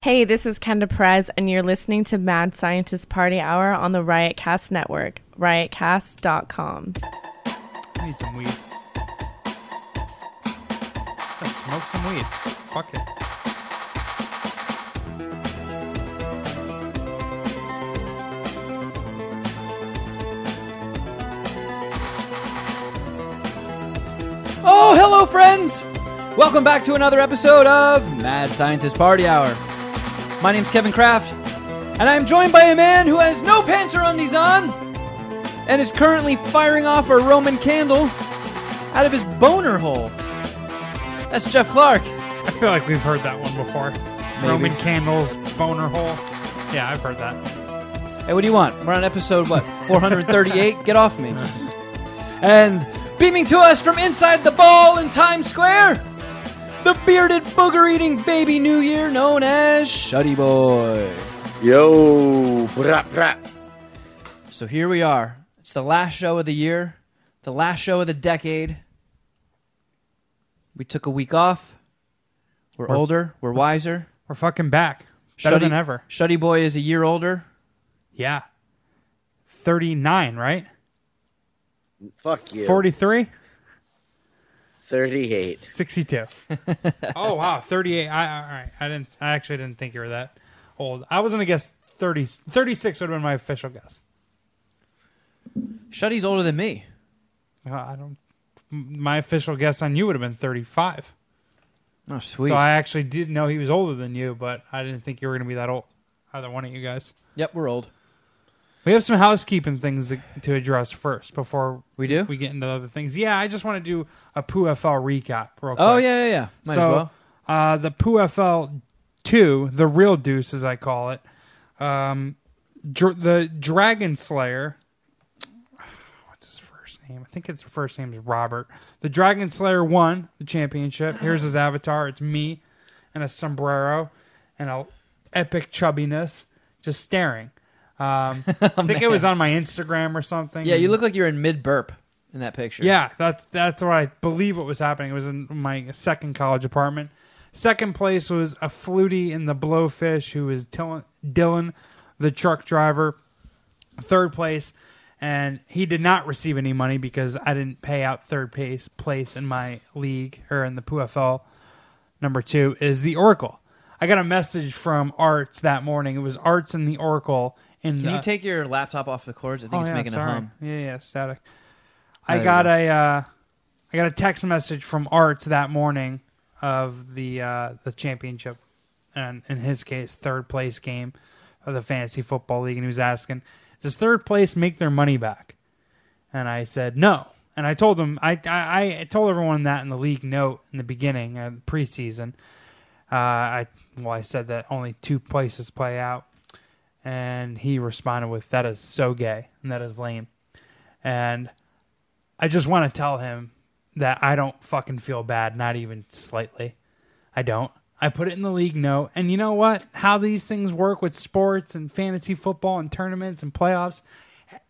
Hey, this is Kenda Perez, and you're listening to Mad Scientist Party Hour on the Riotcast Network, riotcast.com. I need some weed. Smoke some weed. Fuck it. Oh, hello, friends! Welcome back to another episode of Mad Scientist Party Hour. My name's Kevin Kraft, and I'm joined by a man who has no pants or undies on and is currently firing off a Roman candle out of his boner hole. That's Jeff Clark. I feel like we've heard that one before. Roman candles, boner hole. Yeah, I've heard that. Hey, what do you want? We're on episode, what, 438? Get off me. And beaming to us from inside the ball in Times Square, the bearded booger eating baby New Year known as Shuddy Boy. Yo, brap, brap. So here we are. It's the last show of the year, the last show of the decade. We took a week off. We're, We're- older, we're wiser. We're fucking back. Better Shuddy- than ever. Shuddy Boy is a year older. Yeah. 39, right? Fuck you. 43? 38. 62. oh, wow. 38. I, all right. I didn't, I actually didn't think you were that old. I was going to guess 30, 36 would have been my official guess. Shuddy's older than me. Uh, I don't, my official guess on you would have been 35. Oh, sweet. So I actually did know he was older than you, but I didn't think you were going to be that old. Either one of you guys. yep, we're old. We have some housekeeping things to, to address first before We do? we get into other things. Yeah, I just want to do a PooFL recap real quick. Oh, yeah, yeah, yeah. Might so, as well. Uh, the PooFL 2, the real deuce as I call it, um, dr- the Dragon Slayer. What's his first name? I think his first name is Robert. The Dragon Slayer won the championship. Here's his avatar. It's me and a sombrero and a epic chubbiness just staring. Um, I think it was on my Instagram or something. Yeah, you look like you're in mid burp in that picture. yeah, that's that's what I believe what was happening. It was in my second college apartment. Second place was a flutie in the blowfish who was Dylan, Dylan, the truck driver. Third place, and he did not receive any money because I didn't pay out third place place in my league or in the PFL. Number two is the Oracle. I got a message from Arts that morning. It was Arts and the Oracle. In Can you take your laptop off the cords? I think Oh, it's yeah, making sorry. a hum. Yeah, yeah, static. Oh, I got we a uh, I got a text message from Arts that morning of the uh, the championship, and in his case, third place game of the fantasy football league, and he was asking, "Does third place make their money back?" And I said no. And I told him I I, I told everyone that in the league note in the beginning, uh, preseason. Uh, I well, I said that only two places play out, and he responded with, "That is so gay and that is lame." And I just want to tell him that I don't fucking feel bad, not even slightly. I don't. I put it in the league note, and you know what? How these things work with sports and fantasy football and tournaments and playoffs,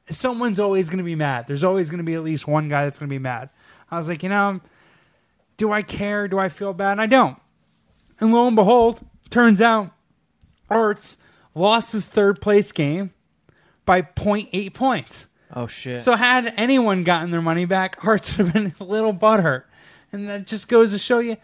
someone's always going to be mad. There's always going to be at least one guy that's going to be mad. I was like, you know, do I care? Do I feel bad? And I don't. And lo and behold, turns out Arts lost his third place game by 0.8 points. Oh shit. So had anyone gotten their money back, Arts would have been a little butthurt. And that just goes to show you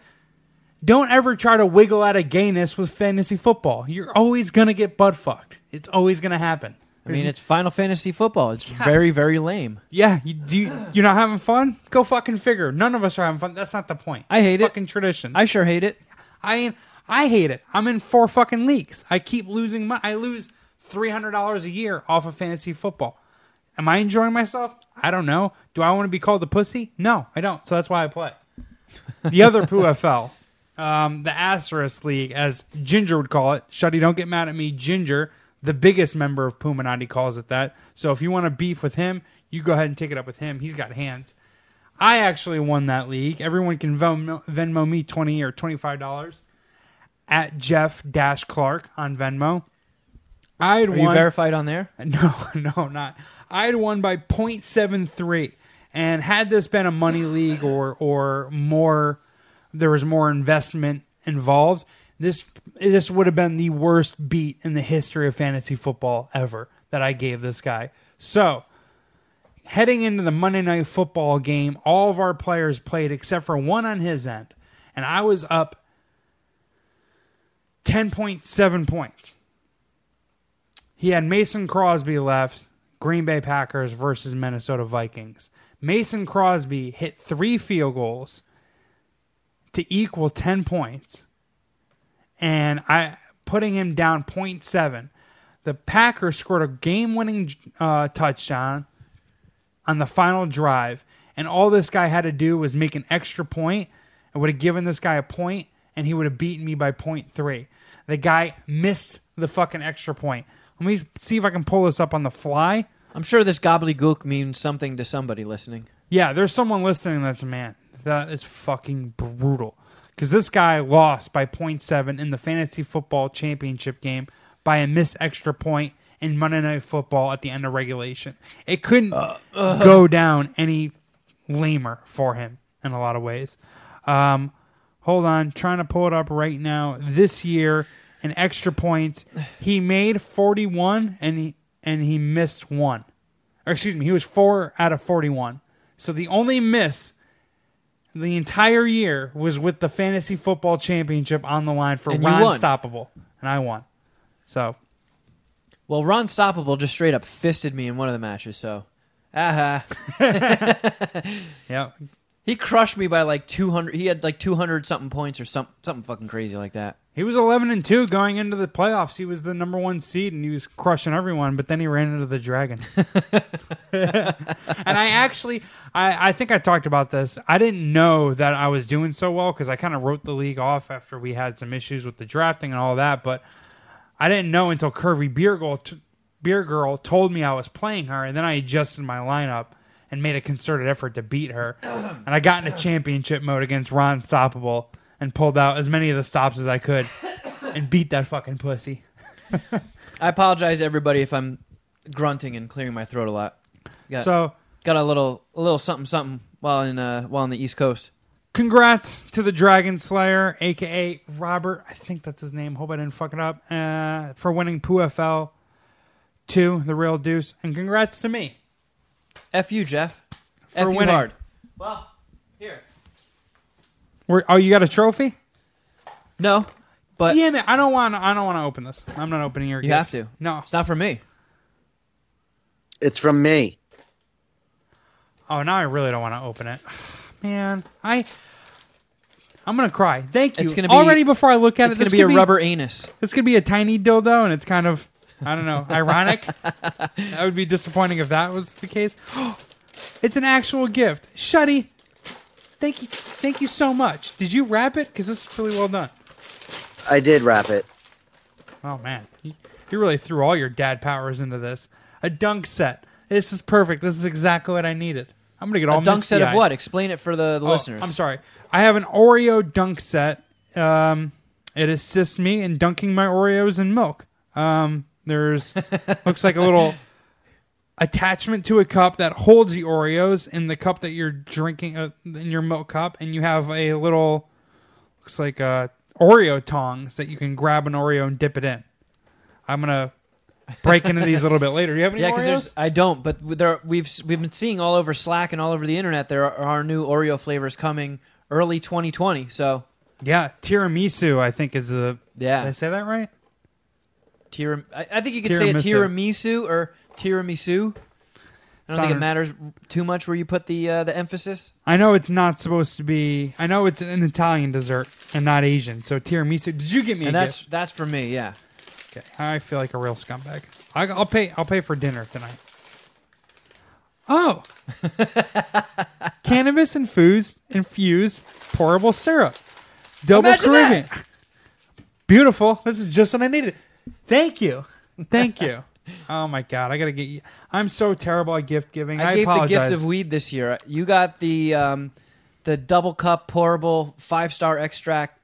don't ever try to wiggle out of gayness with fantasy football. You're always gonna get butt fucked. It's always gonna happen. I mean, it's Final Fantasy football. It's very, very lame. Yeah, you, do you, you're not having fun? Go fucking figure. None of us are having fun. That's not the point. I hate It's it. Fucking tradition. I sure hate it. I mean, I hate it. I'm in four fucking leagues. I keep losing my. I lose three hundred dollars a year off of fantasy football. Am I enjoying myself? I don't know. Do I want to be called a pussy? No, I don't. So that's why I play. The other PFL, um, the Asterisk League, as Ginger would call it. Shuddy, don't get mad at me. Ginger, the biggest member of Puminati, calls it that. So if you want to beef with him, you go ahead and take it up with him. He's got hands. I actually won that league. Everyone can Venmo, Venmo me twenty or twenty five dollars at Jeff Dash Clark on Venmo. I had Are won. verified on there? No, no, not. I had won by 0.73. And had this been a money league or or more, there was more investment involved. This this would have been the worst beat in the history of fantasy football ever that I gave this guy. So, heading into the Monday night football game, all of our players played except for one on his end, and I was up 10.7 points. He had Mason Crosby left, Green Bay Packers versus Minnesota Vikings. Mason Crosby hit three field goals to equal 10 points, and I putting him down 0.7. The Packers scored a game-winning uh, touchdown on the final drive, and all this guy had to do was make an extra point. I would have given this guy a point, and he would have beaten me by 0.3. The guy missed the fucking extra point. Let me see if I can pull this up on the fly. I'm sure this gobbledygook means something to somebody listening. Yeah, there's someone listening that's a man. That is fucking brutal. Because this guy lost by 0.7 in the fantasy football championship game by a missed extra point in Monday Night Football at the end of regulation. It couldn't go down any lamer for him in a lot of ways. Um, hold on, trying to pull it up right now. This year in extra points, he made 41 and he and he missed one. Or excuse me, he was 4 out of 41. So the only miss the entire year was with the fantasy football championship on the line for And Ron. Stoppable, and I won. So Well, Ron Stoppable just straight up fisted me in one of the matches, so. Aha. yeah, He crushed me by like 200. He had like 200 something points or some, something fucking crazy like that. he was 11 and two going into the playoffs. He was the number one seed and he was crushing everyone. But then he ran into the dragon. and I actually, I, I think I talked about this. I didn't know that I was doing so well because I kind of wrote the league off after we had some issues with the drafting and all that. But I didn't know until Curvy Beer Girl, t- Beer Girl told me I was playing her, and then I adjusted my lineup and made a concerted effort to beat her. and I got into championship mode against Ron Stoppable and pulled out as many of the stops as I could and beat that fucking pussy. I apologize, everybody, if I'm grunting and clearing my throat a lot. Got, So, got a little, a little something, something while in, uh, while on the East Coast. congrats to the Dragon Slayer, aka Robert. I think that's his name. Hope I didn't fuck it up. Uh, for winning PFL two, the real deuce, and congrats to me. F you, Jeff. For F you winning. hard. Well, here. We're, oh, you got a trophy? No, but Damn it! I don't want. I don't want to open this. I'm not opening your. you gift. have to. No. It's not for me. It's from me. Oh, now I really don't want to open it. Man, I. I'm gonna cry. Thank you. It's gonna be- already before I look at it. It's it. going this to be a could rubber anus. It's gonna be a tiny dildo, and it's kind of, I don't know, ironic. that would be disappointing if that was the case. it's an actual gift, Shuddy. Thank you, thank you so much. Did you wrap it? Because this is really well done. I did wrap it. Oh man, you, you really threw all your dad powers into this. A dunk set. This is perfect. This is exactly what I needed. I'm gonna get all A dunk set of what? Explain it for the, the Oh, listeners. I'm sorry. I have an Oreo dunk set. Um, it assists me in dunking my Oreos in milk. Um, there's looks like a little attachment to a cup that holds the Oreos in the cup that you're drinking uh, in your milk cup, and you have a little looks like uh, Oreo tongs that you can grab an Oreo and dip it in. I'm gonna break into these a little bit later. Do you have any yeah, Oreos? because there's I don't, but there we've we've been seeing all over Slack and all over the internet there are, are new Oreo flavors coming early 2020. So yeah, tiramisu. I think is the. yeah, Did I say that right? Tiram- I, I think you could say it tiramisu or tiramisu. I don't think it matters too much where you put the uh, the emphasis. I know it's not supposed to be. I know it's an Italian dessert and not Asian. So tiramisu. Did you get me And a that's gift? that's for me. Yeah. Okay, I feel like a real scumbag. I, I'll pay. I'll pay for dinner tonight. Oh, cannabis infused infused pourable syrup, double Imagine Caribbean. Beautiful. This is just what I needed. Thank you. Thank you. Oh my god, I gotta get you. I'm so terrible at gift giving. I, I, gave apologize. the gift of weed this year. You got the um, the double cup pourable five star extract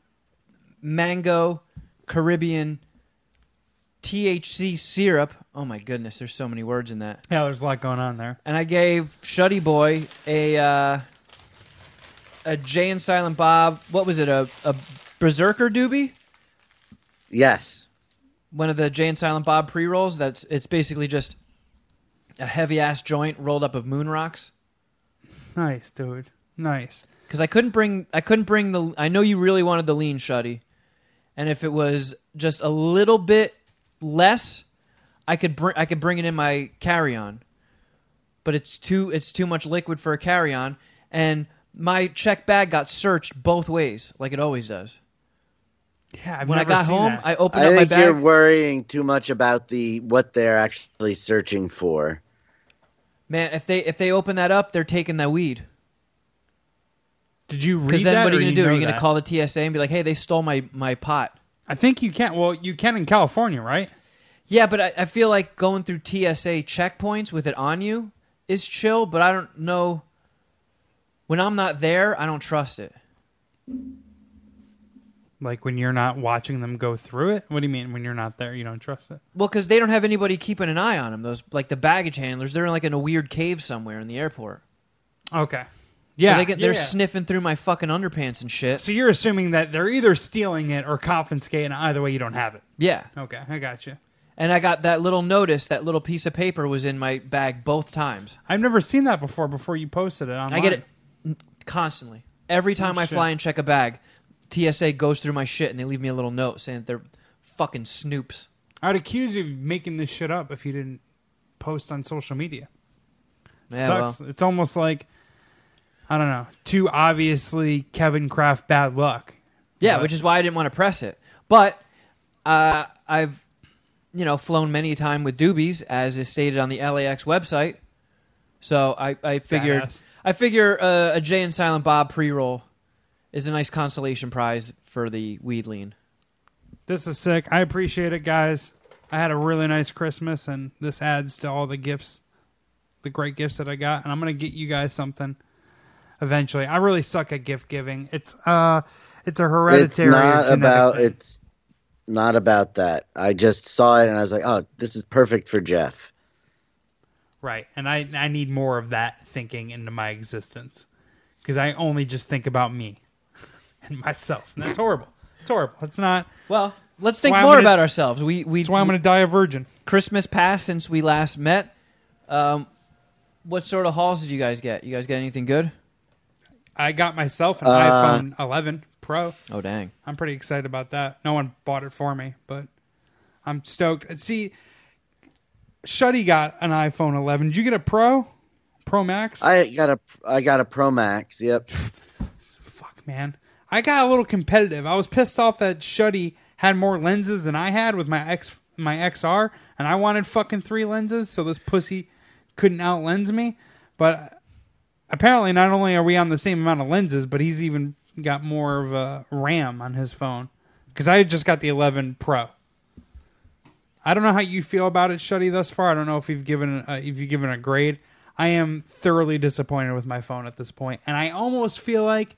mango Caribbean THC syrup. Oh my goodness, there's so many words in that. yeah, there's a lot going on there. And I gave Shuddy Boy a uh, a Jay and Silent Bob. What was it? A a Berserker doobie Yes. One of the Jay and Silent Bob pre rolls. That's it's basically just a heavy ass joint rolled up of moon rocks. Nice, dude. Nice. Because I couldn't bring I couldn't bring the I know you really wanted the lean shuddy, and if it was just a little bit less, I could bring I could bring it in my carry on. But it's too it's too much liquid for a carry on, and my check bag got searched both ways like it always does. Yeah, I've when I got seen home, that. I opened I up my think you're worrying too much about the what they're actually searching for. Man, if they if they open that up, they're taking that weed. Did you read Because then that? what are you gonna do? Are you gonna call the TSA and be like, "Hey, they stole my my pot"? I think you can't. Well, you can in California, right? Yeah, but I, I feel like going through TSA checkpoints with it on you is chill, but I don't know. When I'm not there, I don't trust it. Like when you're not watching them go through it. What do you mean? When you're not there, you don't trust it? Well, because they don't have anybody keeping an eye on them. Those like the baggage handlers, they're in like in a weird cave somewhere in the airport. Okay. Yeah, Yeah, so they get, they're yeah. sniffing through my fucking underpants and shit. So you're assuming that they're either stealing it or confiscating. it. Either way, you don't have it. Yeah, Okay, I got you. and I got that little notice. That little piece of paper was in my bag both times. I've never seen that before. Before you posted it online, I get it constantly. Every time Oh, I shit. fly and check a bag, TSA goes through my shit and they leave me a little note saying that they're fucking snoops. I'd accuse you of making this shit up if you didn't post on social media. Yeah, Sucks. well, It's almost like I don't know, too obviously Kevin Kraft bad luck. yeah, But- which is why I didn't want to press it. But uh, I've, you know, flown many a time with doobies, as is stated on the LAX website. So I, I figured, Badass. I figure uh, a Jay and Silent Bob pre-roll is a nice consolation prize for the weed lean. This is sick. I appreciate it, guys. I had a really nice Christmas, and this adds to all the gifts, the great gifts that I got. And I'm gonna get you guys something eventually. I really suck at gift giving. It's uh, it's a hereditary. It's not about thing. it's not about that. I just saw it and I was like, "Oh, this is perfect for Jeff." Right. And I I need more of that thinking into my existence. Because I only just think about me and myself. And that's horrible. It's horrible. It's not Well, let's think why I'm more gonna- about ourselves. We we that's why I'm gonna die a virgin. Christmas passed since we last met. Um, what sort of hauls did you guys get? You guys get anything good? I got myself an Uh, iPhone eleven Pro. Oh dang! I'm pretty excited about that. No one bought it for me, but I'm stoked. See Shuddy got an iPhone eleven. Did you get a Pro? Pro Max? I got a I got a Pro Max. Yep. Fuck, man. I got a little competitive. I was pissed off that Shuddy had more lenses than I had with my X my XR, and I wanted fucking three lenses, so this pussy couldn't outlens me. But apparently, not only are we on the same amount of lenses, but he's even got more of a RAM on his phone because I just got the 11 Pro. I don't know how you feel about it, Shuddy, thus far. I don't know if you've given a, if you've given a grade. I am thoroughly disappointed with my phone at this point, and I almost feel like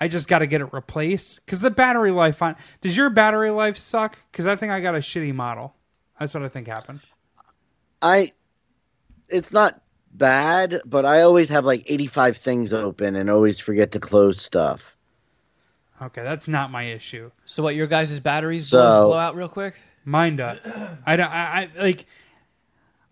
I just got to get it replaced because the battery life on. Does your battery life suck? Because I think I got a shitty model. That's what I think happened. I it's not bad, but I always have like 85 things open and always forget to close stuff. Okay, that's not my issue. So what? Your guys' batteries So- blow, blow out real quick? Mine does. I, don't- I, I like.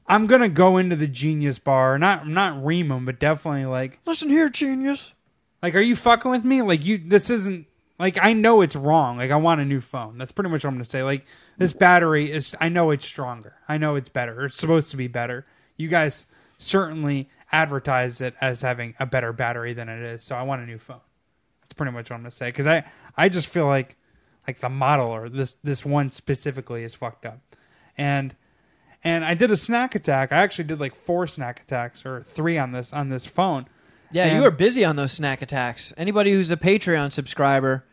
I'm gonna go into the Genius Bar, not not ream 'em, but definitely like Listen here, genius. Like, are you fucking with me? Like you, this isn't like I know it's wrong. Like I want a new phone. That's pretty much what I'm gonna say. Like this battery is. I know it's stronger. I know it's better. It's supposed to be better. You guys certainly advertise it as having a better battery than it is. So I want a new phone. That's pretty much what I'm gonna say. Because I I just feel like like the model or this this one specifically is fucked up, and and I did a snack attack. I actually did like four snack attacks or three on this on this phone. Yeah, And- you were busy on those snack attacks. Anybody who's a Patreon subscriber,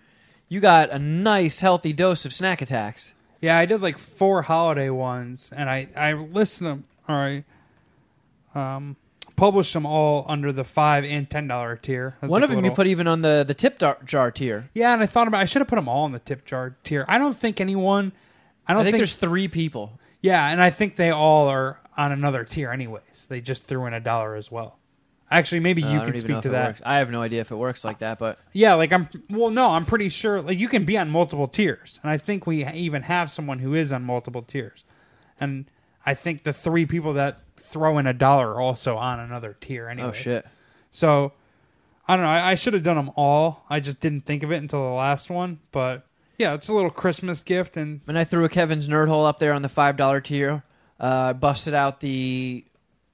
you got a nice healthy dose of snack attacks. Yeah, I did like four holiday ones, and I I listed them or I um published them all under the five and ten dollar tier. One like of them you put even on the the tip jar, jar tier. Yeah, and I thought about I should have put them all in the tip jar tier. I don't think anyone. I I don't think, think, there's three people. Yeah, and I think they all are on another tier anyways. They just threw in a dollar as well. Actually, maybe Uh, you I could speak to that. I have no idea if it works like that, but Yeah, like I'm. Well, no, I'm pretty sure. Like you can be on multiple tiers, and I think we even have someone who is on multiple tiers, and I think the three people that throw in a dollar are also on another tier. Anyway, oh shit. So I don't know. I, I should have done them all. I just didn't think of it until the last one. But yeah, it's a little Christmas gift, and And I threw a Kevin's Nerd Hole up there on the five dollar tier. Uh, busted out the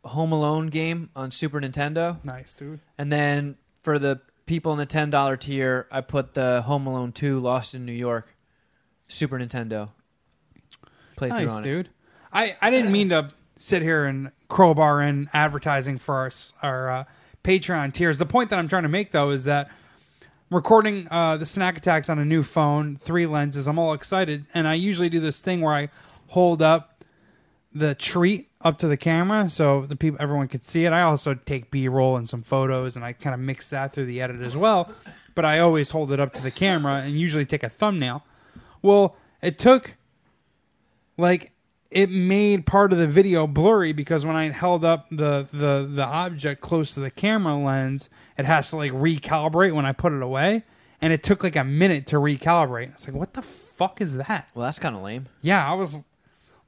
Home Alone game on Super Nintendo, nice, dude. and then for the people in the ten dollar tier, I put the Home Alone Two Lost in New York, Super Nintendo. Played through Nice, on it. dude. I, I didn't mean to sit here and crowbar in advertising for our our uh, Patreon tiers. The point that I'm trying to make though is that recording uh, the snack attacks on a new phone, three lenses. I'm all excited, and I usually do this thing where I hold up the treat up to the camera so the people everyone could see it. I also take B-roll and some photos, and I kind of mix that through the edit as well. But I always hold it up to the camera and usually take a thumbnail. Well, it took like it made part of the video blurry because when I held up the, the the object close to the camera lens, it has to like recalibrate when I put it away, and it took like a minute to recalibrate. It's like, what the fuck is that? Well, that's kind of lame. Yeah, I was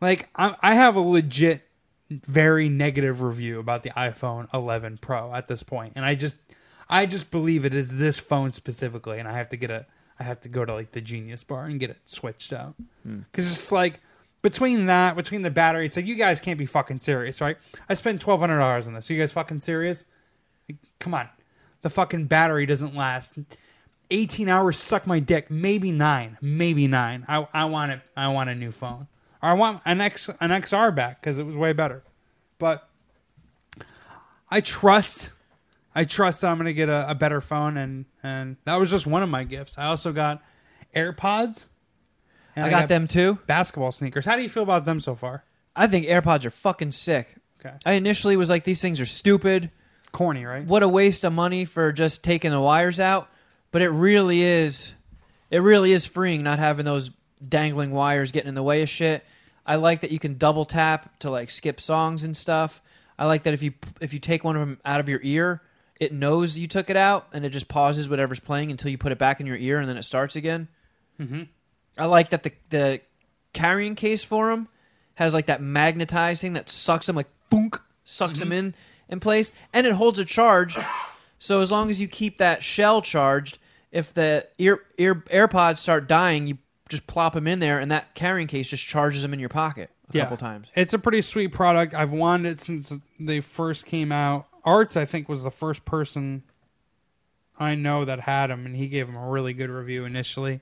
like, I, I have a legit, very negative review about the iPhone 11 Pro at this point, and I just, I just believe it is this phone specifically, and I have to get a, I have to go to like the Genius Bar and get it switched out hmm. because it's like between that, between the battery, it's like you guys can't be fucking serious, right? I spent twelve hundred dollars on this. Are you guys fucking serious? Like, come on, the fucking battery doesn't last. 18 hours suck my dick maybe 9 maybe 9 i i want it i want a new phone or i want an x an xr back cuz it was way better but i trust i trust that i'm going to get a, a better phone and and that was just one of my gifts i also got airpods and I got them too. basketball sneakers how do you feel about them so far I think AirPods are fucking sick. okay I initially was like, these things are stupid. corny right What a waste of money for just taking the wires out. But it really is, it really is freeing not having those dangling wires getting in the way of shit. I like that you can double tap to like skip songs and stuff. I like that if you if you take one of them out of your ear, it knows you took it out and it just pauses whatever's playing until you put it back in your ear and then it starts again. Mhm. I like that the the carrying case for them has like that magnetized thing that sucks them like boonk, sucks them in in place, and it holds a charge. So as long as you keep that shell charged, if the ear ear AirPods start dying, you just plop them in there, and that carrying case just charges them in your pocket a couple times. It's a pretty sweet product. I've wanted it since they first came out. Arts, I think, was the first person I know that had them, and he gave them a really good review initially.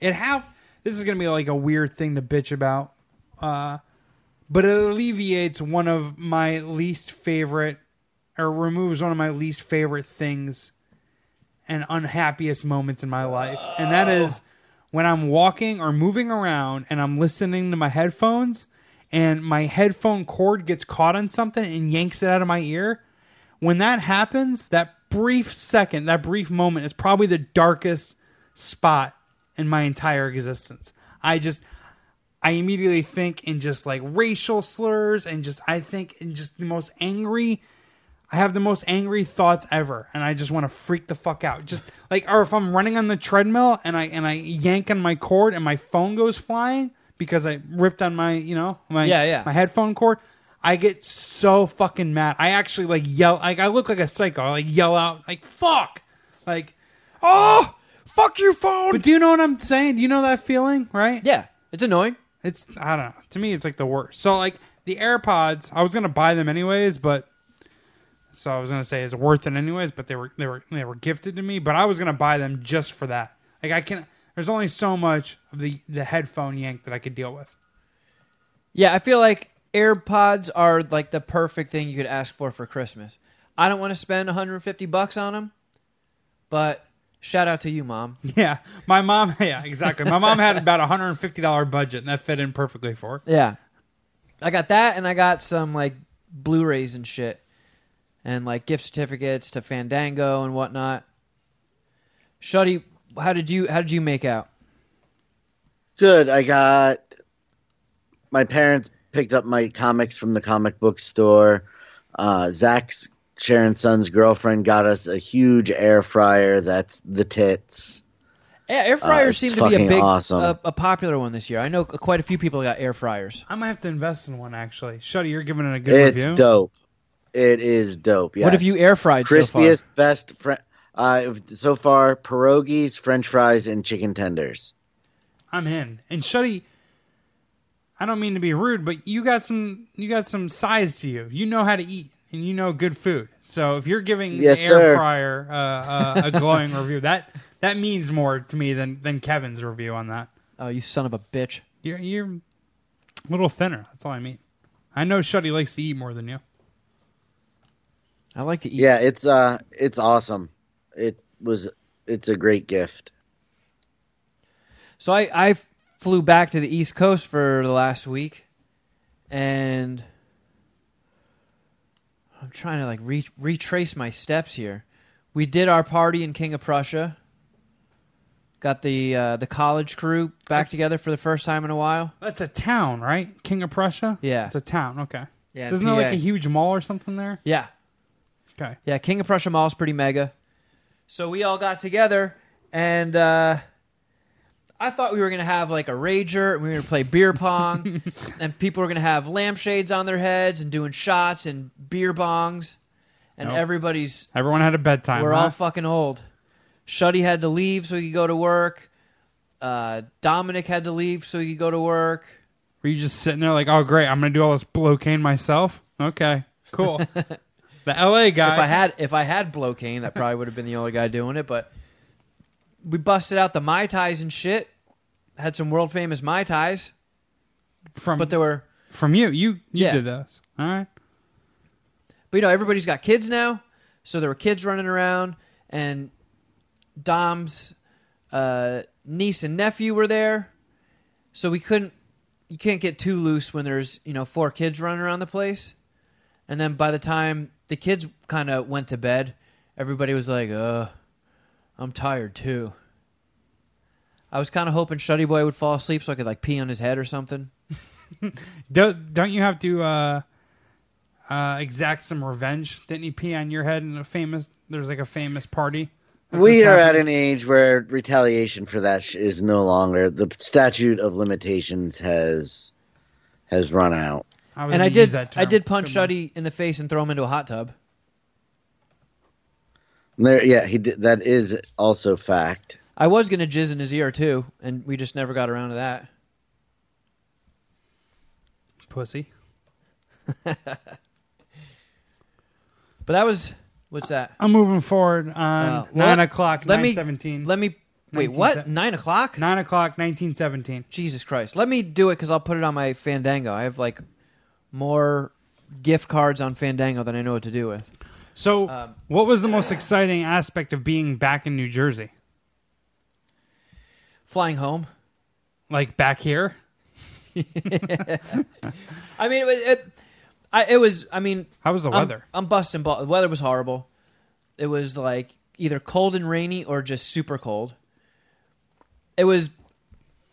It have this is going to be like a weird thing to bitch about, uh, but it alleviates one of my least favorite, or removes one of my least favorite things and unhappiest moments in my life, and that is when I'm walking or moving around and I'm listening to my headphones and my headphone cord gets caught on something and yanks it out of my ear. When that happens, that brief second, that brief moment is probably the darkest spot in my entire existence. I just I immediately think in just like racial slurs and just I think in just the most angry I have the most angry thoughts ever, and I just want to freak the fuck out. Just like, or if I'm running on the treadmill and I and I yank on my cord and my phone goes flying because I ripped on my, you know, my Yeah, yeah. my headphone cord. I get so fucking mad. I actually like yell. Like I look like a psycho. I like yell out like "fuck," like "oh, fuck your phone." But do you know what I'm saying? Do you know that feeling, right? Yeah, it's annoying. It's I don't know. To me, it's like the worst. So like the AirPods, I was gonna buy them anyways, but so I was gonna say it's worth it anyways. But they were they were they were gifted to me, but I was gonna buy them just for that. Like I can. There's only so much of the the headphone yank that I could deal with. Yeah, I feel like AirPods are like the perfect thing you could ask for for Christmas. I don't want to spend 150 bucks on them, but shout out to you, mom. Yeah, my mom. Yeah, exactly. My mom had about a hundred and fifty dollar budget, and that fit in perfectly for her. Yeah. I got that and I got some like Blu-rays and shit. And like gift certificates to Fandango and whatnot. Shuddy, how did you how did you make out? Good. I got my parents picked up my comics from the comic book store. Uh, Zach's Sharon's son's girlfriend got us a huge air fryer. That's the tits. Yeah, air fryers it's seem to be a big, awesome. a, a popular one this year. I know quite a few people got air fryers. I might have to invest in one actually. Shuddy, you're giving it a good It's review. dope. It is dope. Yes. What have you air fried so far? Crispiest, best. Fr- uh, so far, pierogies, French fries, and chicken tenders. I'm in. And Shuddy, I don't mean to be rude, but you got some you got some size to you. You know how to eat and you know good food. So if you're giving Yes, the air sir. fryer uh, uh, a glowing review, that that means more to me than than Kevin's review on that. Oh, you son of a bitch! You're you're a little thinner. That's all I mean. I know Shuddy likes to eat more than you. I like to eat. Yeah, it's uh, it's awesome. It was. It's a great gift. So I, I flew back to the East Coast for the last week, and I'm trying to like re- retrace my steps here. We did our party in King of Prussia. Got the uh, the college crew back together for the first time in a while. That's a town, right? King of Prussia. Yeah. it's a town. Okay. Yeah, Isn't there like a huge mall or something there? Yeah, Okay. yeah. King of Prussia Mall is pretty mega. So we all got together, and uh, I thought we were gonna have like a rager. and We were gonna play beer pong, and people were gonna have lampshades on their heads and doing shots and beer bongs, and Nope. everybody's Everyone had a bedtime. we're huh? all fucking old. Shuddy had to leave so he could go to work. Uh, Dominic had to leave so he could go to work. Were you just sitting there like, oh great, I'm gonna do all this blocaine myself? Okay, cool. the LA guy. if I had if I had Blocaine, that probably would have been the only guy doing it. But we busted out the mai tais and shit. Had some world famous mai tais, from but there were. from you, you you Yeah. did those. All right. But you know, everybody's got kids now, so there were kids running around, and Dom's uh, niece and nephew were there, so we couldn't. You can't get too loose when there's you know four kids running around the place, and then by the time the kids kind of went to bed, everybody was like, "Uh, I'm tired too." I was kind of hoping Shuddy Boy would fall asleep so I could like pee on his head or something. Don't don't you have to uh, uh, exact some revenge? Didn't he pee on your head in a famous? There's like a famous party. We are at an age where retaliation for that sh- is no longer the statute of limitations has has run out. I was And gonna I use did, that I did punch Good. Shuddy in the face and throw him into a hot tub. There, yeah, he did, that is also fact. I was gonna jizz in his ear too, and we just never got around to that. pussy. But that was what's that? I'm moving forward on Uh, nine well, o'clock. let me- Nine seventeen. Let me wait. 19 What? se- Nine o'clock? Nine o'clock, nineteen seventeen. Jesus Christ! Let me do it because I'll put it on my Fandango. I have like more gift cards on Fandango than I know what to do with. So, Um, what was the most exciting aspect of being back in New Jersey? Flying home. Like back here? I mean, it, was- it, I, it was. I mean, How was the I'm- weather? I'm, busting ball. The weather was horrible. It was like either cold and rainy or just super cold. It was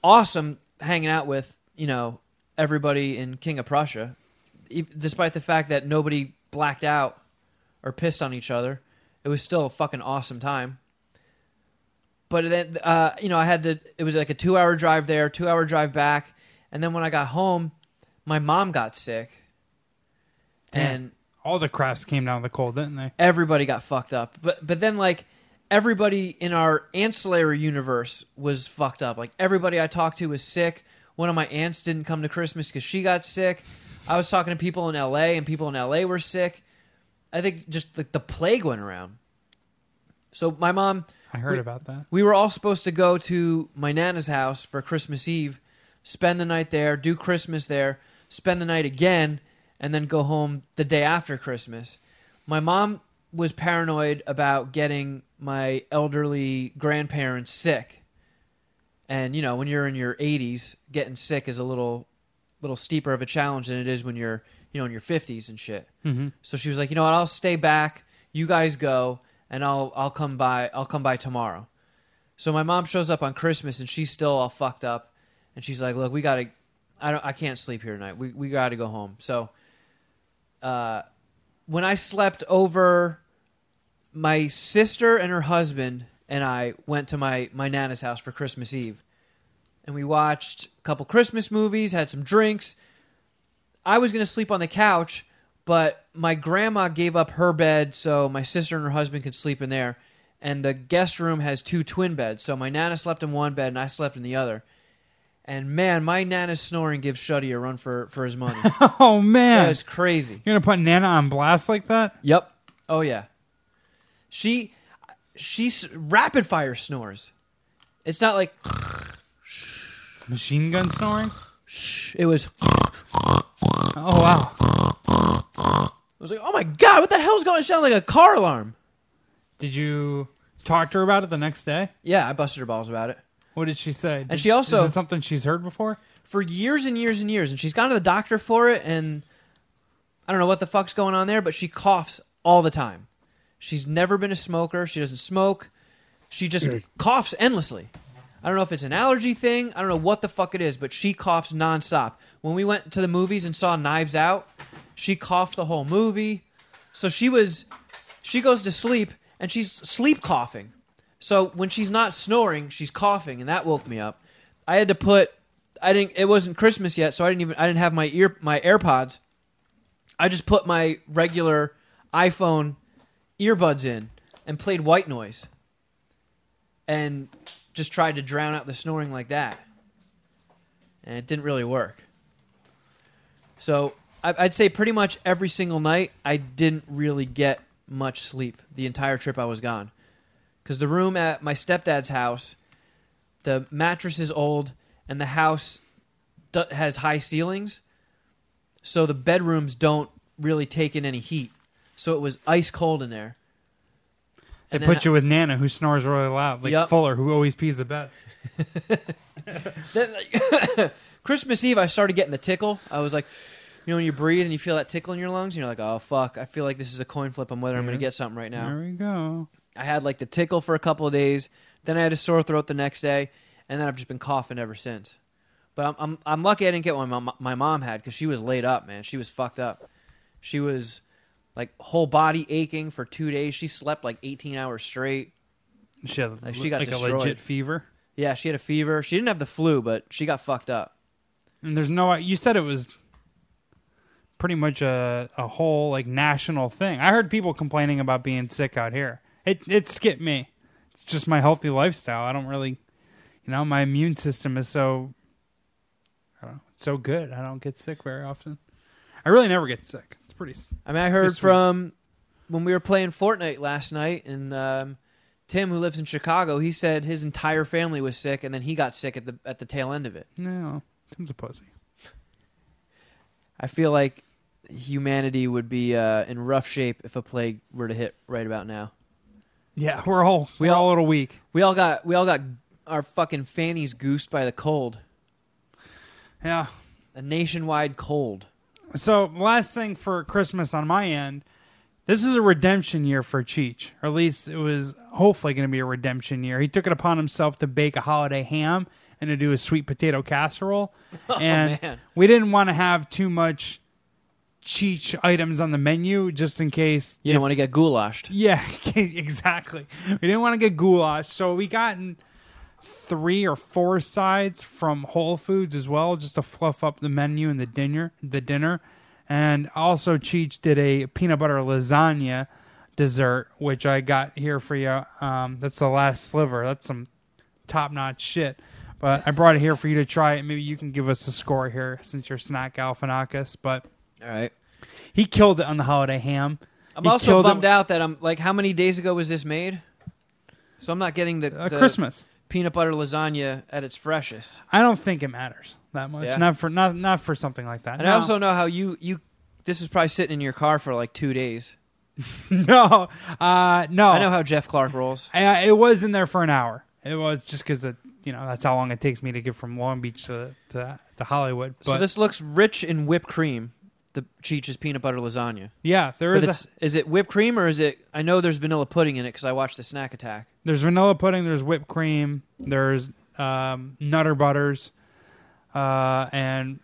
awesome hanging out with you know everybody in King of Prussia, despite the fact that nobody blacked out or pissed on each other. It was still a fucking awesome time. But then, uh, you know, I had to. It was like a two-hour drive there, two-hour drive back, and then when I got home, my mom got sick, Damn. and All the Krafts came down the cold, didn't they? everybody got fucked up. But but then like everybody in our ancillary universe was fucked up. Like everybody I talked to was sick. One of my aunts didn't come to Christmas because she got sick. I was talking to people in L.A. and people in L.A. were sick. I think just like the plague went around. So my mom, I heard We- about that. we were all supposed to go to my nana's house for Christmas Eve, spend the night there, do Christmas there, spend the night again, and then go home the day after Christmas. My mom was paranoid about getting my elderly grandparents sick. And you know, when you're in your 80s, getting sick is a little little steeper of a challenge than it is when you're, you know, in your 50s and shit. hmm So she was like, "You know what? I'll stay back. You guys go, and I'll I'll come by. I'll come by tomorrow." So my mom shows up on Christmas, and she's still all fucked up, and she's like, "Look, we gotta. I don't. I can't sleep here tonight. We we gotta go home." So, uh, when I slept over, my sister and her husband and I went to my my nana's house for Christmas Eve, and we watched a couple Christmas movies, had some drinks. I was gonna sleep on the couch, but my grandma gave up her bed so my sister and her husband could sleep in there. And the guest room has two twin beds, so my nana slept in one bed and I slept in the other. And man, my nana's snoring gives Shuddy a run for, for his money. Oh man, that is crazy. you're gonna put Nana on blast like that? Yep. Oh yeah. She she's rapid fire snores. It's not like Machine gun snoring? it was. Oh wow. I was like, oh my god, what the hell's going to sound like a car alarm? Did you talk to her about it the next day? Yeah, I busted her balls about it What did she say? Did- she also- is it something she's heard before? for years and years and years, and she's gone to the doctor for it, and I don't know what the fuck's going on there, but she coughs all the time. She's never been a smoker. She doesn't smoke. She just coughs endlessly. I don't know if it's an allergy thing. I don't know what the fuck it is, but she coughs nonstop. When we went to the movies and saw Knives Out, she coughed the whole movie. So she was, she goes to sleep and she's sleep coughing. So when she's not snoring, she's coughing, and that woke me up. I had to put, I didn't. It wasn't Christmas yet, so I didn't even. I didn't have my ear, my AirPods. I just put my regular iPhone earbuds in and played white noise, and just tried to drown out the snoring like that, and it didn't really work. So I'd say pretty much every single night I didn't really get much sleep the entire trip I was gone, because the room at my stepdad's house, the mattress is old, and the house has high ceilings, so the bedrooms don't really take in any heat. So it was ice cold in there. They And put you with Nana, who snores really loud, like Yup. Fuller, who always pees the bed. Then, like, Christmas Eve, I started getting the tickle. I was like, you know, when you breathe and you feel that tickle in your lungs, and you're like, oh fuck, I feel like this is a coin flip on whether I'm going to get something right now. There we go. I had like the tickle for a couple of days, then I had a sore throat the next day, and then I've just been coughing ever since. But I'm I'm, I'm lucky I didn't get what my mom, my mom had because she was laid up, man. She was fucked up. She was like whole body aching for two days. She slept like 18 hours straight. She had Like, she got like a destroyed. legit fever. Yeah, she had a fever. She didn't have the flu, but she got fucked up. And there's no. You said it was pretty much a a whole like national thing. I heard people complaining about being sick out here. It it skipped me. It's just my healthy lifestyle. I don't really, you know, my immune system is so. I don't know, so good. I don't get sick very often. I really never get sick. Pretty. I mean, I heard sweet. from when we were playing Fortnite last night, and um, Tim, who lives in Chicago, he said his entire family was sick, and then he got sick at the at the tail end of it. No, Tim's a pussy. I feel like humanity would be uh, in rough shape if a plague were to hit right about now. Yeah, we're all We we're all- all a little weak. We all got we all got our fucking fannies goosed by the cold, Yeah. a nationwide cold. So last thing for Christmas on my end, this is a redemption year for Cheech, or at least it was hopefully going to be a redemption year. He took it upon himself to bake a holiday ham and to do a sweet potato casserole, oh, and Oh, man. we didn't want to have too much Cheech items on the menu just in case You didn't want to get goulashed. yeah, exactly. We didn't want to get goulash, so we gotten three or four sides from Whole Foods as well, just to fluff up the menu and the dinner. The dinner, and also Cheech did a peanut butter lasagna dessert, which I got here for you. Um, that's the last sliver. That's some top notch shit. But I brought it here for you to try it. Maybe you can give us a score here since you're snack Galifianakis. But All right. he killed it on the holiday ham. I'm He also killed it- bummed out that I'm like, how many days ago was this made? So I'm not getting the, Uh, the Christmas. Peanut butter lasagna at its freshest. I don't think it matters that much. Yeah. Not for not not for something like that. And no. I also know how you you this was probably sitting in your car for like two days. no, uh, no. I know how Jeff Clark rolls. I, it was in there for an hour. It was just because you know that's how long it takes me to get from Long Beach to to, to Hollywood. But so this looks rich in whipped cream. The Cheech's peanut butter lasagna. yeah, there But is it's, is it whipped cream or is it? I know there's vanilla pudding in it because I watched the Snack Attack. there's vanilla pudding. There's whipped cream. There's um, Nutter Butters, uh, and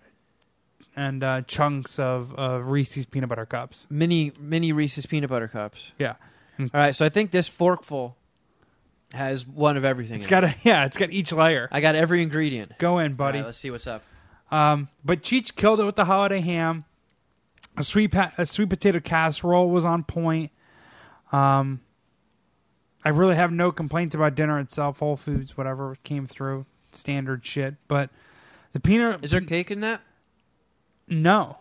and uh, chunks of, of Reese's peanut butter cups. Mini mini Reese's peanut butter cups. Yeah, All right, so I think this forkful has one of everything. it's in got it. a yeah, it's got each layer. I got every ingredient. Go in, All buddy. right, let's see what's up. Um, but Cheech killed it with the holiday ham. A sweet pa- a sweet potato casserole was on point. Um, I really have no complaints about dinner itself. Whole Foods, whatever came through, standard shit. But the peanut Is there cake in that? no.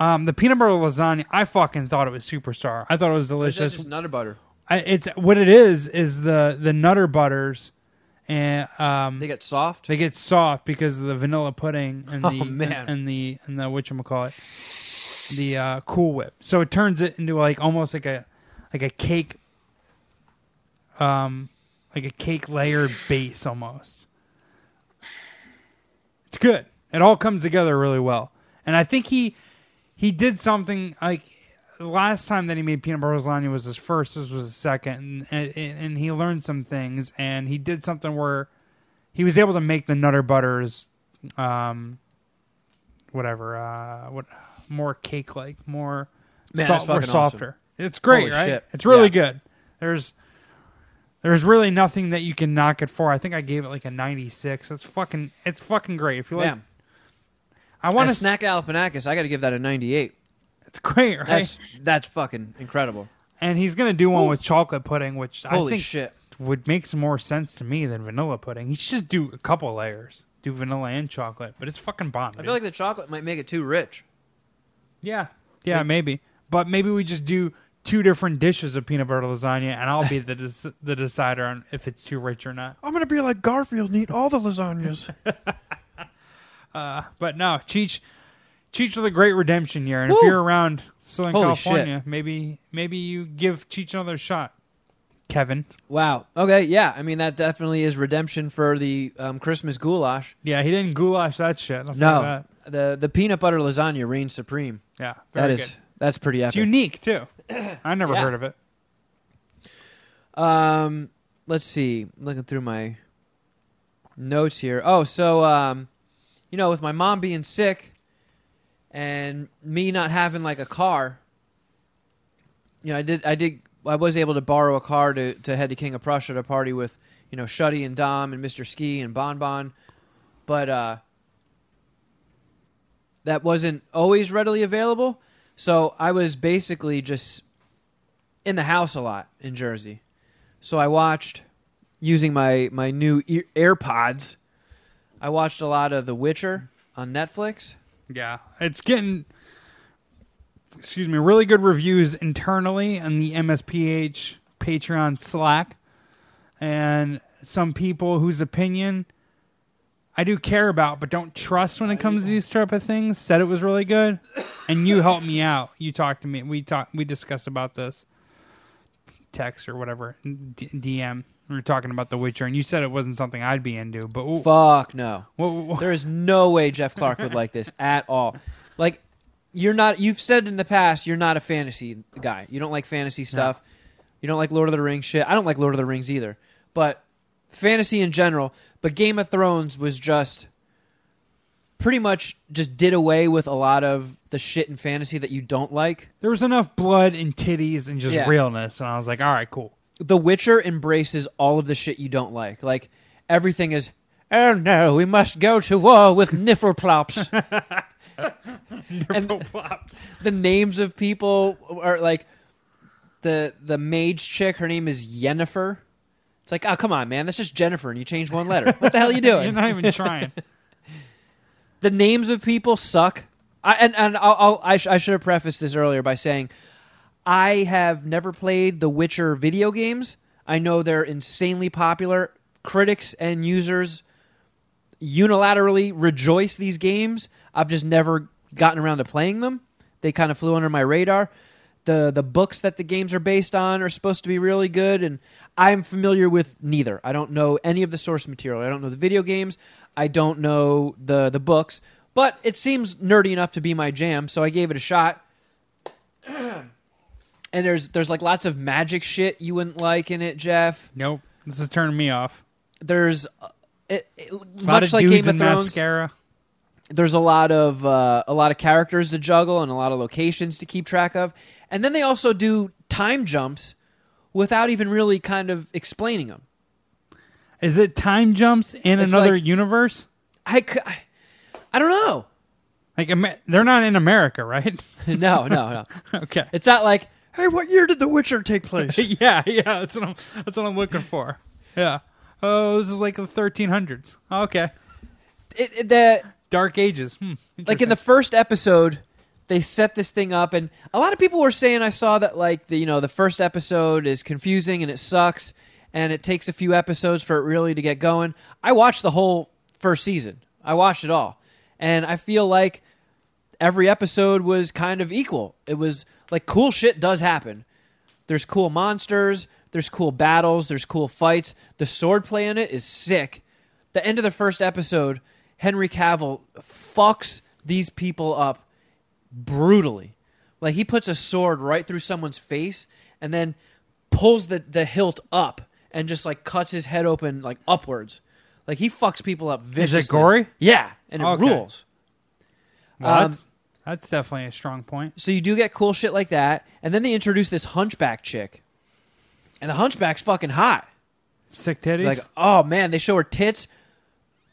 Um, the peanut butter lasagna, I fucking thought it was superstar. I thought it was Or is that delicious. just nutter butter. I, it's what it is is the the nutter butters, and um, They get soft. they get soft because of the vanilla pudding and Oh, the man. and the and the whatchamacallit, the uh, Cool Whip. So it turns it into like almost like a like a cake, um, like a cake layered base almost. It's good. It all comes together really well, and I think he he did something like the last time that he made peanut butter lasagna was his first. This was his second, and, and, and he learned some things, and he did something where he was able to make the Nutter Butters, um, whatever, uh, what more cake like, more Man, so- that's more fucking softer. It's great, Holy right? shit. It's really Yeah. good. There's there's really nothing that you can knock it for. I think I gave it like a 96. It's fucking it's fucking great. If you like, Damn. I want to. snack Galifianakis, I got to give that a 98. It's great, right? That's that's fucking incredible. and he's gonna do one with chocolate pudding, which I Holy think shit. would make some more sense to me than vanilla pudding. He should just do a couple layers, do vanilla and chocolate, but it's fucking bomb. I dude. feel like the chocolate might make it too rich. Yeah, yeah, Like- maybe, but maybe we just do two different dishes of peanut butter lasagna, and I'll be the des- the decider on if it's too rich or not. I'm gonna be like Garfield and eat all the lasagnas. Uh, but no, Cheech, Cheech with a great redemption year, and if you're around Southern Holy California, maybe maybe you give Cheech another shot, Kevin. Wow. Okay, yeah. I mean, that definitely is redemption for the um, Christmas goulash. Yeah, he didn't goulash that shit. I'll No, that. The the peanut butter lasagna reigns supreme. yeah, That is good. that's pretty It's unique too. I never Yeah. heard of it. Um, let's see. Looking through my notes here. Oh, so um, you know, with my mom being sick and me not having like a car, you know, I did, I did, I was able to borrow a car to to head to King of Prussia to party with, you know, Shuddy and Dom and Mr. Ski and Bon Bon, but uh, that wasn't always readily available. So I was basically just in the house a lot in Jersey. So I watched using my my new ear- AirPods. I watched a lot of The Witcher on Netflix. Yeah, it's getting excuse me, really good reviews internally on the MSPH Patreon Slack, and some people whose opinion I do care about but don't trust when it comes to these type of things said it was really good, and you helped me out. You talked to me. We talked. We discussed about this text or whatever D- DM. We were talking about The Witcher, and you said it wasn't something I'd be into. But w- Fuck no. w- w- There is no way Jeff Clark would like this at all. Like you're not you've said in the past you're not a fantasy guy. You don't like fantasy stuff. You don't like Lord of the Rings shit. I don't like Lord of the Rings either. But fantasy in general, but Game of Thrones was just pretty much just did away with a lot of the shit in fantasy that you don't like. there was enough blood and titties and just Yeah. realness, and I was like, all right, cool. The Witcher embraces all of the shit you don't like. Like everything is Oh no, we must go to war with Niflplops. and the names of people are like the the mage chick. Her name is Yennefer. It's like, oh come on, man, that's just Jennifer, and you changed one letter. What the hell are you doing? You're not even trying. the names of people suck. I, and and I'll, I'll, I, sh- I should have prefaced this earlier by saying I have never played the Witcher video games. I know they're insanely popular. Critics and users unilaterally rejoice these games. I've just never gotten around to playing them. They kind of flew under my radar. The the books that the games are based on are supposed to be really good and I'm familiar with neither. I don't know any of the source material. I don't know the video games. I don't know the the books, but it seems nerdy enough to be my jam, so I gave it a shot. and there's there's like lots of magic shit you wouldn't like in it, Jeff. Nope. This is turning me off. There's uh, it, it, much like Game of Thrones. mascara. There's a lot of uh, a lot of characters to juggle and a lot of locations to keep track of. And then they also do time jumps without even really kind of explaining them. Is it time jumps in It's another like- universe? I don't know. Like they're not in America, right? no, no, no. okay. It's not like Hey, what year did The Witcher take place? yeah, yeah. That's what I'm. That's what I'm looking for. Yeah. Oh, this is like the 1300s. Okay. it, it- the Dark Ages. Hmm. like in the first episode they set this thing up and a lot of people were saying i saw that like the you know the first episode is confusing and it sucks and it takes a few episodes for it really to get going. I watched the whole first season. I watched it all. And i feel like every episode was kind of equal. It was like cool shit does happen. There's cool monsters there's cool battles there's cool fights. The swordplay in it is sick. The end of the first episode henry cavill fucks these people up brutally like he puts a sword right through someone's face and then pulls the, the hilt up and just like cuts his head open like upwards like he fucks people up viciously Is it gory? yeah and it Okay. rules Well, um, that's, that's definitely a strong point. so you do get cool shit like that, and then they introduce this hunchback chick, and the hunchback's fucking hot. Sick titties. Like, oh man, they show her tits,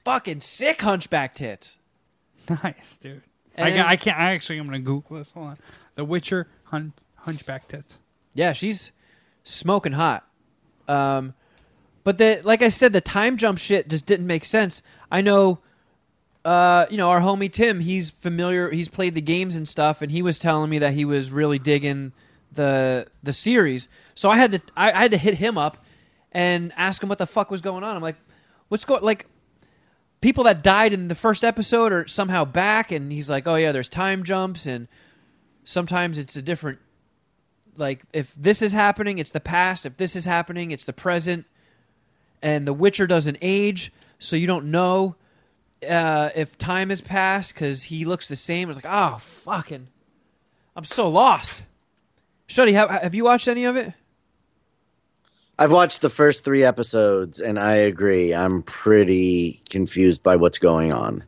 fucking sick hunchback tits. nice, dude. I, got, I can't. I actually, I'm gonna Google this. Hold on. The Witcher hun, hunchback tits. Yeah, she's smoking hot. Um, but the like I said, the time jump shit just didn't make sense. I know, uh, you know, our homie Tim. He's familiar. He's played the games and stuff, and he was telling me that he was really digging the the series. So I had to I, I had to hit him up and ask him what the fuck was going on. I'm like, what's going like. People that died in the first episode are somehow back, and he's like, "Oh yeah, there's time jumps, and sometimes it's a different like if this is happening it's the past. If this is happening it's the present. And the witcher doesn't age so you don't know uh, if time has passed because he looks the same. It's like oh fucking i'm so lost. Shuddy have, have you watched any of it I've watched the first three episodes, and I agree. I'm pretty confused by what's going on.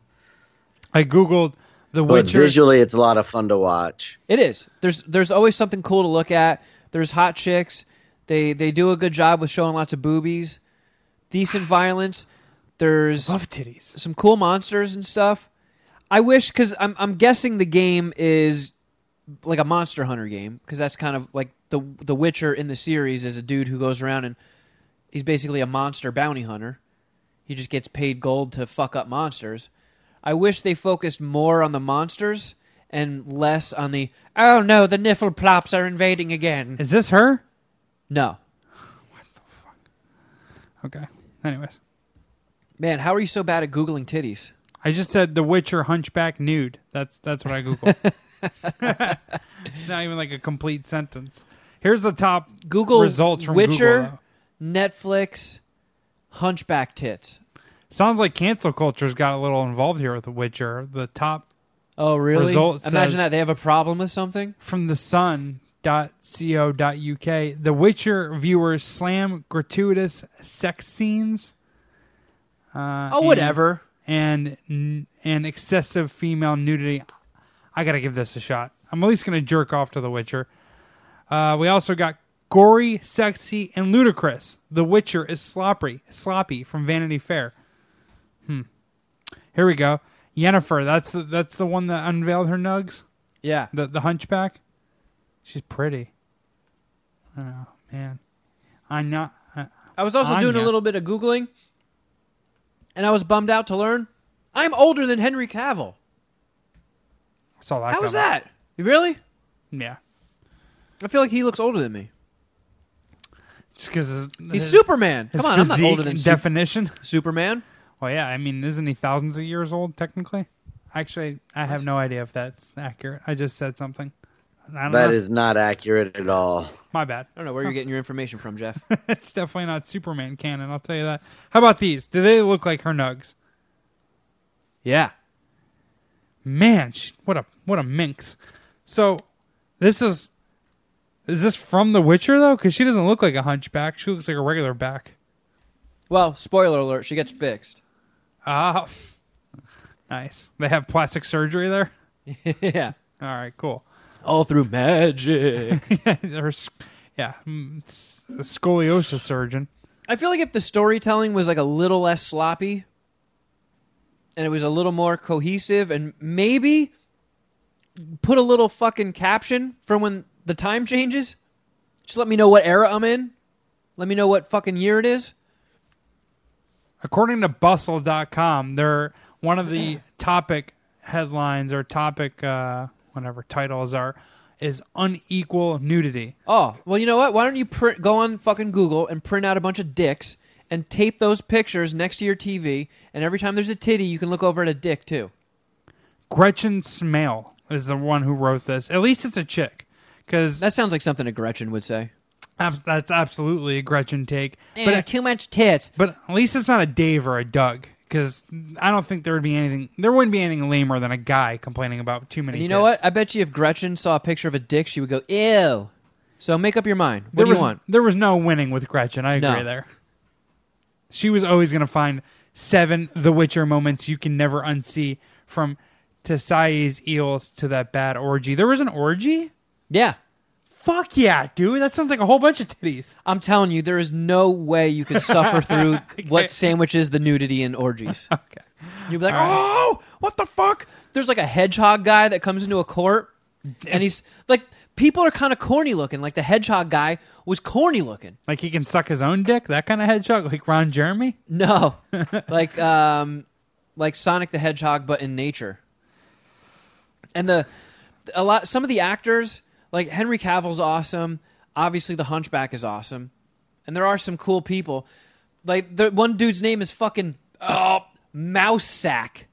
I googled the But Witcher. visually, it's a lot of fun to watch. it is there's there's always something cool to look at there's hot chicks they they do a good job with showing lots of boobies decent violence there's Love titties. some cool monsters and stuff. I wish because I'm I'm guessing the game is like a Monster Hunter game because that's kind of like the the Witcher in the series is a dude who goes around and he's basically a monster bounty hunter. He just gets paid gold to fuck up monsters. I wish they focused more on the monsters and less on the oh no the Niffleplops are invading again. Is this her? No, What the fuck? Okay. Anyways, man, how are you so bad at googling titties? I just said the Witcher hunchback nude. That's that's what I googled. it's not even like a complete sentence. Here's the top Google results from Witcher, Google. Netflix, hunchback tits. Sounds like cancel culture's got a little involved here with The Witcher. The top Oh, really? Result Imagine that they have a problem with something. from the sun.co.uk. The Witcher viewers slam gratuitous sex scenes. Uh, Oh, and- whatever. And and excessive female nudity. I gotta give this a shot. I'm at least gonna jerk off to The Witcher. Uh, we also got gory, sexy, and ludicrous. The Witcher is sloppy, sloppy from Vanity Fair. Hmm. Here we go. Yennefer. That's the that's the one that unveiled her nugs. Yeah. The the hunchback. She's pretty. Oh man, I'm not. Uh, I was also doing a little bit of googling, and I was bummed out to learn I'm older than Henry Cavill. I saw that. How was coming. that? Really? Yeah, I feel like he looks older than me. just because He's Superman. His Come on, I'm not physique older than and Su- definition. Superman. Well, yeah, I mean, isn't he thousands of years old technically? Actually, I have no idea if that's accurate. I just said something. I don't That know. is not accurate at all. my bad. I don't know where you're getting your information from, Jeff. it's definitely not Superman canon. I'll tell you that. How about these? Do they look like her nugs? yeah. Man, she, what a what a minx. So, this is is this from The Witcher though? Because she doesn't look like a hunchback. She looks like a regular back. Well, spoiler alert: she gets fixed. Ah, Nice. They have plastic surgery there. yeah. All right, cool. All through magic. Or s- yeah, mm, scoliosis surgeon. I feel like if the storytelling was like a little less sloppy and it was a little more cohesive and maybe put a little fucking caption for when the time changes. Just let me know what era I'm in. Let me know what fucking year it is. According to Bustle.com, they're one of the topic headlines or topic uh, whatever titles are is unequal nudity. Oh, well, you know what? Why don't you print, go on fucking Google and print out a bunch of dicks and tape those pictures next to your TV, and every time there's a titty, you can look over at a dick too. Gretchen Smail is the one who wrote this. At least it's a chick, because That sounds like something a Gretchen would say. that's absolutely a Gretchen take. Eh, but But too much tits. but at least it's not a Dave or a Doug, because I don't think there would be anything. There wouldn't be anything lamer than a guy complaining about too many. And you know what? I bet you if Gretchen saw a picture of a dick, she would go, ew. So make up your mind. What there do was you want? there was no winning with Gretchen. I agree No. there. She was always going to find seven The Witcher moments you can never unsee from Tissaia's eels to that bad orgy. There was an orgy? Yeah. Fuck yeah, dude. That sounds like a whole bunch of titties. I'm telling you, there is no way you could suffer through what sandwiches the nudity and orgies. Okay. You'd be like, All right. oh, what the fuck? There's like a hedgehog guy that comes into a court, and he's like, people are kind of corny looking. Like the hedgehog guy was corny looking. Like he can suck his own dick? That kind of hedgehog? Like Ron Jeremy? No, like um, like Sonic the Hedgehog, but in nature. And the a lot, some of the actors, like Henry Cavill's awesome. Obviously, the Hunchback is awesome, and there are some cool people. Like the one dude's name is fucking oh, Mouse Sack.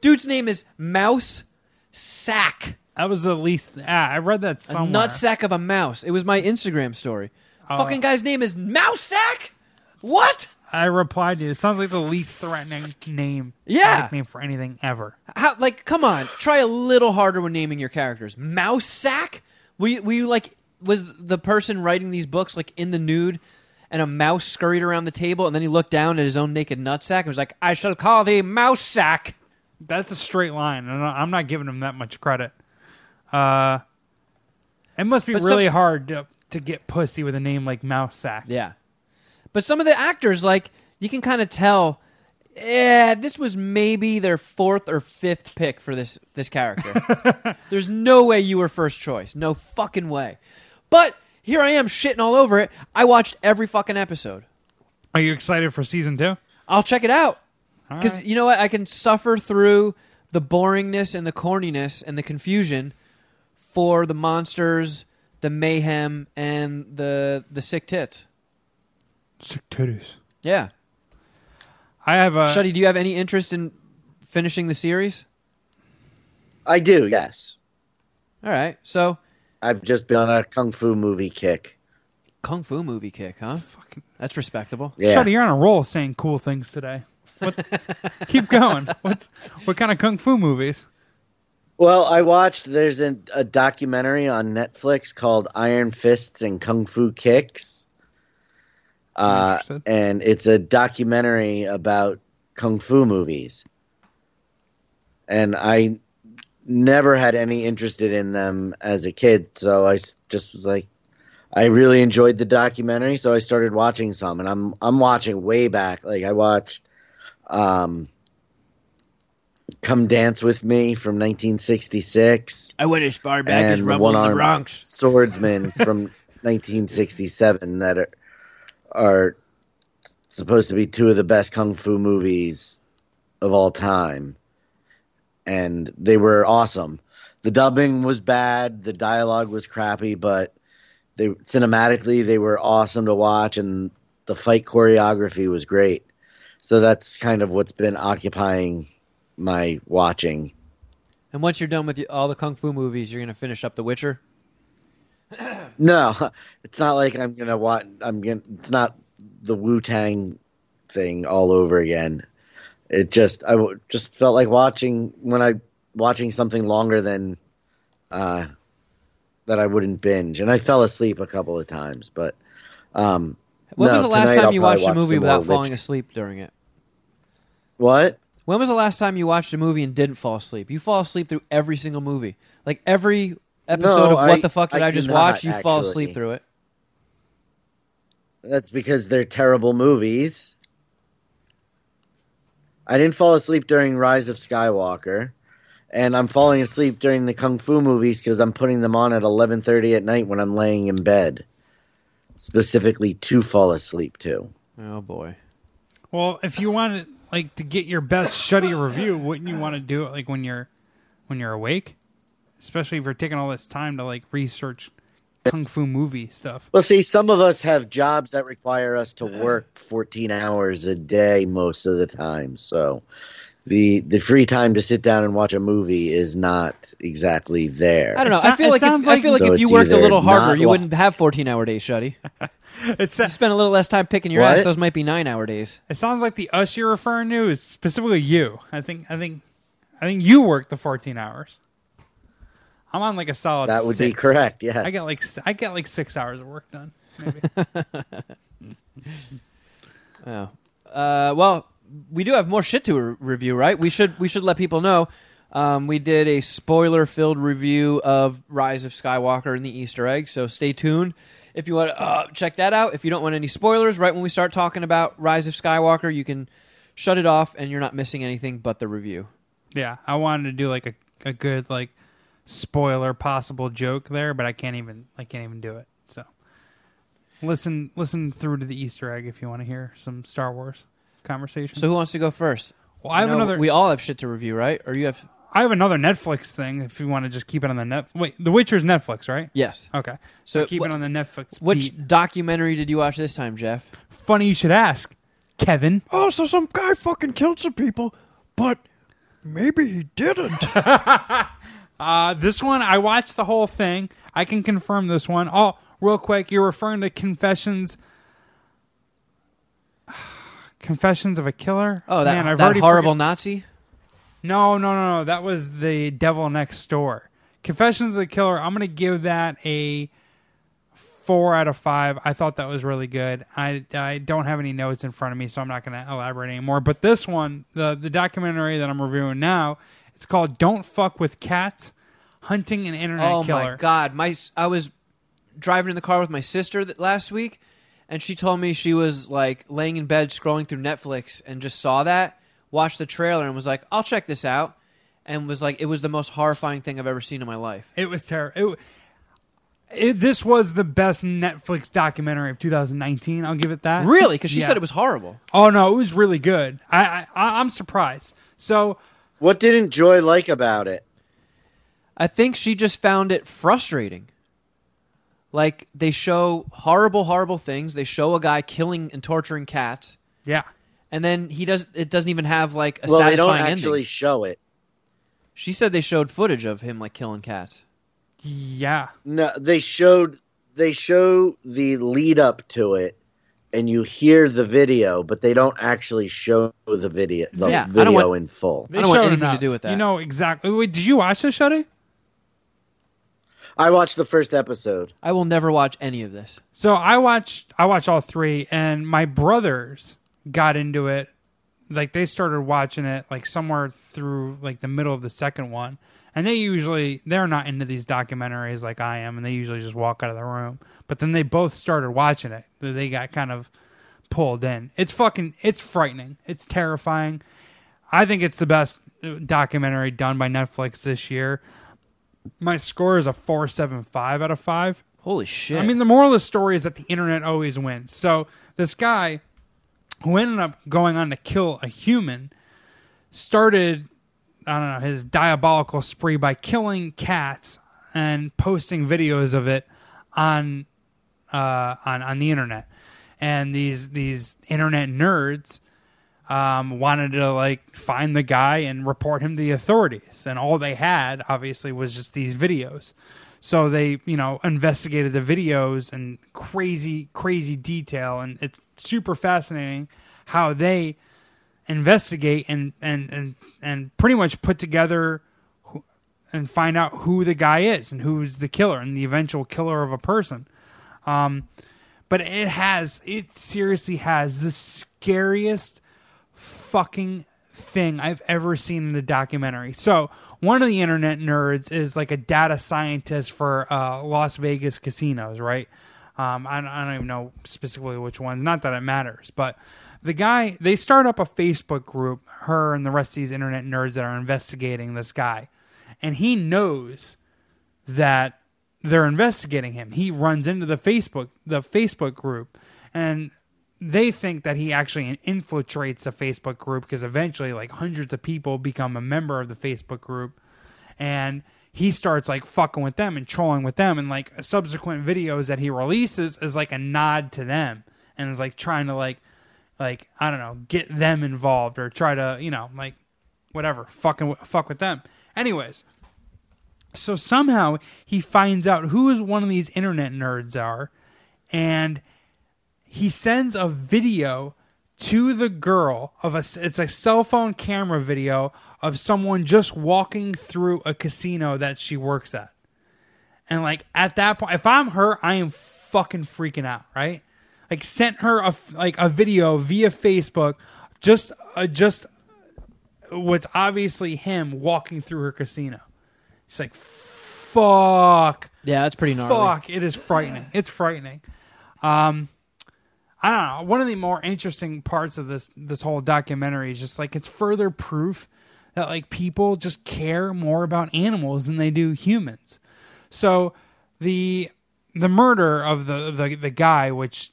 Dude's name is Mouse Sack. That was the least. Ah, I read that somewhere. nut sack of a mouse. It was my Instagram story. Oh. Fucking guy's name is Mousesack. What? I replied to you. It sounds like the least threatening name. Yeah. Nickname for anything ever. How like come on, try a little harder when naming your characters. Mouse sack? Were you, were you like was the person writing these books like in the nude and a mouse scurried around the table and then he looked down at his own naked nutsack and was like, I shall call thee mouse sack. That's a straight line, and I'm not giving him that much credit. Uh, it must be But really some- hard to, to get pussy with a name like Mousesack. Yeah. But some of the actors, like, you can kind of tell yeah, this was maybe their fourth or fifth pick for this this character. There's no way you were first choice. No fucking way. But here I am shitting all over it. I watched every fucking episode. Are you excited for season two? I'll check it out. Because right. you know what? I can suffer through the boringness and the corniness and the confusion for the monsters, the mayhem, and the the sick tits. Sick titties. Yeah. I have a. Shuddy, do you have any interest in finishing the series? I do, yes. All right. So, I've just been on a kung fu movie kick. kung fu movie kick, huh? Fucking, That's respectable. Yeah. Shuddy, you're on a roll saying cool things today. What, keep going. What's what kind of kung fu movies? Well, I watched. There's a, a documentary on Netflix called Iron Fists and Kung Fu Kicks, uh, and it's a documentary about kung fu movies. And I never had any interested in them as a kid, so I just was like, I really enjoyed the documentary, so I started watching some, and I'm I'm watching way back. Like I watched, um, "Come Drink with Me" from 1966 I went as far and the one-armed swordsman from 1967 that are, are supposed to be two of the best kung fu movies of all time. And they were awesome. The dubbing was bad. The dialogue was crappy but they cinematically they were awesome to watch and the fight choreography was great. So that's kind of what's been occupying my watching. And once you're done with all the kung fu movies, you're going to finish up The Witcher. No, it's not like I'm gonna watch. I'm gonna. It's not the Wu Tang thing all over again. It just I w- just felt like watching when I watching something longer than uh, that I wouldn't binge, and I fell asleep a couple of times. But um, When no, was the last time I'll you watched a movie without falling asleep during it? What? When was the last time you watched a movie and didn't fall asleep? You fall asleep through every single movie. Like every episode No, of What I- the Fuck Did I I, Just Watch? You fall asleep through it. That's because they're terrible movies. I didn't fall asleep during Rise of Skywalker, and I'm falling asleep during the kung fu movies because I'm putting them on at 11:30 at night when I'm laying in bed, specifically to fall asleep to. Oh boy. Well, if you wanted like to get your best shuddy review, wouldn't you want to do it like when you're when you're awake? Especially if you're taking all this time to like research kung fu movie stuff. Well, see, some of us have jobs that require us to work 14 hours a day most of the time, so the the free time to sit down and watch a movie is not exactly there. I don't know. It I feel it like if, sounds I feel like So if you worked a little harder, you wa- wouldn't have 14 hour days, Shuddy. It's You spend a little less time picking your What? ass. Those might be nine hour days. it sounds like the us you're referring to is specifically you. I think I think I think you work the 14 hours. I'm on like a solid. that would be correct. Yes. I get like s- I get like six hours of work done. Maybe. Oh. Uh, well, we do have more shit to re- review, right? We should we should let people know. Um, we did a spoiler filled review of Rise of Skywalker and the Easter egg, so stay tuned if you want to uh, check that out. If you don't want any spoilers, right when we start talking about Rise of Skywalker, you can shut it off and you're not missing anything but the review. yeah, I wanted to do like a a good like spoiler possible joke there, but I can't even I can't even do it. So listen listen through to the Easter egg if you want to hear some Star Wars conversation. So who wants to go first? well, I have know another We all have shit to review, right? Or you have? I have another Netflix thing if you want to just keep it on the net. Wait, The Witcher's Netflix, right? Yes. Okay, so So keep wh- it on the Netflix. Which beat. documentary did you watch this time, Jeff? funny you should ask, Kevin. Oh, so some guy fucking killed some people, but maybe he didn't. Uh, this one, I watched the whole thing. I can confirm this one. Oh, real quick, you're referring to Confessions. Confessions of a Killer. Oh, that Man, I've that already horrible forget- Nazi. No, no, no, no. That was the Devil Next Door. Confessions of the Killer. I'm gonna give that a four out of five. I thought that was really good. I I don't have any notes in front of me, so I'm not gonna elaborate anymore. But this one, the the documentary that I'm reviewing now, it's called "Don't Fuck with Cats: Hunting an Internet Oh Killer." my god, my I was driving in the car with my sister that last week, and she told me she was like laying in bed scrolling through Netflix and just saw that, watched the trailer, and was like, "I'll check this out," and was like, "It was the most horrifying thing I've ever seen in my life." It was terrible. It, this was the best Netflix documentary of 2019. I'll give it that. Really? Because she Yeah. said it was horrible. Oh no, it was really good. I I- I'm surprised. So What didn't Joy like about it? I think she just found it frustrating. Like they show horrible, horrible things. They show a guy killing and torturing cats, yeah, and then he does. It doesn't even have like a well, they don't actually ending. show it. She said they showed footage of him like killing cats. yeah. No, they showed they show the lead up to it, and you hear the video, but they don't actually show the video the Yeah, I don't video want- in full. They I don't want showed anything to do with that. You know exactly. Wait, did you watch this, Shuddy? I watched the first episode. I will never watch any of this. So I watched. I watched all three, and my brothers got into it. Like they started watching it like somewhere through like the middle of the second one, and they usually they're not into these documentaries like I am, and they usually just walk out of the room. But then they both started watching it. They got kind of pulled in. It's fucking. It's frightening. It's terrifying. I think it's the best uh, documentary done by Netflix this year. My score is a four seven five out of five. Holy shit! I mean, the moral of the story is that the internet always wins. So this guy who ended up going on to kill a human started, I don't know, his diabolical spree by killing cats and posting videos of it on uh, on on the internet. And these these internet nerds um, wanted to like find the guy and report him to the authorities. And all they had, obviously, was just these videos. So they, you know, investigated the videos and crazy, crazy detail, and it's super fascinating how they investigate and and and and pretty much put together who, and find out who the guy is and who's the killer and the eventual killer of a person. Um, but it has, it seriously has the scariest fucking thing I've ever seen in a documentary. So one of the internet nerds is like a data scientist for uh, Las Vegas casinos, right? Um, I, I don't even know specifically which ones. Not that it matters, but the guy they start up a Facebook group. Her and the rest of these internet nerds that are investigating this guy, and he knows that they're investigating him. He runs into the Facebook the Facebook group, and they think that he actually infiltrates the Facebook group because eventually, like hundreds of people become a member of the Facebook group, and he starts like fucking with them and trolling with them, and like subsequent videos that he releases is like a nod to them, and is like trying to like, like I don't know, get them involved or try to you know like, whatever, fucking fuck with them. Anyways, so somehow he finds out who is one of these internet nerds are, and he sends a video to the girl of a it's a cell phone camera video of someone just walking through a casino that she works at. And like at that point if I'm her, I am fucking freaking out, right? Like sent her a like a video via Facebook just uh, just what's obviously him walking through her casino. She's like fuck. Yeah, that's pretty gnarly. fuck it is frightening. It's frightening. Um i don't know. One of the more interesting parts of this this whole documentary is just like it's further proof that like people just care more about animals than they do humans. So the the murder of the the, the guy which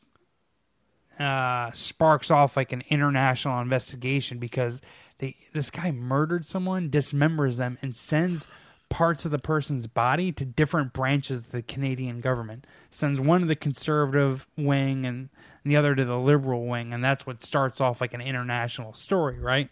uh sparks off like an international investigation because they this guy murdered someone dismembers them and sends parts of the person's body to different branches of the Canadian government. Sends one to the conservative wing and, and the other to the liberal wing, and that's what starts off like an international story, right?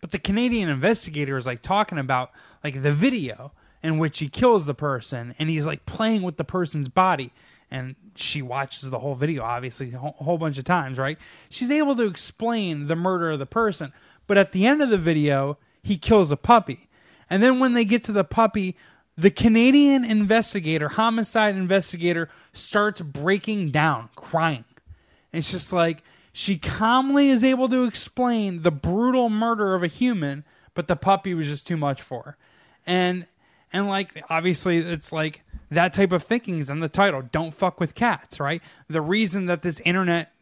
But the Canadian investigator is like talking about like the video in which he kills the person and he's like playing with the person's body and she watches the whole video obviously a whole, bunch of times right? She's able to explain the murder of the person but at the end of the video he kills a puppy. And then when they get to the puppy the Canadian investigator homicide investigator starts breaking down crying. It's just like she calmly is able to explain the brutal murder of a human, but the puppy was just too much for her. And and like obviously it's like that type of thinking is in the title. Don't fuck with cats, right? The reason that this internet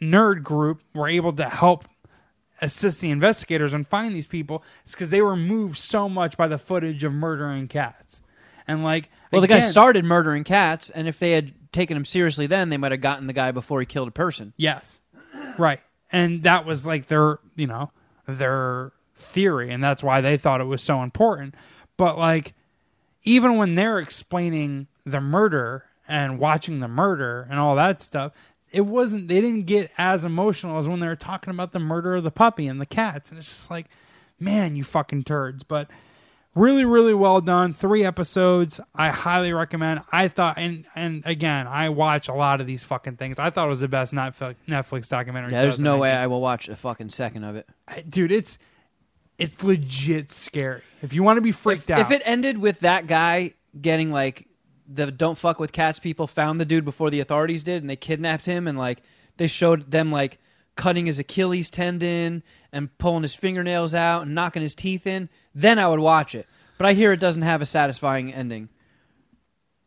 nerd group were able to help assist the investigators and find these people is because they were moved so much by the footage of murdering cats. And like Well, the guy started murdering cats, and if they had taken him seriously then, they might have gotten the guy before he killed a person. Yes. Right. And that was like their, you know, their theory and that's why they thought it was so important. But like even when they're explaining the murder and watching the murder and all that stuff, it wasn't they didn't get as emotional as when they were talking about the murder of the puppy and the cats. And it's just like man, you fucking turds. But really really well done. Three episodes. I highly recommend. I thought and and again i watch a lot of these fucking things. I thought it was the best netflix, netflix documentary Yeah, there's no way I will watch a fucking second of it. I- dude it's it's legit scary if you want to be freaked If, out if it ended with that guy getting like the don't fuck with cats people found the dude before the authorities did and they kidnapped him and like they showed them like cutting his Achilles tendon and pulling his fingernails out and knocking his teeth in, then I would watch it. But I hear it doesn't have a satisfying ending.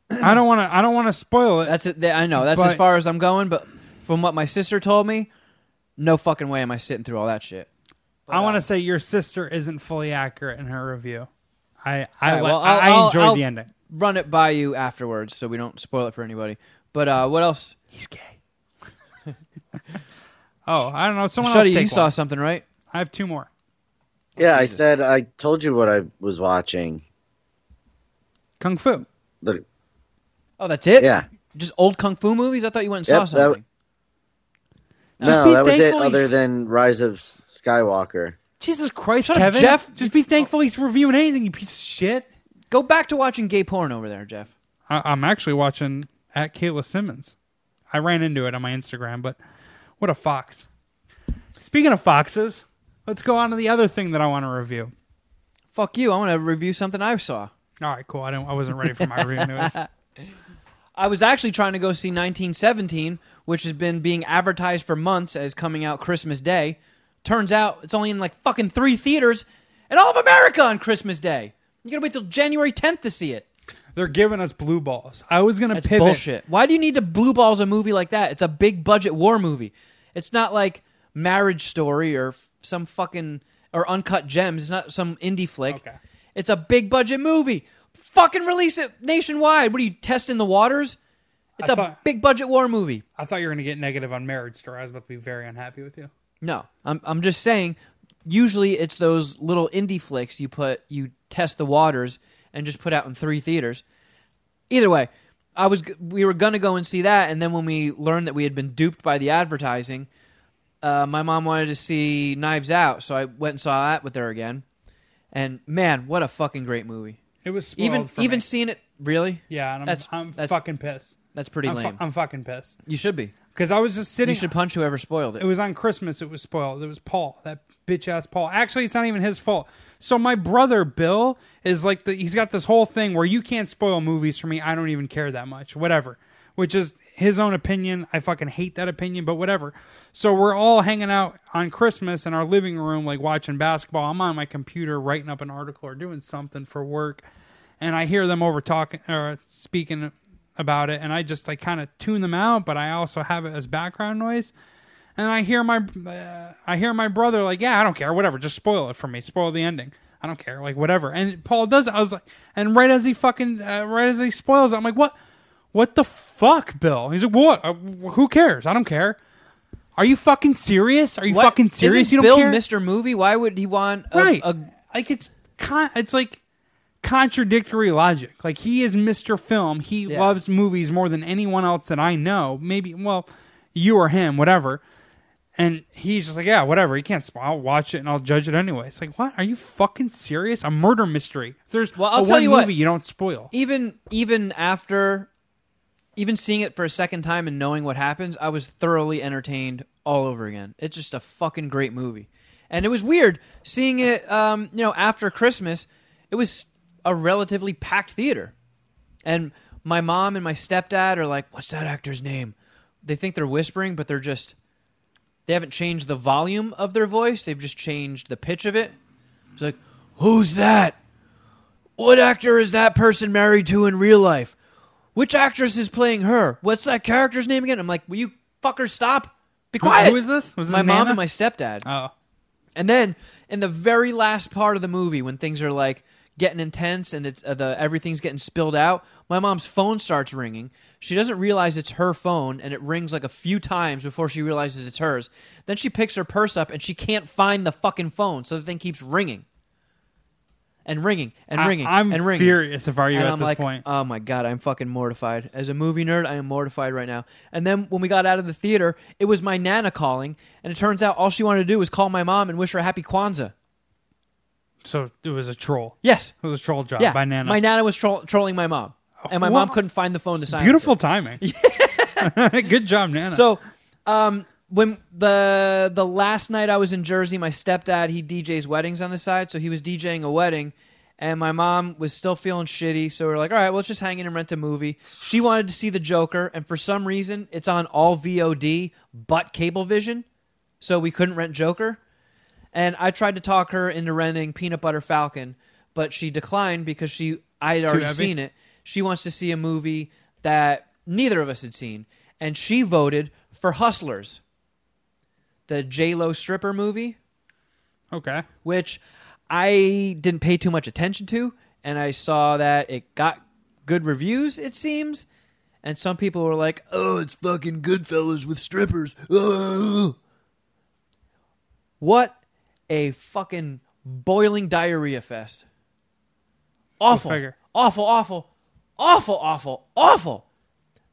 i don't want to i don't want to spoil it That's it. I know that's as far as I'm going. But from what my sister told me, no fucking way am I sitting through all that shit. I want to say your sister isn't fully accurate in her review i i, All right, li- well, I, I'll- I enjoyed I'll- the ending Run it by you afterwards, so we don't spoil it for anybody. But uh, what else? he's gay oh i don't know someone Shuddy, else take you saw something, right? i have two more Yeah, I said I told you what I was watching. kung fu The Oh, that's it. yeah, Just old kung fu movies. I thought you went and Yep, saw that- something. Just no, be that was it. thankful he- Other than Rise of Skywalker. Jesus Christ, Shut up, Kevin. Jeff. Just be thankful he's reviewing anything, you piece of shit. Go back to watching gay porn over there, Jeff. I- I'm actually watching at Kayla Simmons. I ran into it on my Instagram, but what a fox. Speaking of foxes, let's go on to the other thing that I want to review. Fuck you. I want to review something I saw. All right, cool. I don't. I wasn't ready for my review news. I was actually trying to go see 1917, which has been being advertised for months as coming out Christmas Day. Turns out it's only in like fucking three theaters in all of America on Christmas Day. You gotta wait till January 10th to see it. They're giving us blue balls. I was gonna That's pivot. bullshit. Why do you need to blue balls a movie like that? It's a big budget war movie. It's not like Marriage Story or some fucking or Uncut Gems. It's not some indie flick. Okay. It's a big budget movie. Fucking release it nationwide. What are you testing the waters? It's I a thought- big budget war movie. I thought you were gonna get negative on Marriage Story. I was about to be very unhappy with you. No, I'm I'm just saying. Usually, it's those little indie flicks you put you test the waters and just put out in three theaters. Either way, I was we were gonna go and see that, and then when we learned that we had been duped by the advertising, uh, my mom wanted to see Knives Out, so I went and saw that with her again. And man, what a fucking great movie! It was spoiled Even even me. seeing it, really, yeah, and I'm, that's- I'm that's fucking pissed. that's pretty I'm, fu- lame. I'm fucking pissed you should be. because I was just sitting. You should punch whoever spoiled it. It was on Christmas. It was spoiled. It was Paul, that bitch ass Paul. Actually, it's not even his fault. So my brother Bill is like the. He's got this whole thing where you can't spoil movies for me. I don't even care that much. Whatever. Which is his own opinion. I fucking hate that opinion, but whatever. So we're all hanging out on Christmas in our living room, like watching basketball. I'm on my computer writing up an article or doing something for work, and I hear them over talking or speaking about it, and I just like kind of tune them out, but I also have it as background noise and I hear my uh, I hear my brother like, yeah, I don't care, whatever, just spoil it for me, spoil the ending. I don't care, like whatever. And Paul does it. I was like, and right as he fucking uh, right as he spoils, it, I'm like, what, what the fuck, Bill? He's like, what? Uh, who cares? I don't care. Are you fucking serious? Are you What? fucking serious? Isn't you don't Bill care, Mr. Movie? Why would he want a, right? a like it's con- it's like contradictory logic. Like he is Mr. Film. He Yeah. loves movies more than anyone else that I know. Maybe well, you or him, whatever. And he's just like, yeah, whatever. He can't. Sp- I'll watch it and I'll judge it anyway. It's like, what? Are you fucking serious? A murder mystery. If there's Well, I'll a tell one you what. movie you don't spoil. even even after even seeing it for a second time and knowing what happens, I was thoroughly entertained all over again. It's just a fucking great movie. And it was weird seeing it um, you know, after Christmas. It was a relatively packed theater. And my mom and my stepdad are like, "What's that actor's name?" They think they're whispering, but they're just they haven't changed the volume of their voice. They've just changed the pitch of it. It's like, "Who's that?" What actor is that person married to in real life? Which actress is playing her? What's that character's name again? I'm like, will you fuckers stop? Be quiet. who is this? Was this my mom and my stepdad. Oh, And then in the very last part of the movie, when things are like getting intense and it's uh, the everything's getting spilled out, my mom's phone starts ringing. She doesn't realize it's her phone, and it rings like a few times before she realizes it's hers. Then she picks her purse up, and she can't find the fucking phone, so the thing keeps ringing and ringing and I- ringing I'm and ringing. furious if were you and at I'm this like, point. oh my god, I'm fucking mortified. As a movie nerd, I am mortified right now. And then when we got out of the theater, it was my nana calling, and it turns out all she wanted to do was call my mom and wish her a happy Kwanzaa. so it was a troll. Yes, It was a troll job yeah. by Nana. My nana was troll- trolling my mom, and my Well, mom couldn't find the phone to silence Beautiful it. timing. Good job, Nana. So, um, when the the last night I was in Jersey, my stepdad he DJs weddings on the side, so he was DJing a wedding, and my mom was still feeling shitty. So we are like, all right, well, let's just hang in and rent a movie. She wanted to see the Joker, and for some reason, it's on all VOD but Cablevision, so we couldn't rent Joker. And I tried to talk her into renting Peanut Butter Falcon, but she declined because she I had already seen it. She wants to see a movie that neither of us had seen, and she voted for Hustlers, the J Lo stripper movie, okay. which I didn't pay too much attention to, and I saw that it got good reviews. It seems, and some people were like, "Oh, it's fucking Goodfellas with strippers." What a fucking boiling diarrhea fest! Awful, figure. awful, awful, awful, awful, awful.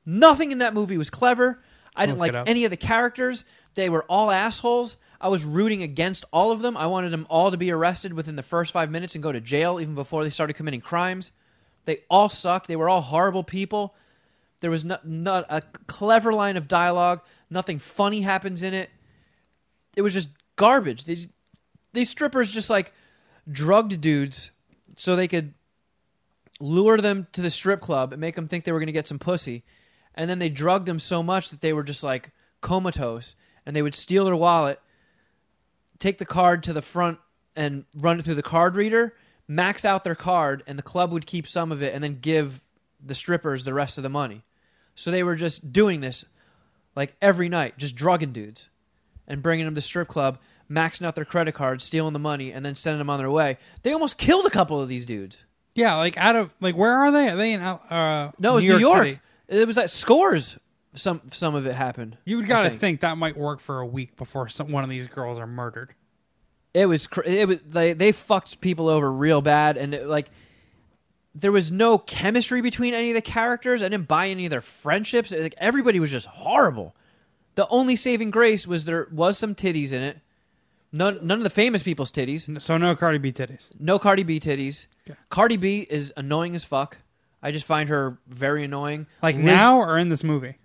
Nothing in that movie was clever. I didn't Look like up. any of the characters. They were all assholes. I was rooting against all of them. I wanted them all to be arrested within the first five minutes and go to jail even before they started committing crimes. They all sucked. They were all horrible people. There was not, not a clever line of dialogue. Nothing funny happens in it. It was just garbage. These these strippers just like drugged dudes so they could lure them to the strip club and make them think they were going to get some pussy. And then they drugged them so much that they were just like comatose and they would steal their wallet, take the card to the front and run it through the card reader, max out their card, and the club would keep some of it and then give the strippers the rest of the money. So they were just doing this like every night, just drugging dudes and bringing them to strip club, maxing out their credit cards, stealing the money, and then sending them on their way. They almost killed a couple of these dudes. Yeah, like out of like where are they? Are they in uh, No, it was New New York. It was at scores. Some some of it happened. You would gotta think. think. that might work for a week before some, one of these girls are murdered. It was cr- it was they they fucked people over real bad, and it, like there was no chemistry between any of the characters. I didn't buy any of their friendships. Like everybody was just horrible. The only saving grace was there was some titties in it. None none of the famous people's titties. So no Cardi B titties. No Cardi B titties. Okay. Cardi B is annoying as fuck. I just find her very annoying. Like Liz- now or in this movie?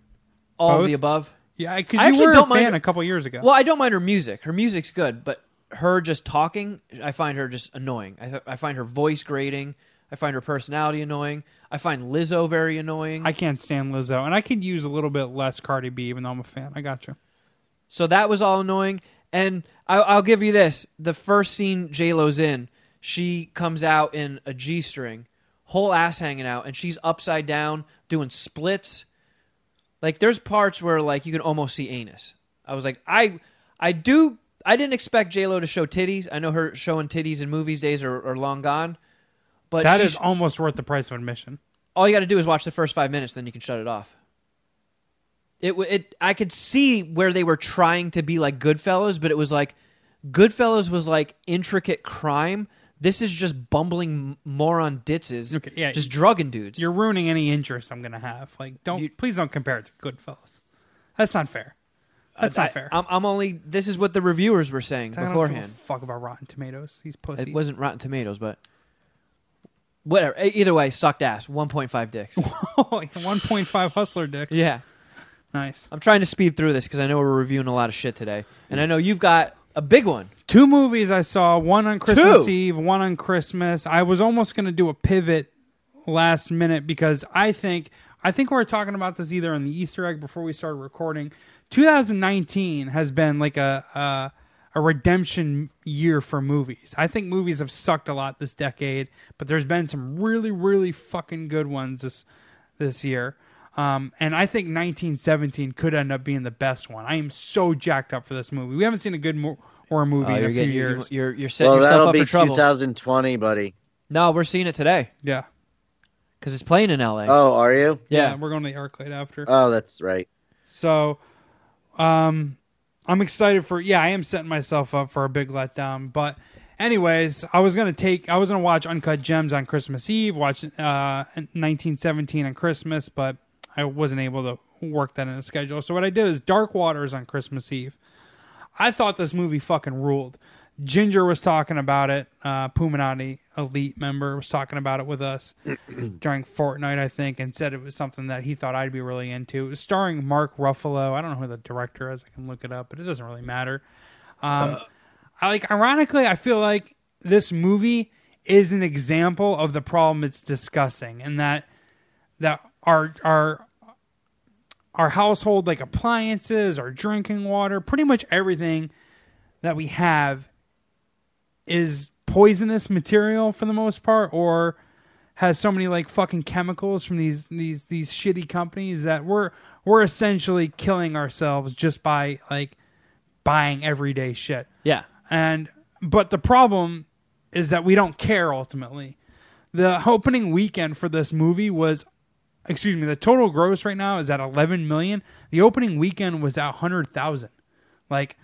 All of the above. Yeah, because I you actually were don't a mind a couple years ago. Well, I don't mind her music. Her music's good, but her just talking, I find her just annoying. I, th- I find her voice grating. I find her personality annoying. I find Lizzo very annoying. I can't stand Lizzo, and I could use a little bit less Cardi B, even though I'm a fan. I got you. so that was all annoying. And I, I'll give you this: the first scene J Lo's in, she comes out in a G string, whole ass hanging out, and she's upside down doing splits. Like there's parts where like you can almost see anus. I was like, I, I do. I didn't expect J Lo to show titties. I know her showing titties in movies days are, are long gone. But that is almost worth the price of admission. all you got to do is watch the first five minutes, then you can shut it off. It it I could see where they were trying to be like Goodfellas, but it was like Goodfellas was like intricate crime. This is just bumbling moron ditzes, Okay, yeah, just drugging dudes. You're ruining any interest I'm gonna have. Like, don't You- please don't compare it to Goodfellas. That's not fair. That's I- not fair. I'm, I'm only. This is what the reviewers were saying I don't give a beforehand. fuck about Rotten Tomatoes. These pussies. It wasn't Rotten Tomatoes, but whatever. E- Either way, sucked ass. 1.5 dicks. 1.5 hustler dicks. yeah. Nice. I'm trying to speed through this because I know we're reviewing a lot of shit today, and I know you've got a big one. Two movies I saw. One on Christmas Two? Eve. One on Christmas. I was almost gonna do a pivot last minute because I think I think we were talking about this either on the Easter egg before we started recording. 2019 has been like a a, a redemption year for movies. I think movies have sucked a lot this decade, but there's been some really really fucking good ones this this year. Um, and I think 1917 could end up being the best one. I am so jacked up for this movie. We haven't seen a good mo- horror movie Oh, in a you're, few getting, years. you're you're setting Well, yourself that'll up be for trouble. 2020, buddy. No, we're seeing it today yeah. because it's playing in L.A. Oh, are you? yeah. we're going to the Arclight after. Oh, that's right. So, um, I'm excited for. Yeah, I am setting myself up for a big letdown. But, anyways, I was gonna take. I was gonna watch Uncut Gems on Christmas Eve. Watch uh 1917 on Christmas, but I wasn't able to work that in the schedule. So what I did is Dark Waters on Christmas Eve. I thought this movie fucking ruled. Ginger was talking about it. Uh, Puminati, elite member, was talking about it with us during Fortnite, I think, and said it was something that he thought I'd be really into. It was starring Mark Ruffalo. I don't know who the director is. I can look it up, but it doesn't really matter. Um, I like, ironically, I feel like this movie is an example of the problem it's discussing, and that that our our our household like appliances, our drinking water, pretty much everything that we have is poisonous material for the most part or has so many like fucking chemicals from these these these shitty companies that we're we're essentially killing ourselves just by like buying everyday shit. yeah. And but the problem is that we don't care ultimately. The opening weekend for this movie was excuse me, the total gross right now is at 11 million. The opening weekend was at 100,000. Like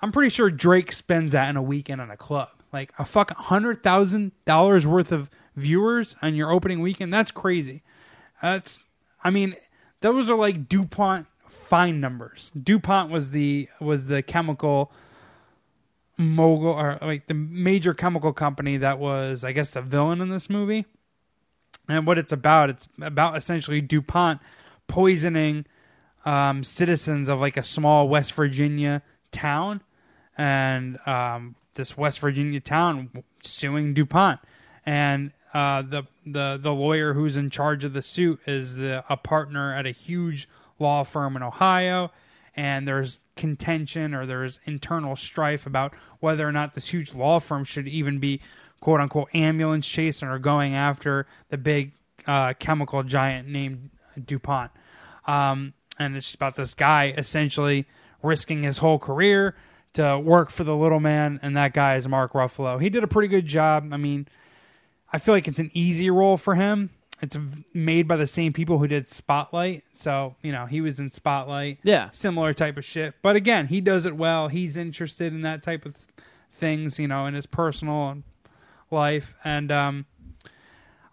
I'm pretty sure Drake spends that in a weekend on a club. Like a fuck $100,000 worth of viewers on your opening weekend. That's crazy. That's I mean, those are like DuPont fine numbers. DuPont was the was the chemical mogul or like the major chemical company that was I guess the villain in this movie. And what it's about, it's about essentially DuPont poisoning um, citizens of like a small West Virginia town, and um, this West Virginia town suing DuPont, and uh, the the the lawyer who's in charge of the suit is the a partner at a huge law firm in Ohio, and there's contention or there's internal strife about whether or not this huge law firm should even be quote unquote ambulance chasing or going after the big uh, chemical giant named DuPont. Um, and it's about this guy essentially risking his whole career to work for the little man, and that guy is Mark Ruffalo. He did a pretty good job. I mean, I feel like it's an easy role for him. It's made by the same people who did Spotlight, so you know he was in Spotlight. Yeah. similar type of shit. But again, he does it well. He's interested in that type of things, you know, in his personal life, and um,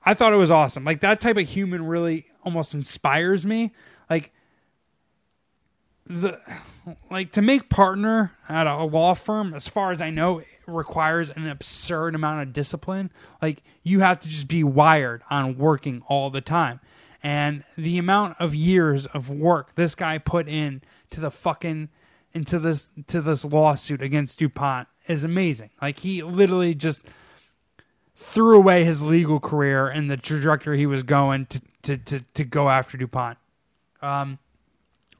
I thought it was awesome. Like that type of human really almost inspires me. Like the like to make partner at a law firm, as far as I know, requires an absurd amount of discipline. Like you have to just be wired on working all the time. And the amount of years of work this guy put in to the fucking into this to this lawsuit against DuPont is amazing. Like he literally just threw away his legal career and the trajectory he was going to to to, to go after DuPont. Um,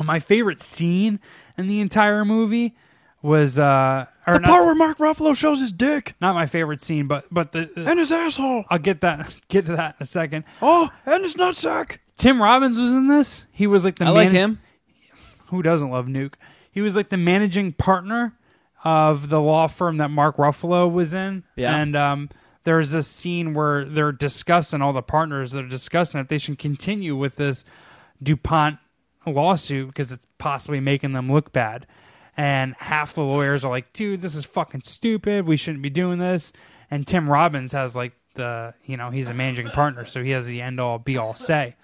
my favorite scene in the entire movie was uh, or The not, part where Mark Ruffalo shows his dick not my favorite scene, but but the and his asshole. I'll get that get to that in a second. Oh, and his nutsack. Tim Robbins was in this. He was like the I like him. who doesn't love Nuke? He was like the managing partner of the law firm that Mark Ruffalo was in. Yeah. And um, there's this scene where they're discussing all the partners. They're discussing if they should continue with this DuPont lawsuit because it's possibly making them look bad. And half the lawyers are like, dude, this is fucking stupid. We shouldn't be doing this. And Tim Robbins has like the, you know, he's a managing partner, so he has the end all be all say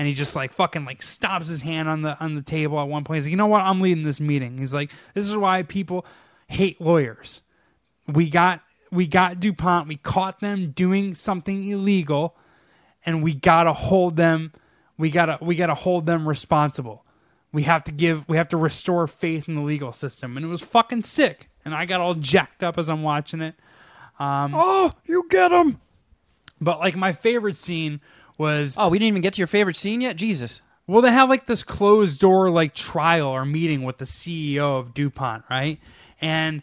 and he just like fucking like stops his hand on the on the table at one point. He's like, you know what? I'm leading this meeting. He's like, this is why people hate lawyers. We got we got DuPont. We caught them doing something illegal, and we gotta hold them. We gotta we gotta hold them responsible. We have to give. We have to restore faith in the legal system. And it was fucking sick. And I got all jacked up as I'm watching it. Um, oh, you get him. But like my favorite scene was Oh, we didn't even get to your favorite scene yet. Jesus. Well, they have like this closed door like trial or meeting with the CEO of DuPont, right? And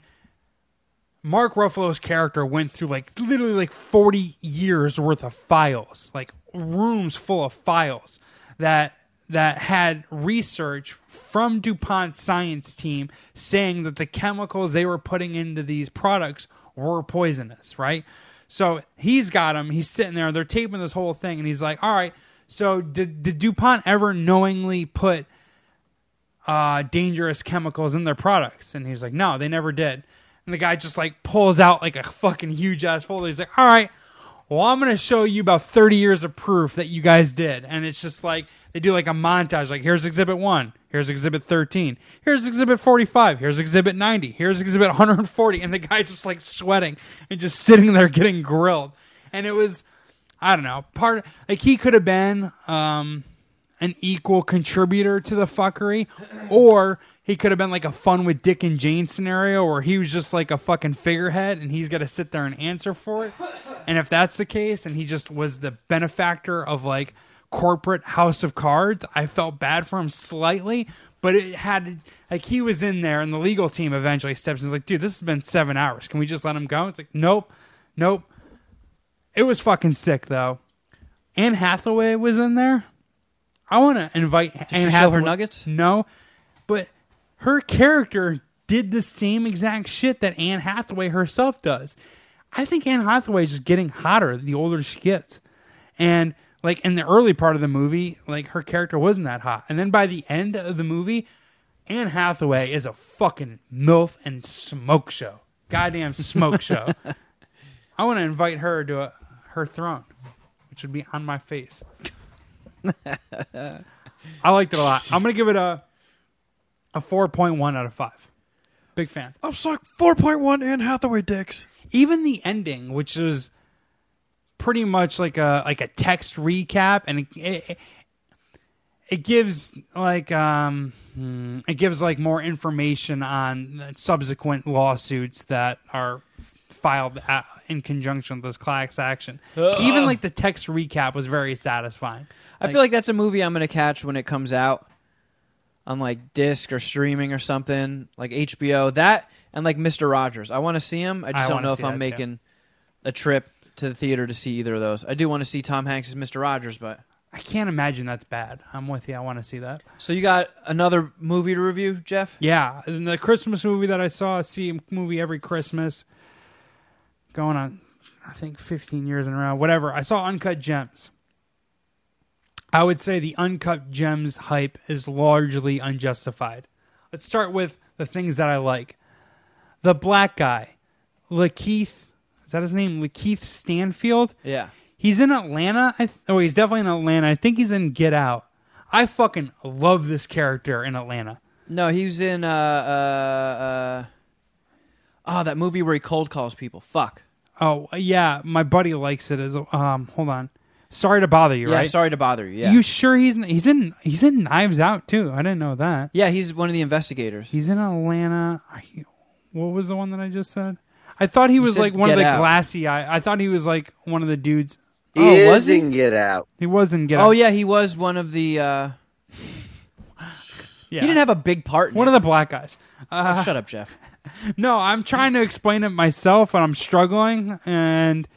Mark Ruffalo's character went through like literally like 40 years worth of files, like rooms full of files that that had research from DuPont's science team saying that the chemicals they were putting into these products were poisonous, right? So he's got him. He's sitting there. They're taping this whole thing, and he's like, "All right, so did, did DuPont ever knowingly put uh, dangerous chemicals in their products?" And he's like, "No, they never did." And the guy just like pulls out like a fucking huge ass folder. He's like, "All right, well, I'm gonna show you about 30 years of proof that you guys did." And it's just like they do like a montage. Like, here's Exhibit One. Here's Exhibit 13. Here's Exhibit 45. Here's Exhibit 90. Here's Exhibit 140. And the guy's just like sweating and just sitting there getting grilled. And it was, I don't know, part like he could have been um, an equal contributor to the fuckery, or he could have been like a fun with Dick and Jane scenario where he was just like a fucking figurehead and he's got to sit there and answer for it. And if that's the case, and he just was the benefactor of like corporate House of Cards, I felt bad for him slightly. But it had like he was in there, and the legal team eventually steps in. and is like, "Dude, this has been seven hours. Can we just let him go?" It's like, "Nope, nope." It was fucking sick though. Anne Hathaway was in there. I want to invite Anne show her Hathaway. nuggets? No, but her character did the same exact shit that Anne Hathaway herself does. I think Anne Hathaway is just getting hotter the older she gets, and like in the early part of the movie, like her character wasn't that hot, and then by the end of the movie, Anne Hathaway is a fucking milf and smoke show. Goddamn smoke show. I want to invite her to a, her throne, which would be on my face. I liked it a lot. I'm gonna give it a a four point one out of five. Big fan. I'm suck 4.1 Anne Hathaway dicks. Even the ending, which was pretty much like a like a text recap, and it, it, it gives like um hmm, it gives like more information on subsequent lawsuits that are filed a in conjunction with this class action. Even like the text recap was very satisfying. I feel like that's a movie I'm going to catch when it comes out. On like disc or streaming or something like HBO. That and like Mister Rogers. I want to see him. I just I don't know if I'm that, too. making a trip to the theater to see either of those. I do want to see Tom Hanks as Mister Rogers, but I can't imagine that's bad. I'm with you. I want to see that. so you got another movie to review, Jeff? Yeah, the Christmas movie that I saw, I see a movie every Christmas, going on, I think 15 years in a row, whatever. I saw Uncut Gems. I would say the Uncut Gems hype is largely unjustified. Let's start with the things that I like. The black guy, Lakeith, is that his name? Lakeith Stanfield? Yeah. He's in Atlanta. I th- oh, he's definitely in Atlanta. I think he's in Get Out. I fucking love this character in Atlanta. No, he was in uh uh uh. Oh, that movie where he cold calls people. Fuck. Oh yeah, my buddy likes it. As um, hold on. Sorry to bother you. Yeah, right? sorry to bother you. Yeah. You sure he's in, he's in he's in Knives Out too? I didn't know that. yeah, he's one of the investigators. He's in Atlanta. Are What was the one that I just said? I thought he was said like one of the Out. glassy eye. I thought he was like one of the dudes. He Oh, is was he? in Get Out. He was in Get Out. Oh yeah, he was one of the. uh yeah. He didn't have a big part. In one it. of the black guys. Oh, shut up, Jeff. No, I'm trying to explain it myself, and I'm struggling. And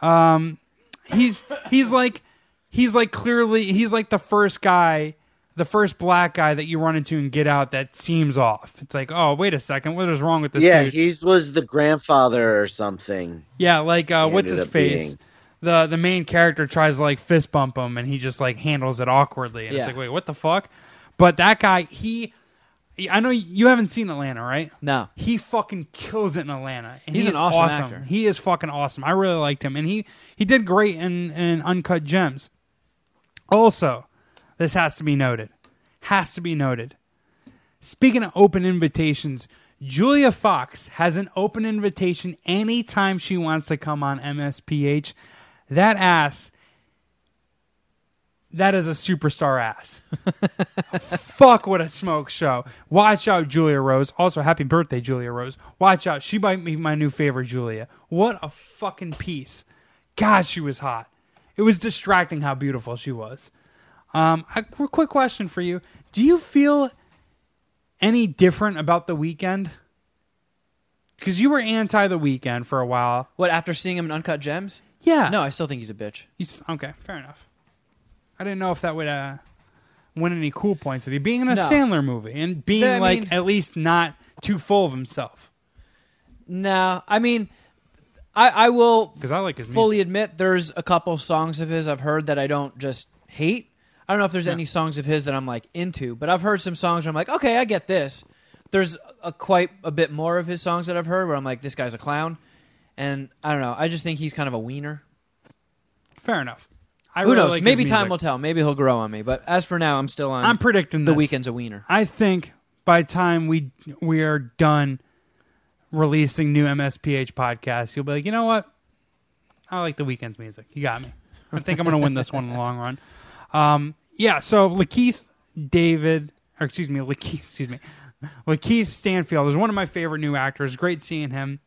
um, he's he's like he's like clearly he's like the first guy, the first black guy that you run into and Get Out that seems off. It's like, oh, wait a second, what is wrong with this yeah, dude? he was the grandfather or something. yeah, like uh, what's his face? being. The the main character tries to like fist bump him, and he just like handles it awkwardly, and Yeah. it's like, wait, what the fuck? But that guy, he, I know you haven't seen Atlanta, right? No. he fucking kills it in Atlanta. And He's an awesome actor. He is fucking awesome. I really liked him, and he he did great in in Uncut Gems. Also, this has to be noted. Has to be noted. Speaking of open invitations, Julia Fox has an open invitation anytime she wants to come on MSPH. That ass. That is a superstar ass. Fuck what a smoke show. Watch out, Julia Rose. Also, happy birthday, Julia Rose. Watch out. She might be my new favorite, Julia. What a fucking piece. God, she was hot. It was distracting how beautiful she was. Um, a quick question for you. Do you feel any different about the Weeknd? Because you were anti the Weeknd for a while. What after seeing him in Uncut Gems? Yeah. No, I still think he's a bitch. You s- okay, fair enough. I didn't know if that would uh, win any cool points with you. Being in a No. Sandler movie and being I like mean- at least not too full of himself. No, I mean, I I will Because I like his fully music. admit there's a couple songs of his I've heard that I don't just hate. I don't know if there's any songs of his that I'm like into, but I've heard some songs where I'm like, okay, I get this. There's a quite a bit more of his songs that I've heard where I'm like, this guy's a clown, and I don't know. I just think he's kind of a wiener. Fair enough. I Who really knows? like his Maybe time music. will tell. Maybe he'll grow on me. But as for now, I'm still on. I'm predicting the this. Weeknd's a wiener. I think by the time we we are done releasing new MSPH podcasts, you'll be like, you know what? I like the Weeknd's music. You got me. I think I'm going to win this one in the long run. Um, yeah. So Lakeith David, or excuse me, Lakeith, excuse me, Lakeith Stanfield is one of my favorite new actors. Great seeing him.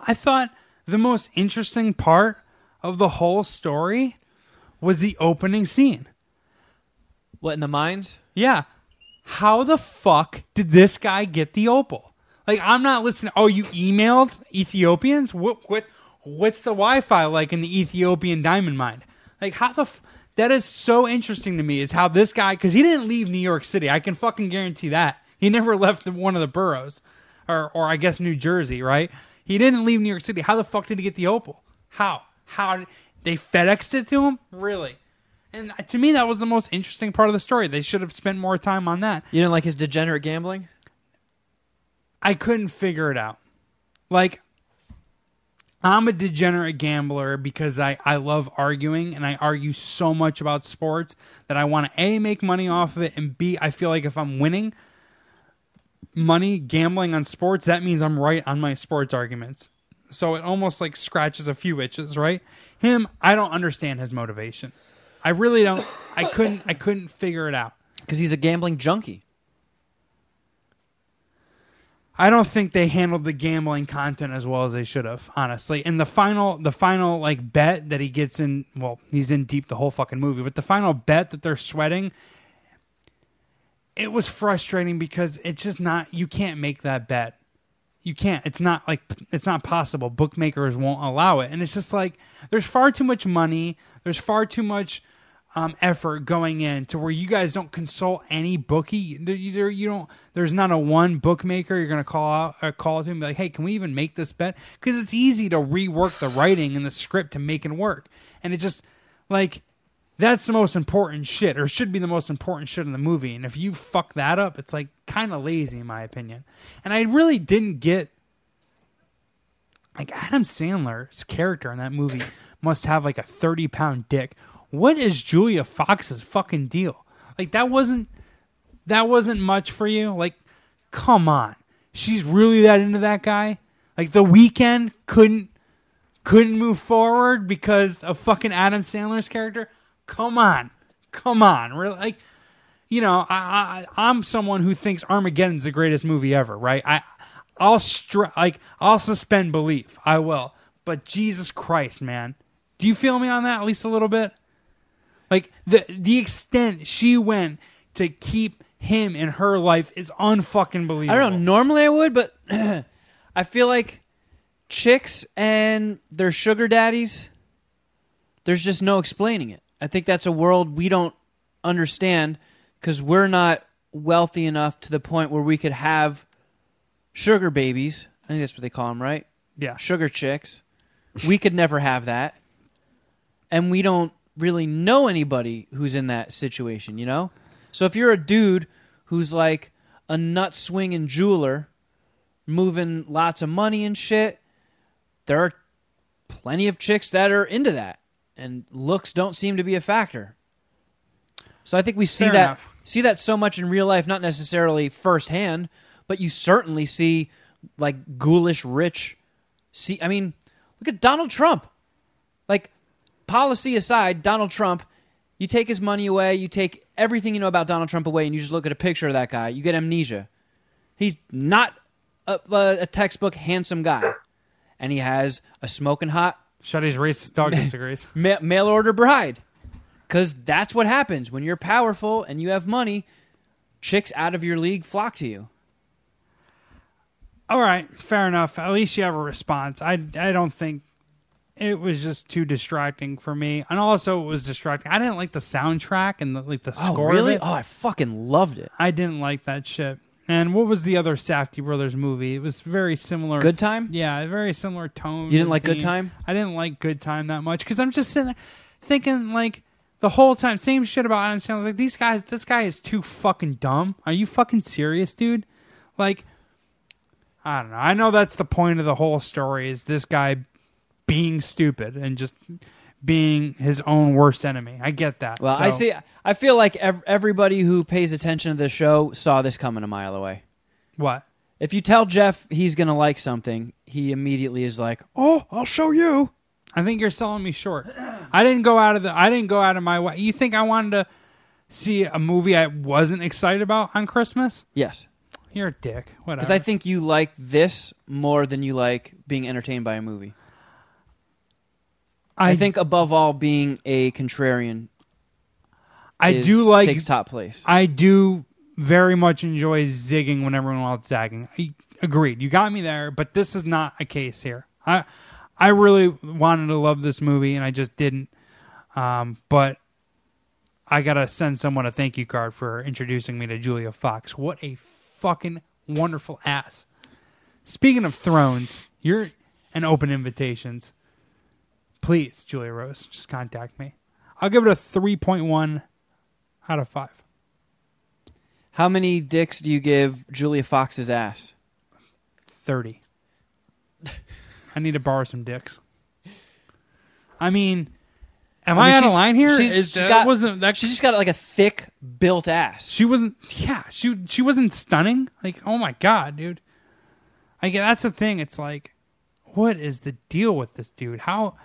I thought the most interesting part of the whole story was the opening scene. What in the mines? Yeah. How the fuck did this guy get the opal? Like I'm not listening. Oh, you emailed Ethiopians? What what what's the Wi-Fi like in the Ethiopian diamond mine? Like how the f- that is so interesting to me is how this guy cuz he didn't leave New York City. I can fucking guarantee that. He never left the, one of the boroughs or or I guess New Jersey, right? He didn't leave New York City. How the fuck did he get the opal? How? How they FedExed it to him? Really? And to me, that was the most interesting part of the story. They should have spent more time on that. You didn't like his degenerate gambling? I couldn't figure it out. Like, I'm a degenerate gambler because I, I love arguing and I argue so much about sports that I want to A, make money off of it, and B, I feel like if I'm winning money gambling on sports, that means I'm right on my sports arguments. So it almost like scratches a few itches, right? Him, I don't understand his motivation. I really don't. I couldn't. I couldn't figure it out. Because he's a gambling junkie. I don't think they handled the gambling content as well as they should have, honestly. And the final, the final like bet that he gets in, well, he's in deep the whole fucking movie, but the final bet that they're sweating, it was frustrating because it's just not you can't make that bet. You can't. It's not like it's not possible. Bookmakers won't allow it, and it's just like there's far too much money. There's far too much um, effort going in to where you guys don't consult any bookie. There, you, you don't. There's not a one bookmaker you're gonna call out, uh, call to and be like, "Hey, can we even make this bet?" Because it's easy to rework the writing and the script to make it work, and it just like that's the most important shit, or should be the most important shit in the movie. And if you fuck that up, it's like kind of lazy, in my opinion. And I really didn't get like Adam Sandler's character in that movie must have like a thirty pound dick what is Julia Fox's fucking deal? Like that wasn't that wasn't much for you. Like, come on, she's really that into that guy. Like the Weeknd couldn't couldn't move forward because of fucking Adam Sandler's character. Come on, come on, really? Like, you know, I, I I'm someone who thinks Armageddon's the greatest movie ever, right? I I'll str- like I'll suspend belief. I will. But Jesus Christ, man. Do you feel me on that at least a little bit? Like the the extent she went to keep him in her life is unfucking believable. I don't know. Normally I would, but I feel like chicks and their sugar daddies. There's just no explaining it. I think that's a world we don't understand because we're not wealthy enough to the point where we could have sugar babies. I think that's what they call them, right? Yeah. Sugar chicks. We could never have that. And we don't really know anybody who's in that situation, you know? So if you're a dude who's like a nut swinging jeweler, moving lots of money and shit, there are plenty of chicks that are into that, and looks don't seem to be a factor. So I think we see Fair that enough. see that so much in real life, not necessarily firsthand, but you certainly see like ghoulish rich. See, I mean, look at Donald Trump. Like policy aside, Donald Trump, you take his money away, you take everything you know about Donald Trump away, and you just look at a picture of that guy, you get amnesia. He's not a, a, a textbook handsome guy, and he has a smoking hot Shuddy's racist dog disagrees. ma- mail order bride. Because that's what happens when you're powerful and you have money. Chicks out of your league flock to you. All right, fair enough. At least you have a response. I I don't think it was just too distracting for me, and also it was distracting. I didn't like the soundtrack and the, like the oh, score. of it. Oh, I fucking loved it. I didn't like that shit. And what was the other Safdie brothers movie? It was very similar. Good Time? Yeah, very similar tone. You didn't like Good. Time? I didn't like Good Time that much because I'm just sitting there thinking like the whole time same shit about Adam Sandler. Like these guys, this guy is too fucking dumb. Are you fucking serious, dude? Like, I don't know. I know that's the point of the whole story is this guy being stupid and just being his own worst enemy. I get that. Well, I see. I feel like ev- everybody who pays attention to the show saw this coming a mile away. what. If you tell Jeff he's going to like something, he immediately is like, Oh, I'll show you. I think you're selling me short. I didn't go out of the. I didn't go out of my way. You think I wanted to see a movie I wasn't excited about on Christmas? yes. You're a dick. Whatever. Because I think you like this more than you like being entertained by a movie. I, think above all, being a contrarian I is- do like. takes top place. I do very much enjoy zigging when everyone else is zagging. I, agreed. You got me there, but this is not a case here. I I really wanted to love this movie and I just didn't. Um, but I gotta send someone a thank you card for introducing me to Julia Fox. What a fucking wonderful ass. Speaking of thrones, you're an open invitations. Please, Julia Rose, just contact me. I'll give it a three point one out of five. How many dicks do you give Julia Fox's ass? 30. I need to borrow some dicks. I mean, am I, mean, out of line here? she's- Is she's that got- wasn't that She's just got like a thick built ass. she wasn't yeah, she she wasn't stunning. Like, oh my god, dude. I get that's the thing. It's like what is the deal with this dude? How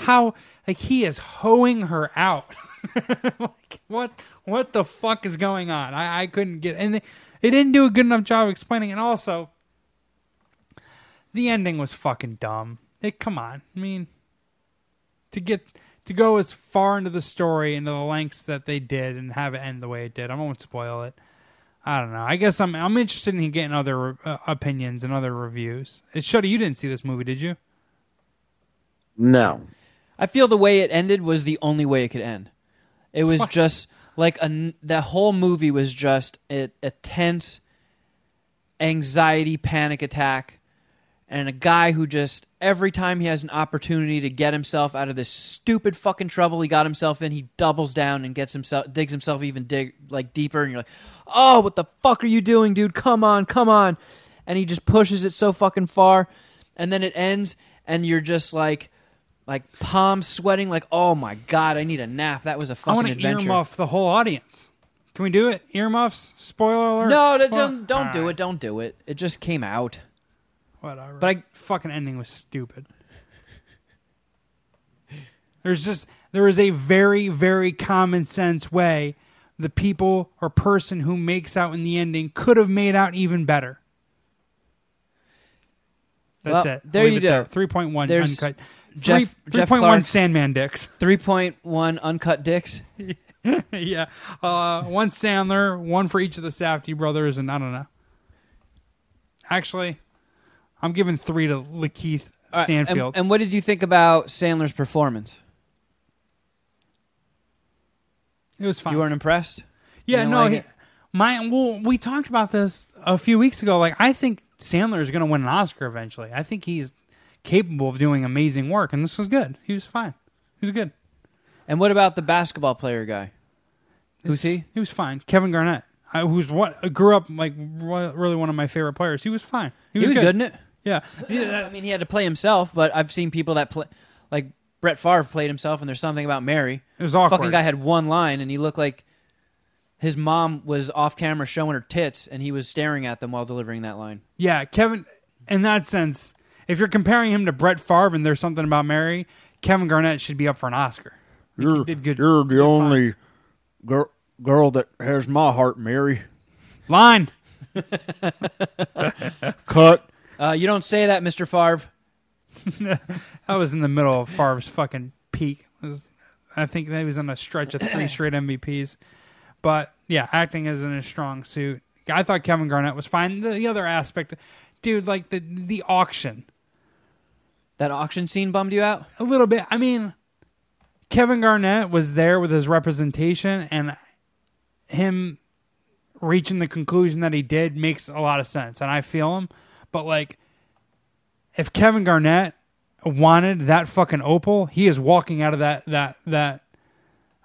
how like he is hoeing her out. like what what the fuck is going on? I I couldn't get and they, they didn't do a good enough job explaining and also the ending was fucking dumb. It come on. I mean to get to go as far into the story into the lengths that they did and have it end the way it did. I won't spoil it. I don't know. I guess I'm I'm interested in getting other uh, opinions and other reviews. Showed you didn't see this movie, did you? No. I feel the way it ended was the only way it could end. It was just like a the whole movie was just a, a tense anxiety panic attack and a guy who just every time he has an opportunity to get himself out of this stupid fucking trouble he got himself in, he doubles down and gets himself digs himself even dig like deeper and you're like, "Oh, what the fuck are you doing, dude? Come on, come on." And he just pushes it so fucking far and then it ends and you're just like like palms sweating like, "Oh my god, I need a nap. That was a fucking I want to adventure." earmuff the whole audience. Can we do it? Earmuffs? Spoiler alert. no, Spoil- don't don't do Alright, it. Don't do it. It just came out. Whatever. But I- fucking ending was stupid. There's just there is a very very common sense way the people or person who makes out in the ending could have made out even better. That's Well, it. there Leave you it go. Three point one uncut. Jeff- Three Jeff point one Clark's- Sandman dicks. 3.1 uncut dicks. yeah, uh, one Sandler, one for each of the Safdie brothers, and I don't know. Actually, I'm giving three to Lakeith All right, and- Stanfield. and, what did you think about Sandler's performance? it was fine. You weren't impressed? Yeah, no, like he, my well, we talked about this a few weeks ago. Like, I think Sandler is going to win an Oscar eventually. I think he's capable of doing amazing work, and this was good. He was fine. He was good. And what about the basketball player guy? Who's he? He was fine. Kevin Garnett, I, who's what grew up like really one of my favorite players. He was fine. He He was, was good it. Yeah, yeah. I mean, he had to play himself, but I've seen people that play, like Brett Favre played himself, and there's something about Mary. It was awkward. Fucking guy had one line, and he looked like his mom was off camera showing her tits, and he was staring at them while delivering that line. Yeah, Kevin. In that sense, if you're comparing him to Brett Favre and there's something about Mary, Kevin Garnett should be up for an Oscar. Like, You're, did good. you're the did only girl, girl that has my heart, Mary. line. Cut. Uh, you don't say that, Mister Favre. I was in the middle of Favre's fucking peak. Was- I think that he was on a stretch of three straight MVPs. But yeah, acting is in a strong suit. I thought Kevin Garnett was fine. The, the other aspect, dude, like the the auction, That auction scene bummed you out? a little bit. I mean, Kevin Garnett was there with his representation, and him reaching the conclusion that he did makes a lot of sense, and I feel him. But like, if Kevin Garnett wanted that fucking opal, he is walking out of that that that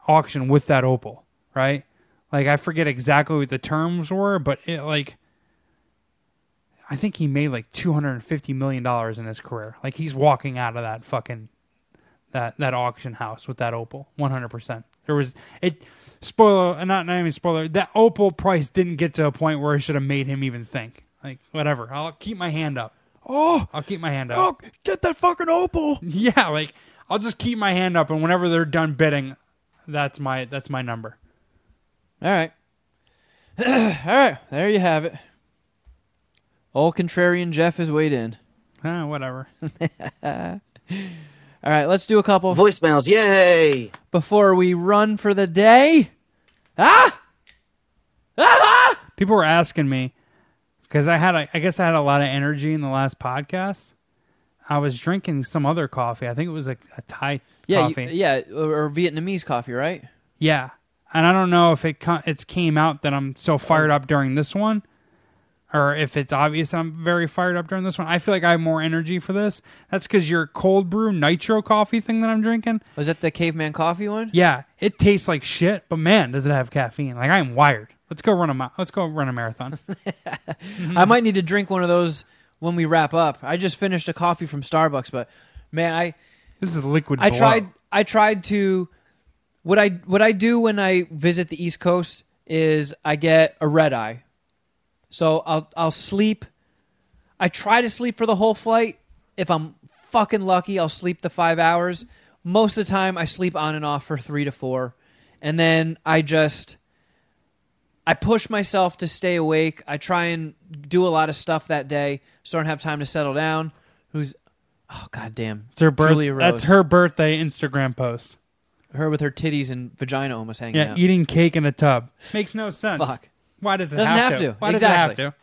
auction with that opal, right? Like I forget exactly what the terms were, but it like I think he made like two hundred and fifty million dollars in his career. Like he's walking out of that fucking that that auction house with that opal, one hundred percent. There was it. Spoiler, not not even spoiler. That opal price didn't get to a point where it should have made him even think. Like whatever, I'll keep my hand up. Oh, I'll keep my hand up. oh, get that fucking opal. Yeah, like I'll just keep my hand up, and whenever they're done bidding, that's my that's my number. All right. All right. There you have it. Old contrarian Jeff is weighed in. Eh, whatever. All right, let's do a couple Voicemails, yay! before we run for the day. Ah! Ah! People were asking me because I had, a, I guess, I had a lot of energy in the last podcast. I was drinking some other coffee. I think it was a, a Thai Yeah, you- coffee. yeah, or, or Vietnamese coffee, right? Yeah, and I don't know if it co- it's came out that I'm so fired up during this one, or if it's obvious I'm very fired up during this one. I feel like I have more energy for this. That's because your cold brew nitro coffee thing that I'm drinking. Oh, Was that the caveman coffee one? Yeah, it tastes like shit, but man, does it have caffeine? Like I'm wired. Let's go run a ma- let's go run a marathon. I might need to drink one of those when we wrap up. I just finished a coffee from Starbucks, but man, I this is liquid. I blow. tried I tried to what I what I do when I visit the East Coast is I get a red eye. So I'll I'll sleep I try to sleep for the whole flight. If I'm fucking lucky, I'll sleep the 5 hours. Most of the time I sleep on and off for 3 to 4. And then I just I push myself to stay awake. I try and do a lot of stuff that day so I don't have time to settle down. Who's oh goddamn. It's her birth- Julia Rose. That's her birthday Instagram post. Her with her titties and vagina almost hanging Yeah, out. eating cake in a tub makes no sense. Fuck. Why does it Doesn't have, have to? to. Why Exactly. does it have to?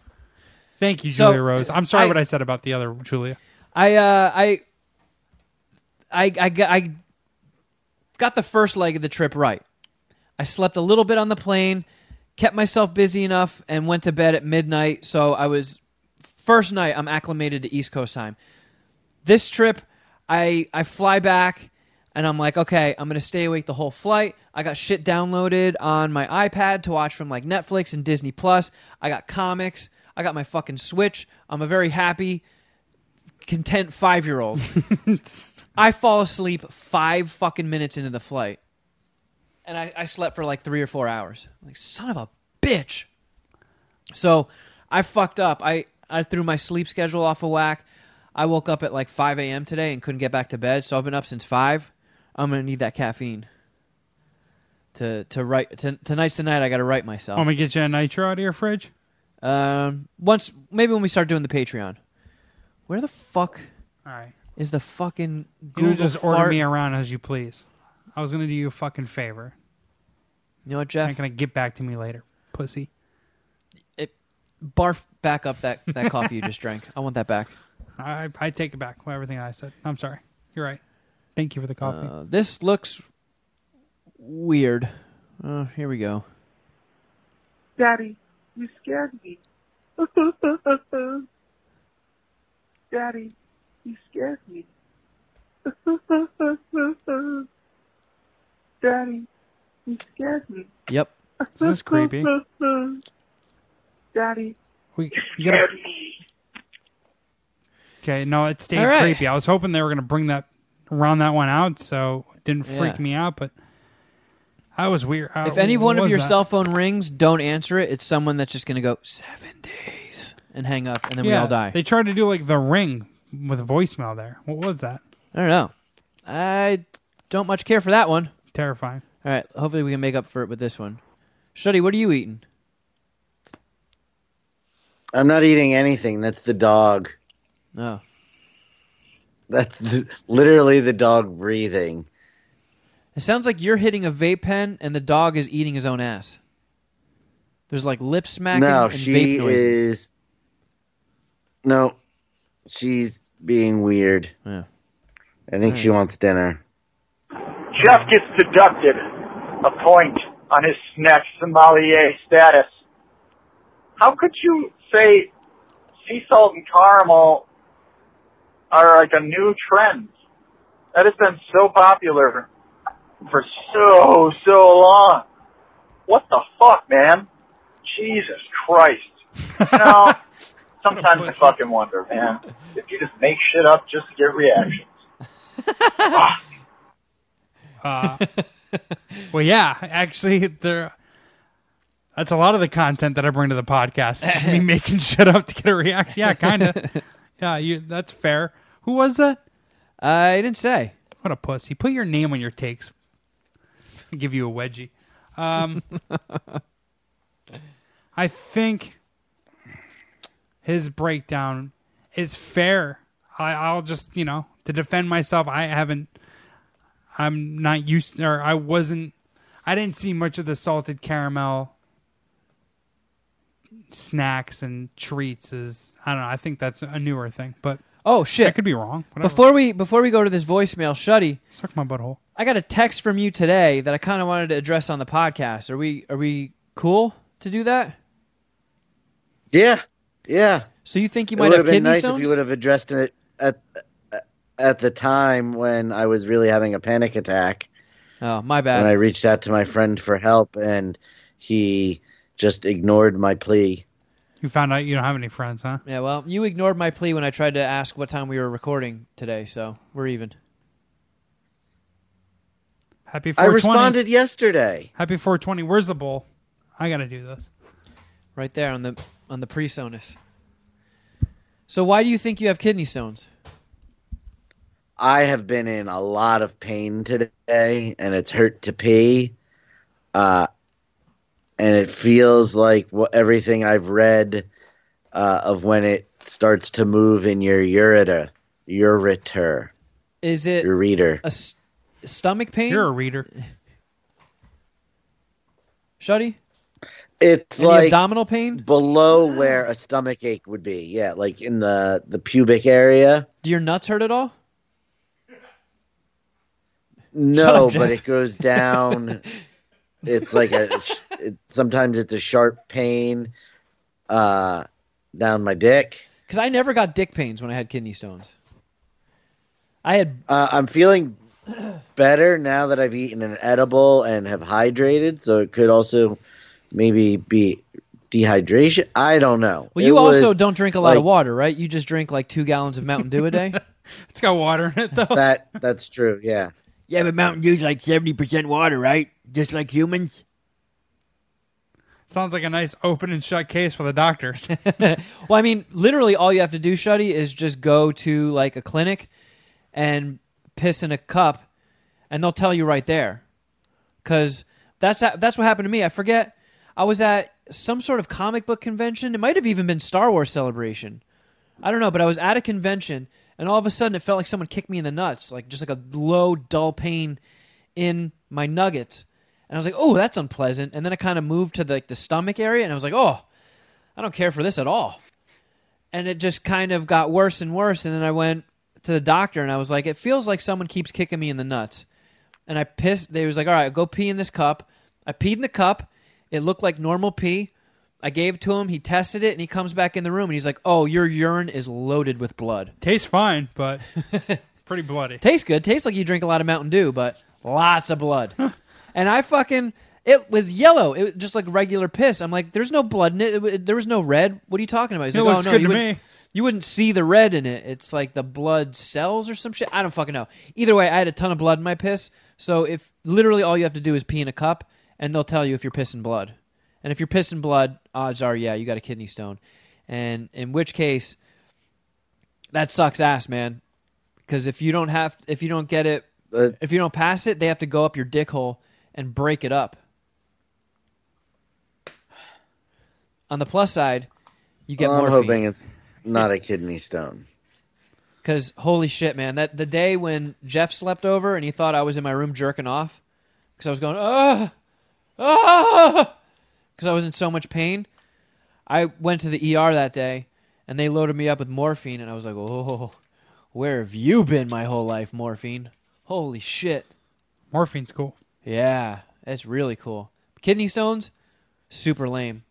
Thank you, So, Julia Rose. I'm sorry I- what I said about the other Julia. I uh, I I I got, I got the first leg of the trip right. I slept a little bit on the plane, kept myself busy enough, and went to bed at midnight. So I was first night. I'm acclimated to East Coast time. This trip, I I fly back. And I'm like, okay, I'm gonna stay awake the whole flight. I got shit downloaded on my iPad to watch from like Netflix and Disney Plus. I got comics. I got my fucking Switch. I'm a very happy, content five year old. I fall asleep five fucking minutes into the flight. And I, I slept for like three or four hours. like, son of a bitch. So I fucked up. I, I threw my sleep schedule off of whack. I woke up at like 5 a.m. today and couldn't get back to bed. So I've been up since 5. I'm going to need that caffeine. To, to write to, tonight's tonight. I got to write myself. Want me to get you a nitro out of your fridge? Um, once maybe when we start doing the Patreon. Where the fuck All right. is the fucking You Google don't just order fart? me around as you please. I was gonna do you a fucking favor. You know what, You're Jeff? not gonna get back to me later, pussy. It Barf back up that, that coffee you just drank. I want that back. I I take it back. Everything I said. I'm sorry. You're right. Thank you for the coffee. Uh, this looks weird. Uh, here we go. Daddy, you scared me. Daddy, you scared me. Daddy, you scared me. Yep. this is creepy. Daddy, We you gotta, scared me. okay. No, it stayed All right. creepy. I was hoping they were gonna bring that round that one out, so it didn't freak Yeah. me out. But I was weird. Uh, If any what one of was your that? cell phone rings, don't answer it. It's someone that's just going to go seven days and hang up, and then we all die. They tried to do like the ring with voicemail there. What was that? I don't know. I don't much care for that one. Terrifying. All right. Hopefully, we can make up for it with this one. Shuddy, what are you eating? I'm not eating anything. That's the dog. Oh, That's the, literally the dog breathing. it sounds like you're hitting a vape pen, and the dog is eating his own ass. There's like lip smacking No, and she vape noises. is. No, she's being weird. Yeah. I think she wants dinner. Jeff gets deducted a point on his snack sommelier status. How could you say sea salt and caramel are like a new trend? That has been so popular for so, so long. What the fuck, man? Jesus Christ. You know, sometimes I fucking wonder, man, if you just make shit up just to get reactions. Uh, well, yeah, actually, there. That's a lot of the content that I bring to the podcast. Me making shit up to get a reaction. Yeah, kind of. yeah, you. That's fair. Who was that? I didn't say. What a pussy. Put your name on your takes. Give you a wedgie. Um, I think his breakdown is fair. I, I'll just, you know, to defend myself, I haven't, I'm not used, or I wasn't, I didn't see much of the salted caramel snacks and treats as, I don't know, I think that's a newer thing, but Oh shit! I could be wrong. Whatever. Before we before we go to this voicemail, Shuddy, Suck my butthole. I got a text from you today that I kind of wanted to address on the podcast. Are we are we cool to do that? Yeah, yeah. So you think you It might would have have been kidney nice stones? if you would have addressed it at at the time when I was really having a panic attack. Oh, my bad. And. I reached out to my friend for help, and he just ignored my plea. You found out you don't have any friends, huh? Yeah, well, you ignored my plea when I tried to ask what time we were recording today, so we're even. Happy I responded yesterday. Happy 420. Where's the bowl? I got to do this. Right there on the on the presonus. So why do you think you have kidney stones? I have been in a lot of pain today, and it's hurt to pee. Uh, and it feels like what everything I've read uh, of when it starts to move in your ureter, ureter, Is it your reader. a s- stomach pain? You're a reader. Shuddy? It's Any like abdominal pain? below where a stomach ache would be. Yeah, like in the the pubic area. Do your nuts hurt at all? No, up, but it goes down. it's like a. It, sometimes it's a sharp pain, uh, down my dick. Because I never got dick pains when I had kidney stones. I had Uh, I'm feeling better now that I've eaten an edible and have hydrated. So it could also maybe be dehydration. I don't know. Well, It you also don't drink a lot of water, right? You just drink like two gallons of Mountain Dew a day. It's got water in it though. that. That's true. Yeah. Yeah, but Mountain Dew's like seventy percent water, right? Just like humans. Sounds like a nice open and shut case for the doctors. Well, I mean, literally, all you have to do, Shuddy, is just go to like a clinic and piss in a cup, and they'll tell you right there. Because that's ha- that's what happened to me. I forget. I was at some sort of comic book convention. It might have even been Star Wars Celebration. I don't know, but I was at a convention, and all of a sudden, it felt like someone kicked me in the nuts, like just like a low, dull pain in my nuggets. And I was like, "Oh, that's unpleasant." And then I kind of moved to the, like the stomach area, and I was like, "Oh, I don't care for this at all." And it just kind of got worse and worse. And then I went to the doctor, and I was like, "It feels like someone keeps kicking me in the nuts." And I pissed. They was like, "All right, go pee in this cup." I peed in the cup. It looked like normal pee. I gave it to him. He tested it, and he comes back in the room, and he's like, "Oh, your urine is loaded with blood." Tastes fine, but pretty bloody. Tastes good. Tastes like you drink a lot of Mountain Dew, but lots of blood. and I fucking it was yellow. It was just like regular piss. I'm like, there's no blood in it. It- it- there was no red. What are you talking about? He's It like, looks oh, no, good you to wouldn't- me. You wouldn't see the red in it. It's like the blood cells or some shit. I don't fucking know. Either way, I had a ton of blood in my piss. So if literally all you have to do is pee in a cup, and they'll tell you if you're pissing blood. And if you're pissing blood, odds are, yeah, you got a kidney stone. And in which case, that sucks ass, man. Because if you don't have, if you don't get it, But if you don't pass it, they have to go up your dick hole and break it up. On the plus side, you get I'm morphine. hoping it's not a kidney stone. Because holy shit, man! That the day when Jeff slept over and he thought I was in my room jerking off, because I was going ah ah, because I was in so much pain. I went to the ER that day, and they loaded me up with morphine, and I was like, oh, where have you been my whole life, morphine? Holy shit! Morphine's cool. Yeah, it's really cool. Kidney stones, super lame.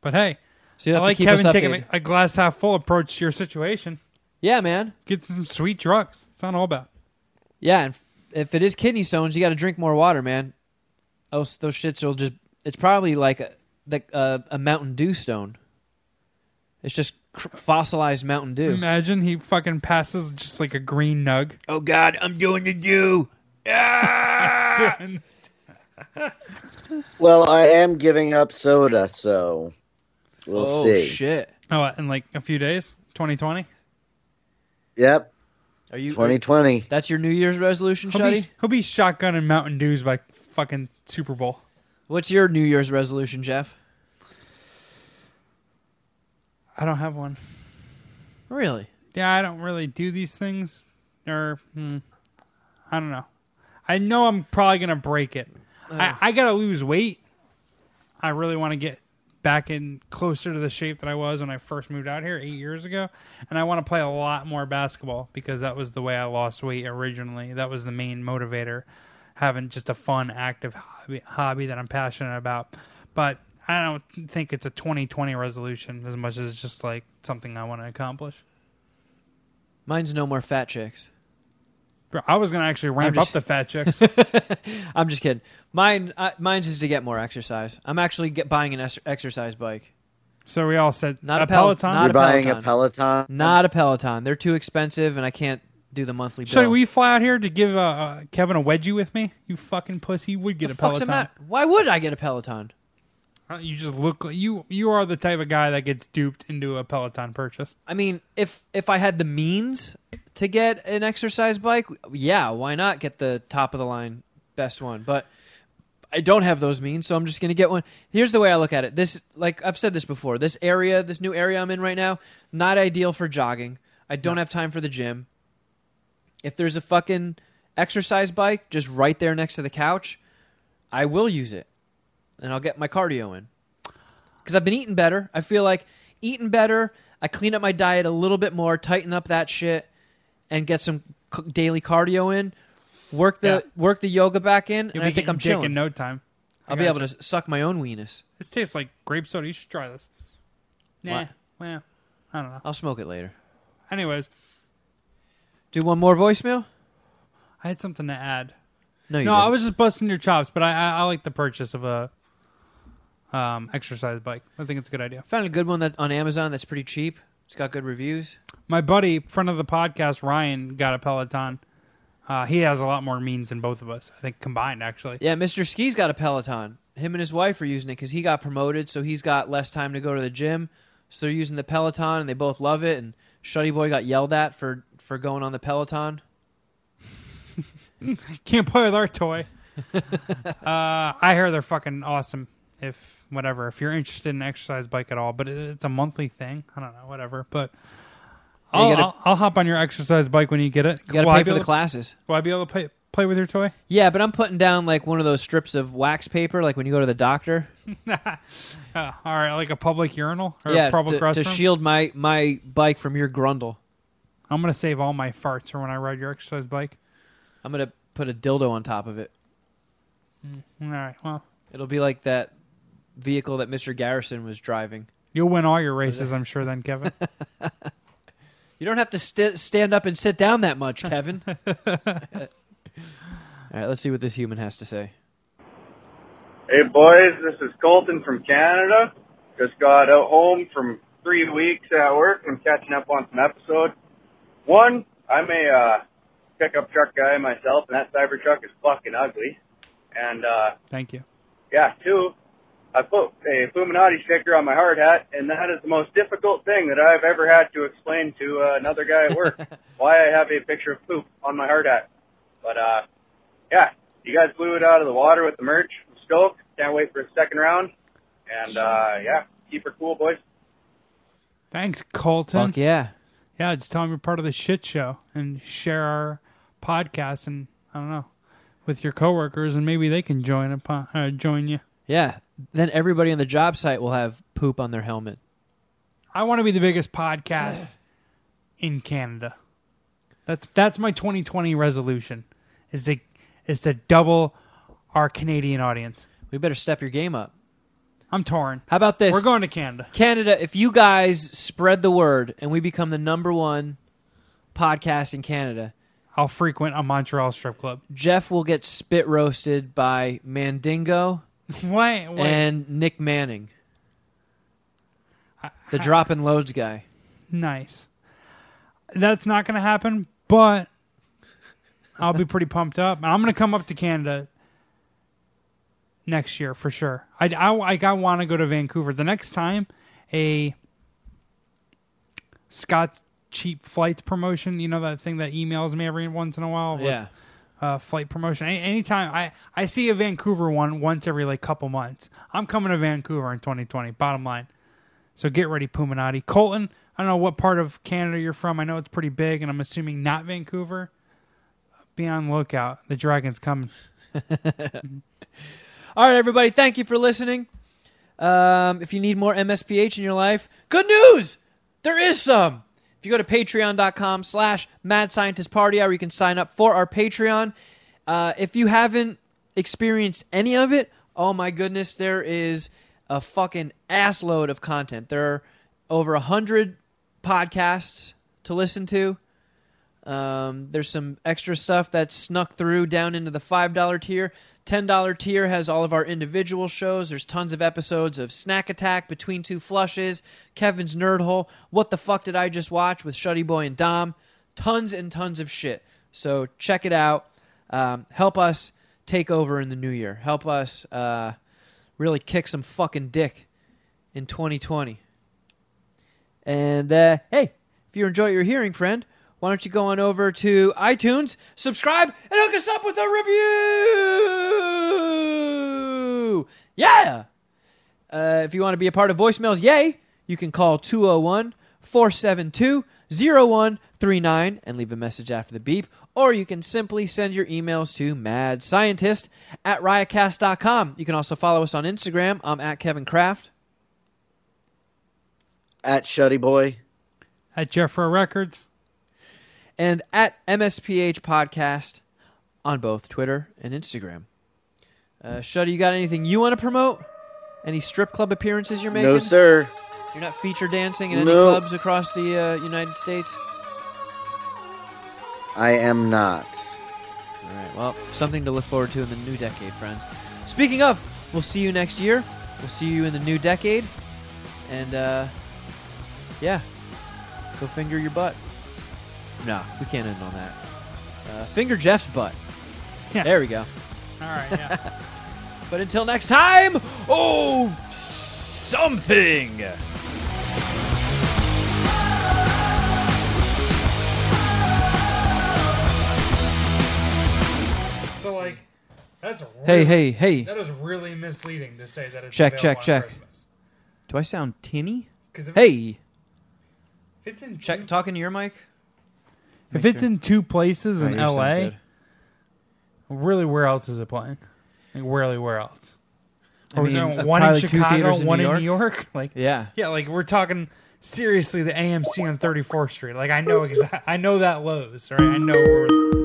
But hey, So you I like to keep Kevin taking a, a glass half full approach to your situation. Yeah, man. Get some sweet drugs. It's not all bad. Yeah, and if it is kidney stones, you got to drink more water, man. Those those shits will just. It's probably like a like a, a Mountain Dew stone. It's just cr- fossilized Mountain Dew. Imagine he fucking passes just like a green nug. Oh God, I'm doing the Dew. Ah! Well, I am giving up soda, so we'll oh see. shit! oh, in like a few days, 2020. Yep, Are you? 2020. That's your New Year's resolution, He'll Shuddy? be, he'll be shotgunning Mountain Dews by fucking Super Bowl. What's your New Year's resolution, Jeff? I don't have one. Really? Yeah, I don't really do these things, or hmm, I don't know. I know I'm probably gonna break it. I, I gotta lose weight. I really want to get back in closer to the shape that I was when I first moved out here eight years ago, and I want to play a lot more basketball because that was the way I lost weight originally. That was the main motivator, having just a fun, active hobby, hobby that I'm passionate about. But I don't think it's a 2020 resolution as much as it's just like something I want to accomplish. Mine's no more fat chicks. Bro, I was gonna actually ramp just- up the fat chicks. I'm just kidding. Mine, uh, mine's is to get more exercise. I'm actually get, buying an es- exercise bike. so we all said Not a a Pel- Peloton. not You're a buying Peloton. a Peloton. Not a Peloton. They're too expensive, and I can't do the monthly bill. Should we fly out here to give uh, uh, Kevin a wedgie with me? You fucking pussy! You would get The a fuck's the Peloton. matter? Why would I get a Peloton? You just look like you. You are the type of guy that gets duped into a Peloton purchase. I mean, if if I had the means to get an exercise bike, yeah, why not get the top of the line best one? But I don't have those means, so I'm just going to get one. Here's the way I look at it. This like I've said this before. This area, this new area I'm in right now, not ideal for jogging. I don't have time for the gym. If there's a fucking exercise bike just right there next to the couch, I will use it. and I'll get my cardio in. Because I've been eating better. I feel like eating better. I clean up my diet a little bit more, tighten up that shit, and get some daily cardio in. Work the Yeah. work the yoga back in, You'll and I think I'm chilling. in no time. I I'll be able to suck my own weenus. This tastes like grape soda. You should try this. Nah. What? Well, I don't know. I'll smoke it later. Anyways, Do one more voicemail? I had something to add. No, you No, I didn't. was just busting your chops, but I, I, I like the purchase of a um, exercise bike. I think it's a good idea. found a good one that on Amazon that's pretty cheap. It's got good reviews. My buddy, friend of the podcast, Ryan, got a Peloton. Uh, he has a lot more means than both of us. I think combined, actually. Yeah, Mr. Ski's got a Peloton. Him and his wife are using it because he got promoted, so he's got less time to go to the gym. So they're using the Peloton, and they both love it. And Shuddy Boy got yelled at for for going on the Peloton. Can't play with our toy. uh, I hear they're fucking awesome. If whatever, if you're interested in an exercise bike at all, but it, it's a monthly thing. I don't know, whatever. But I'll, gotta- I'll, I'll hop on your exercise bike when you get it. You got to will pay be for the able, classes. Will I be able to play play with your toy? Yeah, but I'm putting down like one of those strips of wax paper, like when you go to the doctor. Uh, all right, like a public urinal or yeah, a public to, to restroom. shield my my bike from your grundle. I'm gonna save all my farts for when I ride your exercise bike. I'm gonna put a dildo on top of it. Mm, all right, well, It'll be like that vehicle that Mr. Garrison was driving. you'll win all your races, I'm sure. Then, Kevin. You don't have to st- stand up and sit down that much, Kevin. All right, let's see what this human has to say. Hey boys, this is Colton from Canada. Just got out home from three weeks at work and catching up on some episodes. One, I'm a uh, pickup truck guy myself, and that Cybertruck is fucking ugly. And uh, Thank you. yeah, two, I put a Fuminati sticker on my hard hat, and that is the most difficult thing that I've ever had to explain to uh, another guy at work. why I have a picture of poop on my hard hat. But uh, yeah, you guys blew it out of the water with the merch. I'm stoked. Can't wait for a second round. And uh, yeah, keep her cool, boys. Thanks, Colton. Fuck yeah. Yeah, just tell them you're part of the shit show and share our podcast and I don't know with your coworkers and maybe they can join upon, uh, join you. Yeah. Then everybody on the job site will have poop on their helmet. I want to be the biggest podcast in Canada. That's that's my 2020 resolution is to is to double our Canadian audience. We better step your game up. I'm torn. How about this? We're going to Canada. Canada, if you guys spread the word and we become the number one podcast in Canada, I'll frequent a Montreal strip club. Jeff will get spit roasted by Mandingo Wait, wait. and Nick Manning, the dropping loads guy. Nice. That's not going to happen, but I'll be pretty pumped up. And I'm going to come up to Canada next year for sure. I, I, I want to go to Vancouver. The next time a Scott's cheap flights promotion, you know, that thing that emails me every once in a while? with, Yeah. Uh, flight promotion. Any, anytime I, I see a Vancouver one once every like couple months. I'm coming to Vancouver in 2020. Bottom line. So get ready, Puminati. Colton, I don't know what part of Canada you're from. I know it's pretty big, and I'm assuming not Vancouver. Be on lookout. The dragon's coming. All right, everybody, thank you for listening. Um, if you need more MSPH in your life, good news! There is some. If you go to patreon.com slash mad scientist party you can sign up for our Patreon. Uh, if you haven't experienced any of it, oh my goodness, there is a fucking assload of content. There are over a hundred podcasts to listen to. Um, there's some extra stuff that's snuck through down into the $5 tier. $10 tier has all of our individual shows. There's tons of episodes of Snack Attack, Between Two Flushes, Kevin's Nerd Hole, What the Fuck Did I Just Watch with Shuddy Boy and Dom. Tons and tons of shit. So check it out. Um, help us take over in the new year. Help us uh, really kick some fucking dick in 2020. And uh, hey, if you enjoy what you're hearing, friend, why don't you go on over to iTunes, subscribe, and hook us up with a review? Yeah! Uh, if you want to be a part of voicemails, yay! You can call 201 472 0139 and leave a message after the beep. Or you can simply send your emails to madscientist at riotcast.com. You can also follow us on Instagram. I'm at Kevin Kraft. At Shuddy Boy. At Jeffro Records. And at MSPH Podcast on both Twitter and Instagram. Uh, Shuddy, you got anything you want to promote? Any strip club appearances you're making? No, sir. You're not feature dancing in any No. clubs across the uh, United States? I am not. All right, well, something to look forward to in the new decade, friends. Speaking of, we'll see you next year. We'll see you in the new decade. And, uh, yeah, go finger your butt. No, we can't end on that. Uh, finger Jeff's butt. Yeah. There we go. All right, yeah. But until next time, oh, something. so, like, that's Hey, really- hey, hey. That is really misleading to say that it's Check, check, check. Christmas. Do I sound tinny? Hey, If it's in check. two, Talking to your mic. If it's sure. in two places Oh, in sounds LA, really, where else is it playing? Like, really, where else? I Are we mean, doing uh, one in probably two Chicago, theaters in one New in New York? Like, Yeah. yeah, like we're talking seriously the AMC on 34th Street. Like, I know exactly, I know that Lowe's, right? I know where.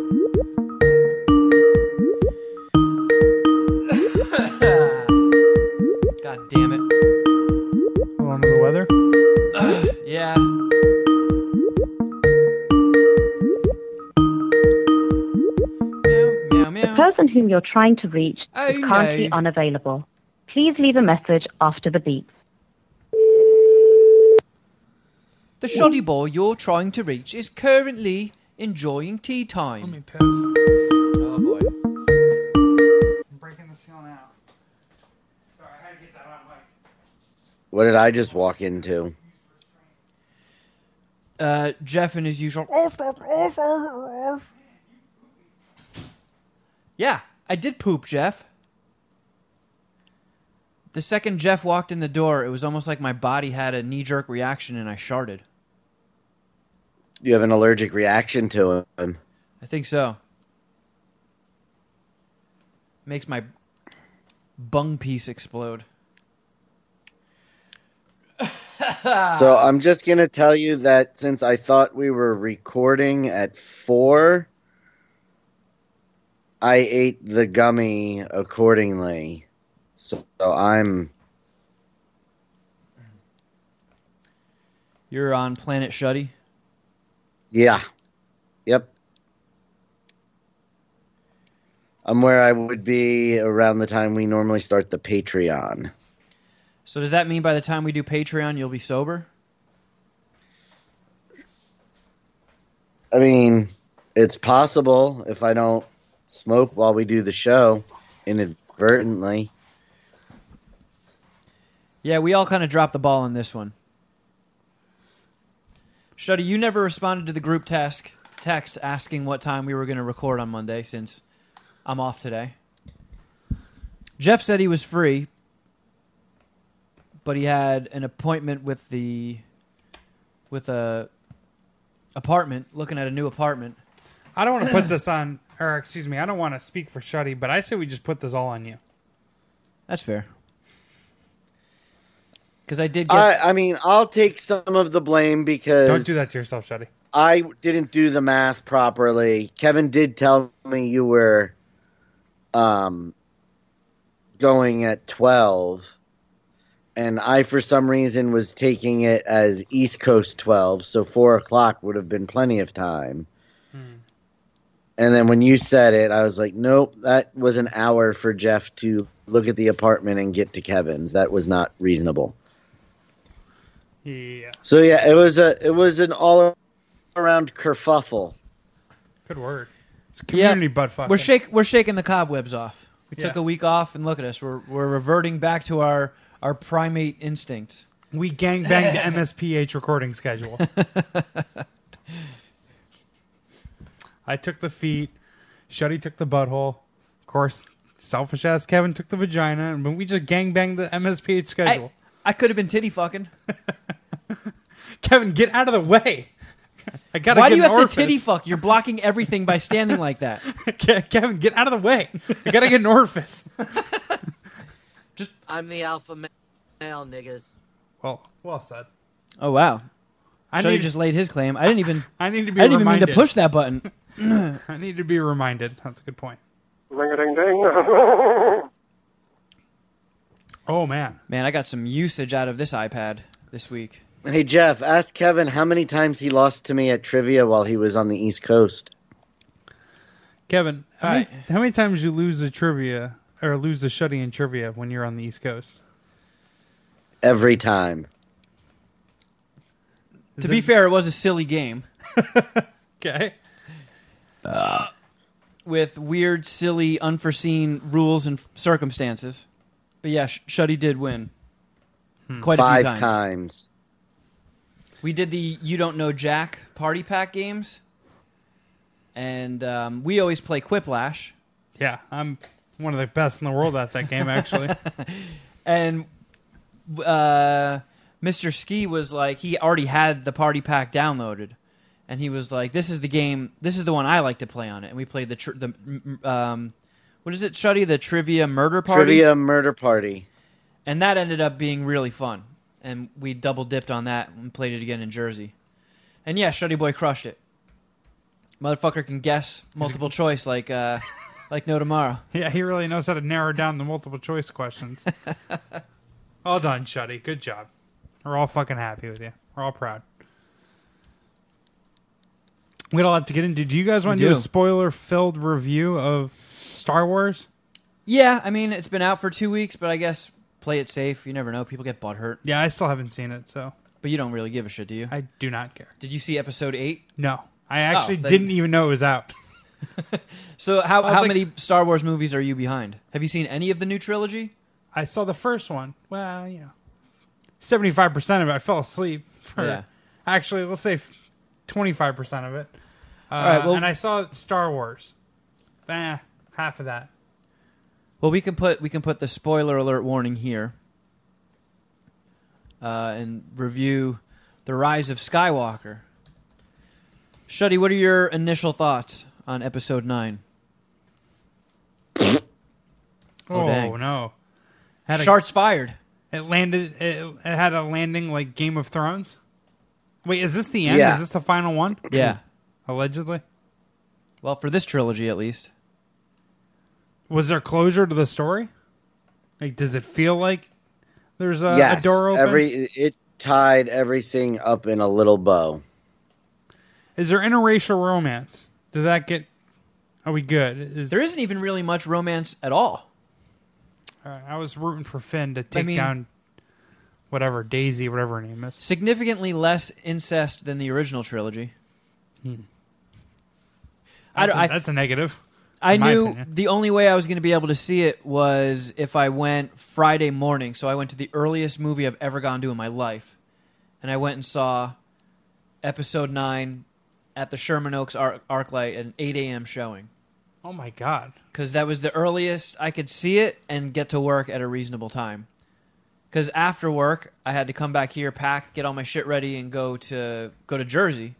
Person whom you're trying to reach Oh, is currently no. unavailable. Please leave a message after the beep. The Shuddy boy you're trying to reach is currently enjoying tea Let time. me piss. Oh boy. I'm breaking the ceiling out. Sorry, I had to get that on. What did I just walk into? Uh, Jeff and his usual. Yeah, I did poop, Jeff. The second Jeff walked in the door, it was almost like my body had a knee jerk reaction and I sharted. You have an allergic reaction to him. I think so. Makes my bung piece explode. So I'm just gonna tell you that since I thought we were recording at four, I ate the gummy accordingly. So I'm You're on Planet Shuddy. yeah, yep. I'm where I would be around the time we normally start the Patreon. So does that mean by the time we do Patreon, you'll be sober? I mean, it's possible if I don't smoke while we do the show inadvertently. Yeah, we all kind of dropped the ball on this one. Shuddy, you never responded to the group task text asking what time we were going to record on Monday since I'm off today. Jeff said he was free, but he had an appointment with the with a apartment, looking at a new apartment. I don't want to put this on, or excuse me, I don't want to speak for Shuddy, but I say we just put this all on you. That's fair. Because I did get I, I mean, I'll take some of the blame because Don't do that to yourself, Shuddy. I didn't do the math properly. Kevin did tell me you were um, going at 12. And I, for some reason, was taking it as East Coast 12. So 4 o'clock would have been plenty of time. And then when you said it, I was like, nope, that was an hour for Jeff to look at the apartment and get to Kevin's. That was not reasonable. Yeah, So yeah, it was a it was an all around kerfuffle. good word. It's community butt fucking. We're shake we're shaking the cobwebs off. We took a week off and look at us. We're we're reverting back to our our primate instincts. We gang banged the MSPH recording schedule. I took the feet. Shuddy took the butthole. Of course, selfish ass Kevin took the vagina, but we just gang banged the MSPH schedule. I could have been titty fucking. Kevin, get out of the way. I gotta Why do you have orifice. to titty fuck? You're blocking everything by standing like that. Ke- Kevin, get out of the way. I gotta get an orifice. I'm the alpha male, niggas. Well, well said. Oh wow. I Shuddy need, just laid his claim. I didn't even. I need to be I didn't even mean to push that button. I need to be reminded. That's a good point. Ring a ding ding. Oh man, Man, I got some usage out of this iPad this week. Hey Jeff, ask Kevin how many times he lost to me at trivia while he was on the East Coast. Kevin, how, Alright. many, how many times you lose the trivia or lose the Shuddy in trivia when you're on the East Coast? Every time. Is to be fair, it was a silly game okay. With weird, silly, unforeseen rules and circumstances. But yeah, Sh- Shuddy did win quite a few times. times. We did the You Don't Know Jack party pack games, and um, we always play Quiplash. Yeah, I'm one of the best in the world at that game. Actually, And uh, Mr. Ski was like, he already had the party pack downloaded, and he was like, "This is the game. This is the one I like to play on it." And we played the tr- the um, what is it, Shuddy? The trivia murder party. Trivia murder party. and that ended up being really fun. And we double dipped on that and played it again in Jersey. And yeah, Shuddy Boy crushed it. Motherfucker can guess multiple choice like uh, like no tomorrow. yeah, he really knows how to narrow down the multiple choice questions. all done, Shuddy. Good job. We're all fucking happy with you. We're all proud. We don't have to get into. Do you guys want to do a spoiler-filled review of Star Wars? Yeah, I mean it's been out for two weeks, but I guess play it safe. You never know. People get butthurt, Yeah, I still haven't seen it, so but you don't really give a shit, do you? I do not care. Did you see episode eight? No, I actually oh, then- didn't even know it was out. So how was how like- many Star Wars movies are you behind? Have you seen any of the new trilogy? I saw the first one. Well, you know, seventy-five percent of it, I fell asleep. For, Yeah. Actually, let's say twenty-five percent of it. Uh, right, well- and I saw Star Wars. Eh, half of that. Well, we can put we can put the spoiler alert warning here, uh, and review the Rise of Skywalker. Shuddy, what are your initial thoughts on Episode Nine? Oh, dang. no! Had a, Sharks fired. it landed. It, it had a landing like Game of Thrones. Wait, is this the end? Yeah. Is this the final one? Yeah. Allegedly. Well, for this trilogy at least. Was there closure to the story? Like, does it feel like there's a, yes. a door open? Every it tied everything up in a little bow. Is there interracial romance? Did that get? Are we good? Is There isn't even really much romance at all. Uh, I was rooting for Finn to take mean- down whatever Daisy, whatever her name is. Significantly less incest than the original trilogy. Hmm. I That's, don't- a, I- that's a negative. I knew opinion. the only way I was going to be able to see it was if I went Friday morning. So I went to the earliest movie I've ever gone to in my life, and I went and saw Episode Nine at the Sherman Oaks Ar- ArcLight at an 8 a.m. showing Oh my god! because that was the earliest I could see it and get to work at a reasonable time. Because after work, I had to come back here, pack, get all my shit ready, and go to go to Jersey.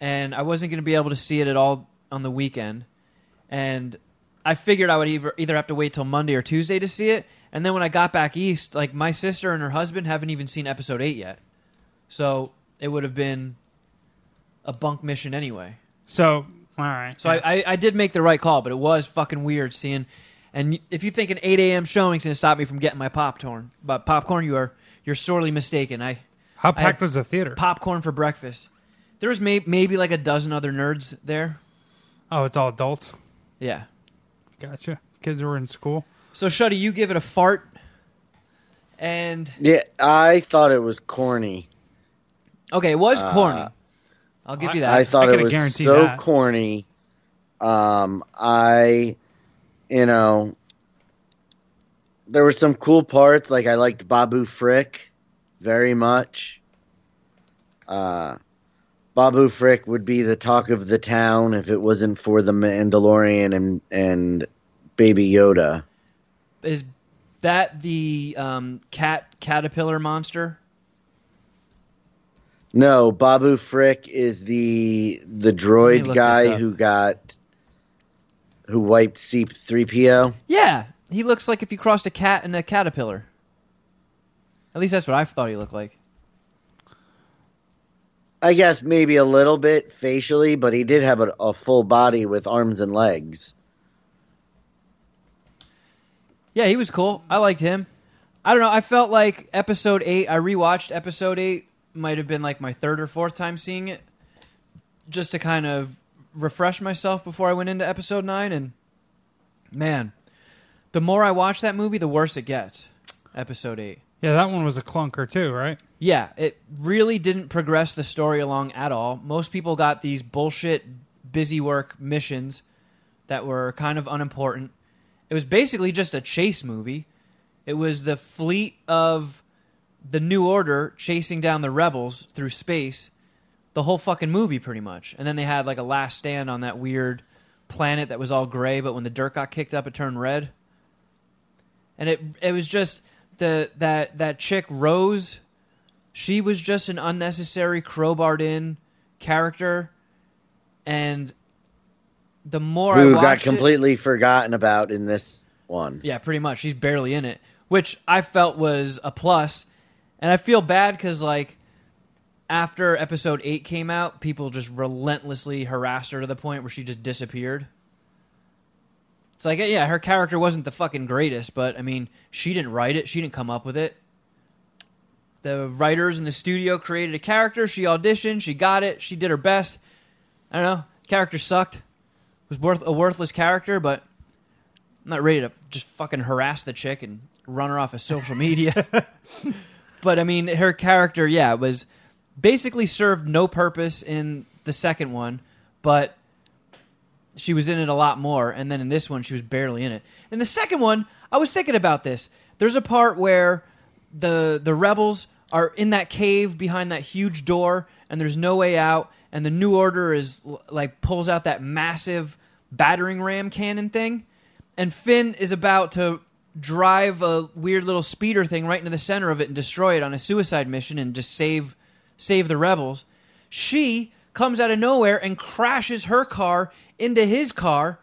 And I wasn't going to be able to see it at all on the weekend. And I figured I would either either have to wait till Monday or Tuesday to see it. And then when I got back east, like my sister and her husband haven't even seen episode eight yet, so it would have been a bunk mission anyway. So all right. So I, I, I did make the right call, but it was fucking weird seeing. And if you think an 8 a.m. showing's going to stop me from getting my popcorn, but popcorn, you are you're sorely mistaken. I how I packed had was the theater? popcorn for breakfast. There was may, maybe like a dozen other nerds there. oh, it's all adults. Yeah. Gotcha. Kids were in school. So Shuddy, you give it a fart, and Yeah, I thought it was corny. okay, it was Uh, corny. I'll give you that. I thought I it could've was guaranteed so that. corny. Um, I, you know, there were some cool parts. Like I liked Babu Frick very much. Uh, Babu Frick would be the talk of the town if it wasn't for the Mandalorian and and Baby Yoda. Is that the um, cat caterpillar monster? No, Babu Frick is the the droid guy who got who wiped C3PO. Yeah, he looks like if you crossed a cat and a caterpillar. At least that's what I thought he looked like. I guess maybe a little bit facially, but he did have a, a full body with arms and legs. Yeah, he was cool. I liked him. I don't know. I felt like episode eight. I rewatched episode eight. Might have been like my third or fourth time seeing it, just to kind of refresh myself before I went into episode nine. And man, the more I watch that movie, the worse it gets. Episode eight. Yeah, that one was a clunker too, right? Yeah, it really didn't progress the story along at all. Most people got these bullshit busy work missions that were kind of unimportant. It was basically just a chase movie. It was the fleet of the New Order chasing down the rebels through space. The whole fucking movie, pretty much. And then they had like a last stand on that weird planet that was all gray, but when the dirt got kicked up, it turned red. And it it was just the that that chick Rose. She was just an unnecessary crowbarred in character, and the more I who got watched it- completely forgotten about in this one. yeah, pretty much. She's barely in it, which I felt was a plus. And I feel bad because, like, after episode 8 came out, people just relentlessly harassed her to the point where she just disappeared. It's like, yeah, her character wasn't the fucking greatest, but, I mean, she didn't write it, she didn't come up with it. The writers in the studio created a character, she auditioned, she got it, she did her best. I don't know, character sucked. Was worth a worthless character, but I'm not ready to just fucking harass the chick and run her off of social media. but I mean, her character, yeah, was basically served no purpose in the second one, but she was in it a lot more. And then in this one, she was barely in it. In the second one, I was thinking about this. There's a part where the the rebels are in that cave behind that huge door, and there's no way out. And the New Order is like pulls out that massive battering ram cannon thing, and Finn is about to drive a weird little speeder thing right into the center of it and destroy it on a suicide mission and just save save the rebels. She comes out of nowhere and crashes her car into his car.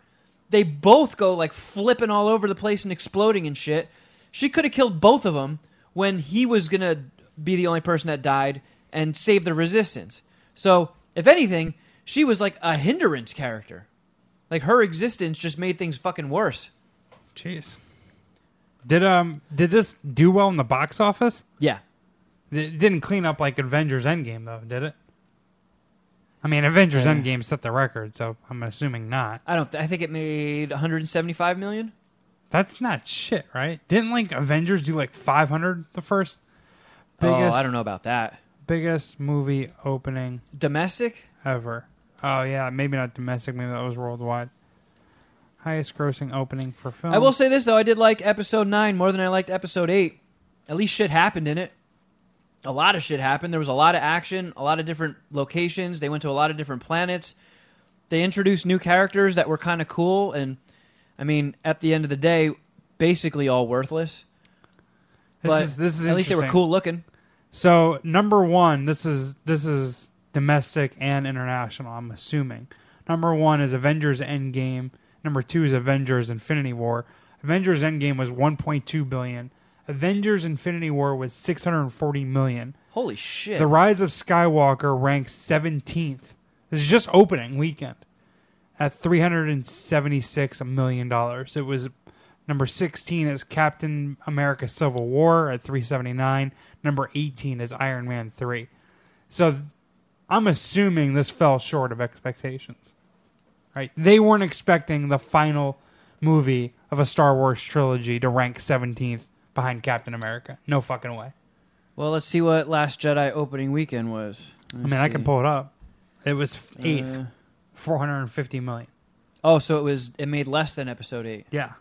They both go like flipping all over the place and exploding and shit. She could have killed both of them when he was going to be the only person that died and save the resistance. So, if anything, she was like a hindrance character. Like her existence just made things fucking worse. Jeez. Did um did this do well in the box office? Yeah. It didn't clean up like Avengers Endgame though, did it? I mean, Avengers Yeah. Endgame set the record, so I'm assuming not. I don't. Th- I think it made 175 million. That's not shit, right? Didn't like Avengers do like 500 the first oh, biggest? oh, I don't know about that. Biggest movie opening Domestic? ever. Oh yeah, maybe not domestic. Maybe that was worldwide. Highest grossing opening for film. I will say this though, I did like episode nine more than I liked episode eight. At least shit happened in it. A lot of shit happened. There was a lot of action, a lot of different locations. They went to a lot of different planets. They introduced new characters that were kind of cool, and I mean, at the end of the day, basically all worthless. This but is this is at least they were cool looking. So number one, this is this is domestic and international. I'm assuming number one is Avengers Endgame. Number two is Avengers Infinity War. Avengers Endgame was 1.2 billion. Avengers Infinity War was 640 million. Holy shit! The Rise of Skywalker ranks 17th. This is just opening weekend at 376 million dollars. It was number 16 is Captain America: Civil War at 379. Number 18 is Iron Man 3. So I'm assuming this fell short of expectations. Right? They weren't expecting the final movie of a Star Wars trilogy to rank 17th behind Captain America. No fucking way. well, let's see what Last Jedi opening weekend was. I mean, I can pull it up. It was eighth, Uh, 450 million. Oh, so it was. It made less than episode eight. Yeah,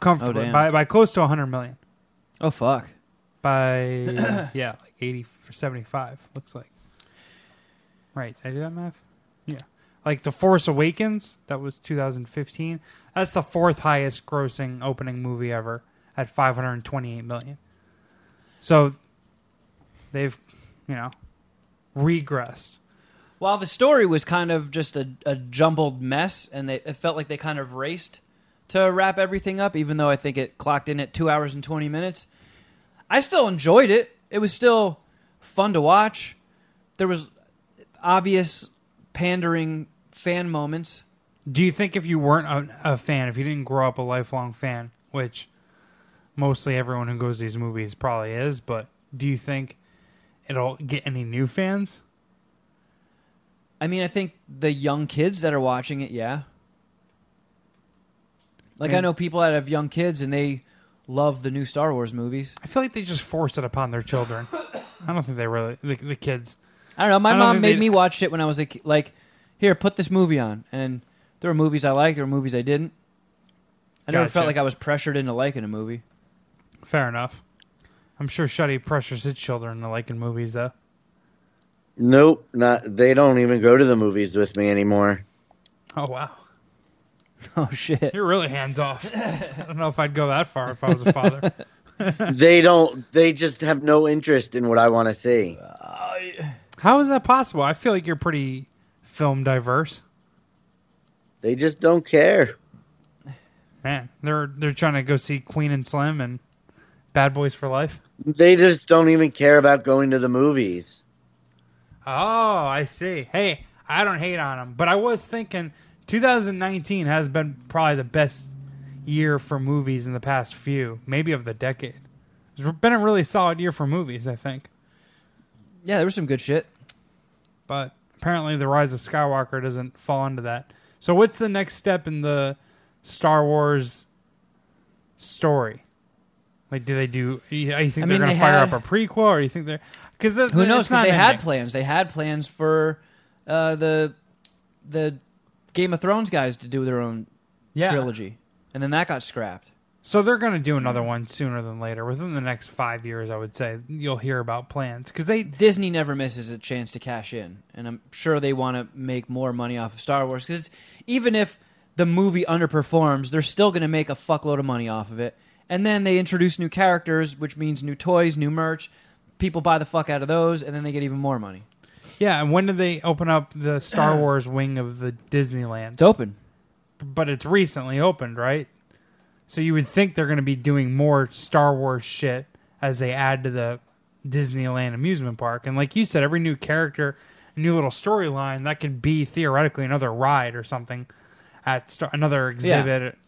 comfortably Oh, damn. by by close to 100 million. Oh fuck. By yeah, like 80 for 75 looks like. Right, did I do that math? Yeah, like the Force Awakens that was 2015. That's the fourth highest grossing opening movie ever at 528 million. So they've, you know, regressed. While the story was kind of just a, a jumbled mess, and they, it felt like they kind of raced to wrap everything up, even though I think it clocked in at two hours and 20 minutes. I still enjoyed it. It was still fun to watch. There was obvious pandering fan moments. Do you think if you weren't a, a fan, if you didn't grow up a lifelong fan, which mostly everyone who goes to these movies probably is, but do you think it'll get any new fans? I mean, I think the young kids that are watching it, yeah. Like I And- know people that have young kids and they love the new Star Wars movies. I feel like they just force it upon their children. I don't think they really the, the kids. I don't know. My don't mom made me watch it when I was a ki- like, here, put this movie on, and there were movies I liked, there were movies I didn't. I never Gotcha. felt like I was pressured into liking a movie. Fair enough. I'm sure Shuddy pressures his children into liking movies though. Nope, not. They don't even go to the movies with me anymore. Oh wow, Oh shit! you're really hands off. I don't know if I'd go that far if I was a father. they don't. They just have no interest in what I want to see. How is that possible? I feel like you're pretty film diverse. They just don't care. Man, they're they're trying to go see Queen and Slim and Bad Boys for Life. They just don't even care about going to the movies. Oh, I see. Hey, I don't hate on them, but I was thinking 2019 has been probably the best year for movies in the past few, maybe of the decade. It's been a really solid year for movies, I think. Yeah, there was some good shit. But apparently, the Rise of Skywalker doesn't fall into that. So, what's the next step in the Star Wars story? Like, do they do? You think I they're mean, going they to fire had- up a prequel, or you think they're because Who knows? Because they had plans. They had plans for uh, the the Game of Thrones guys to do their own Yeah. trilogy, and then that got scrapped. So they're going to do another one sooner than later. Within the next five years, I would say you'll hear about plans because they Disney never misses a chance to cash in, and I'm sure they want to make more money off of Star Wars because even if the movie underperforms, they're still going to make a fuckload of money off of it. And then they introduce new characters, which means new toys, new merch. People buy the fuck out of those, and then they get even more money. yeah. And when did they open up the Star Wars wing of the Disneyland? It's open. but it's recently opened, right? So you would think they're going to be doing more Star Wars shit as they add to the Disneyland amusement park. And like you said, every new character, new little storyline that could be theoretically another ride or something at Star- another exhibit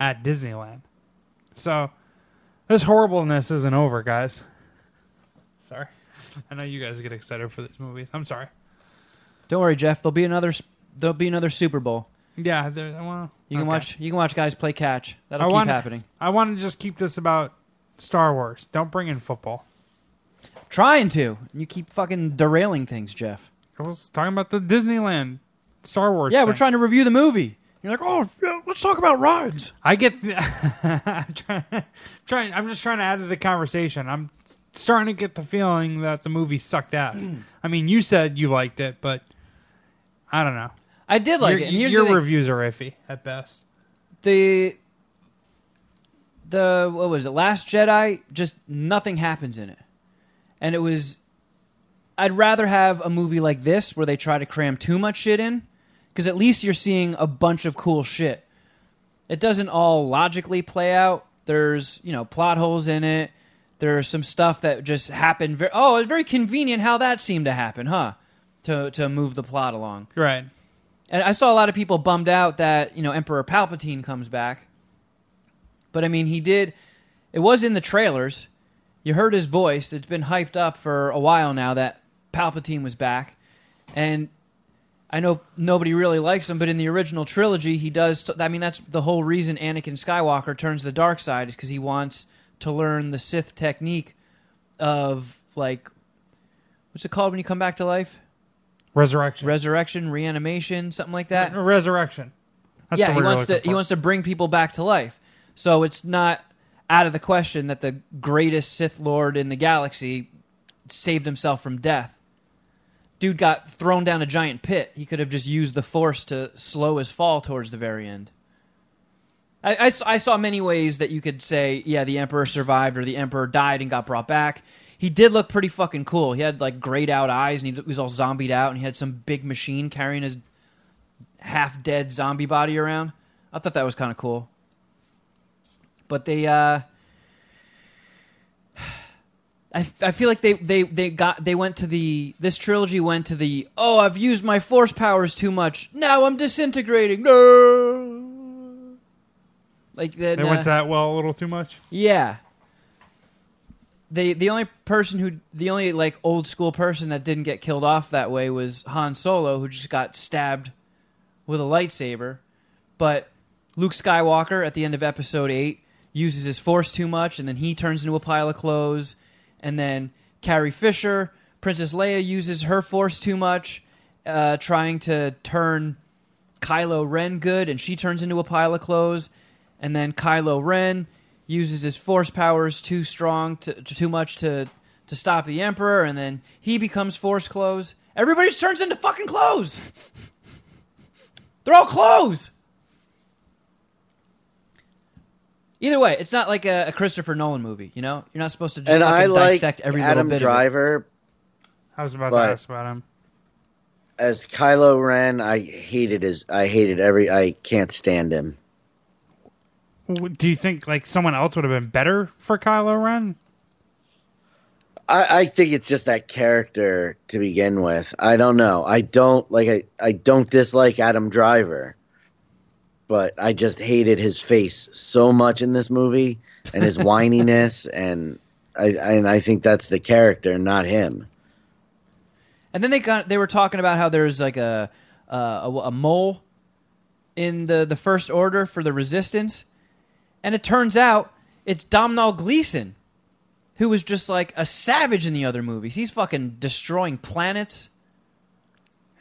at Disneyland. So this horribleness isn't over, guys. Sorry. I know you guys get excited for these movies. I'm sorry. Don't worry, Jeff. There'll be another. There'll be another Super Bowl. Yeah, there- well, You can okay. watch. You can watch guys play catch. That'll I keep want- happening. I want to just keep this about Star Wars. Don't bring in football. Trying to. You keep fucking derailing things, Jeff. I was talking about the Disneyland Star Wars. Yeah, we're trying to review the movie. You're like, oh, yeah, let's talk about rides. I get. I'm trying, trying. I'm just trying to add to the conversation. I'm starting to get the feeling that the movie sucked ass. I mean, you said you liked it, but I don't know. I did like your, it. And here's your the thing. reviews are iffy at best. the the what was it last jedi just nothing happens in it and it was i'd rather have a movie like this where they try to cram too much shit in because at least you're seeing a bunch of cool shit it doesn't all logically play out there's you know plot holes in it there's some stuff that just happened very oh it's very convenient how that seemed to happen huh to to move the plot along Right. and I saw a lot of people bummed out that you know Emperor Palpatine comes back, but I mean he did. It was in the trailers. You heard his voice. It's been hyped up for a while now that Palpatine was back, and I know nobody really likes him, but in the original trilogy, he does. I mean, that's the whole reason Anakin Skywalker turns to the dark side is because he wants to learn the Sith technique of like, what's it called when you come back to life? Resurrection. Resurrection, reanimation, something like that. Resurrection. That's yeah, he wants to he wants to bring people back to life. So it's not out of the question that the greatest Sith Lord in the galaxy saved himself from death. Dude got thrown down a giant pit. He could have just used the Force to slow his fall towards the very end. I I saw many ways that you could say, yeah, the Emperor survived or the Emperor died and got brought back. he did look pretty fucking cool. He had like grayed out eyes, and he was all zombied out, and he had some big machine carrying his half dead zombie body around. I thought that was kind of cool. But they, uh, I, I feel like they, they, they got they went to the this trilogy went to the oh I've used my force powers too much. Now I'm disintegrating. No. Like that They went to that well a little too much. yeah. They the only person who the only like old school person that didn't get killed off that way was Han Solo who just got stabbed with a lightsaber. But Luke Skywalker at the end of episode 8 uses his force too much and then he turns into a pile of clothes and then Carrie Fisher Princess Leia uses her force too much uh, trying to turn Kylo Ren good and she turns into a pile of clothes. And then Kylo Ren uses his force powers too strong to, to too much to to stop the emperor and then he becomes force clothes. Everybody turns into fucking clothes! They're all clothes either way it's not like a, a christopher nolan movie you know you're not supposed to just and I like dissect every Adam little bit of it. Driver I was about But- to ask about him. as Kylo Ren. I hated his. I hated every. I can't stand him. Do you think like someone else would have been better for Kylo Ren? I, I think it's just that character to begin with. I don't know. I don't like. I, I don't dislike Adam Driver, but I just hated his face so much in this movie and his whininess, and I and I think that's the character, not him. And then they got they were talking about how there's like a uh, a, a mole in the the first order for the resistance, and it turns out it's Domhnall Gleeson, who was just like a savage in the other movies. He's fucking destroying planets.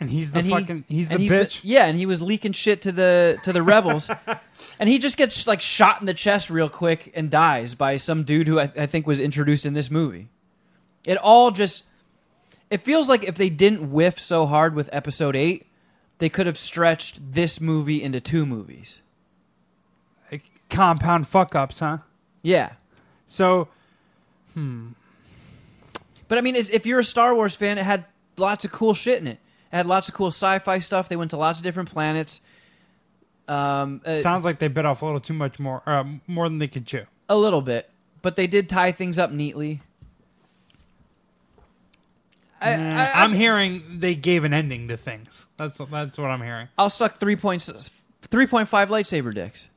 And he's the and he- fucking he's the and bitch. yeah, and he was leaking shit to the to the rebels, and he just gets like shot in the chest real quick and dies by some dude who I, I think was introduced in this movie. It all just it feels like if they didn't whiff so hard with episode eight, they could have stretched this movie into two movies. Compound fuck ups, huh? Yeah, So, hmm. but I mean, if you're a Star Wars fan, it had lots of cool shit in it. It had lots of cool sci-fi stuff. They went to lots of different planets. Um, uh, Sounds like they bit off a little too much more, uh, more than they could chew. A little bit, but they did tie things up neatly. I, Mm, I, I'm hearing they gave an ending to things. That's that's what I'm hearing. I'll suck three points, three point five lightsaber dicks.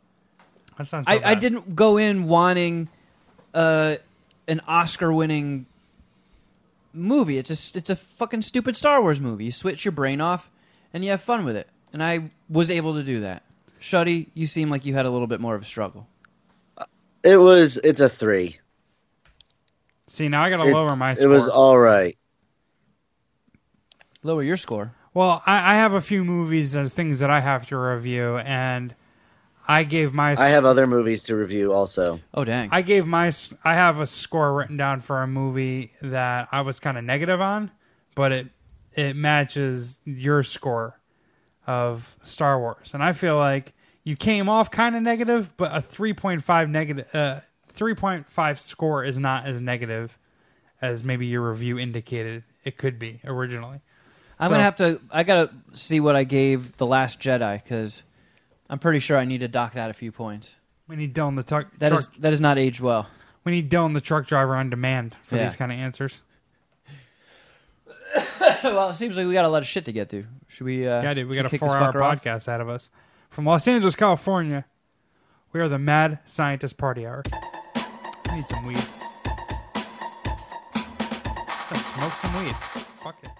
That sounds. So I, I bad. didn't go in wanting uh, an Oscar-winning movie. It's a it's a fucking stupid Star Wars movie. You switch your brain off and you have fun with it, and I was able to do that. Shuddy, you seem like you had a little bit more of a struggle. Uh, it was. It's a three. See now I got to lower my. It was all right. Lower your score. Well, I, I have a few movies and things that I have to review, and I gave my. I have other movies to review also. Oh dang! I gave my. I have a score written down for a movie that I was kind of negative on, but it it matches your score of Star Wars, and I feel like you came off kind of negative, but a three point five negative, uh, three point five score is not as negative as maybe your review indicated it could be originally. I'm So- gonna have to. I gotta see what I gave the Last Jedi because I'm pretty sure I need to dock that a few points. We need Dylan the truck. That truck is that is not aged well. we need Dylan the truck driver on demand for Yeah. these kind of answers. well, it seems like we got a lot of shit to get through. Should we? Uh, Yeah, dude, we should got a kick this four-hour fucker off? podcast out of us from Los Angeles, California. We are the Mad Scientist Party Hour. I need some weed. Let's smoke some weed. Fuck it.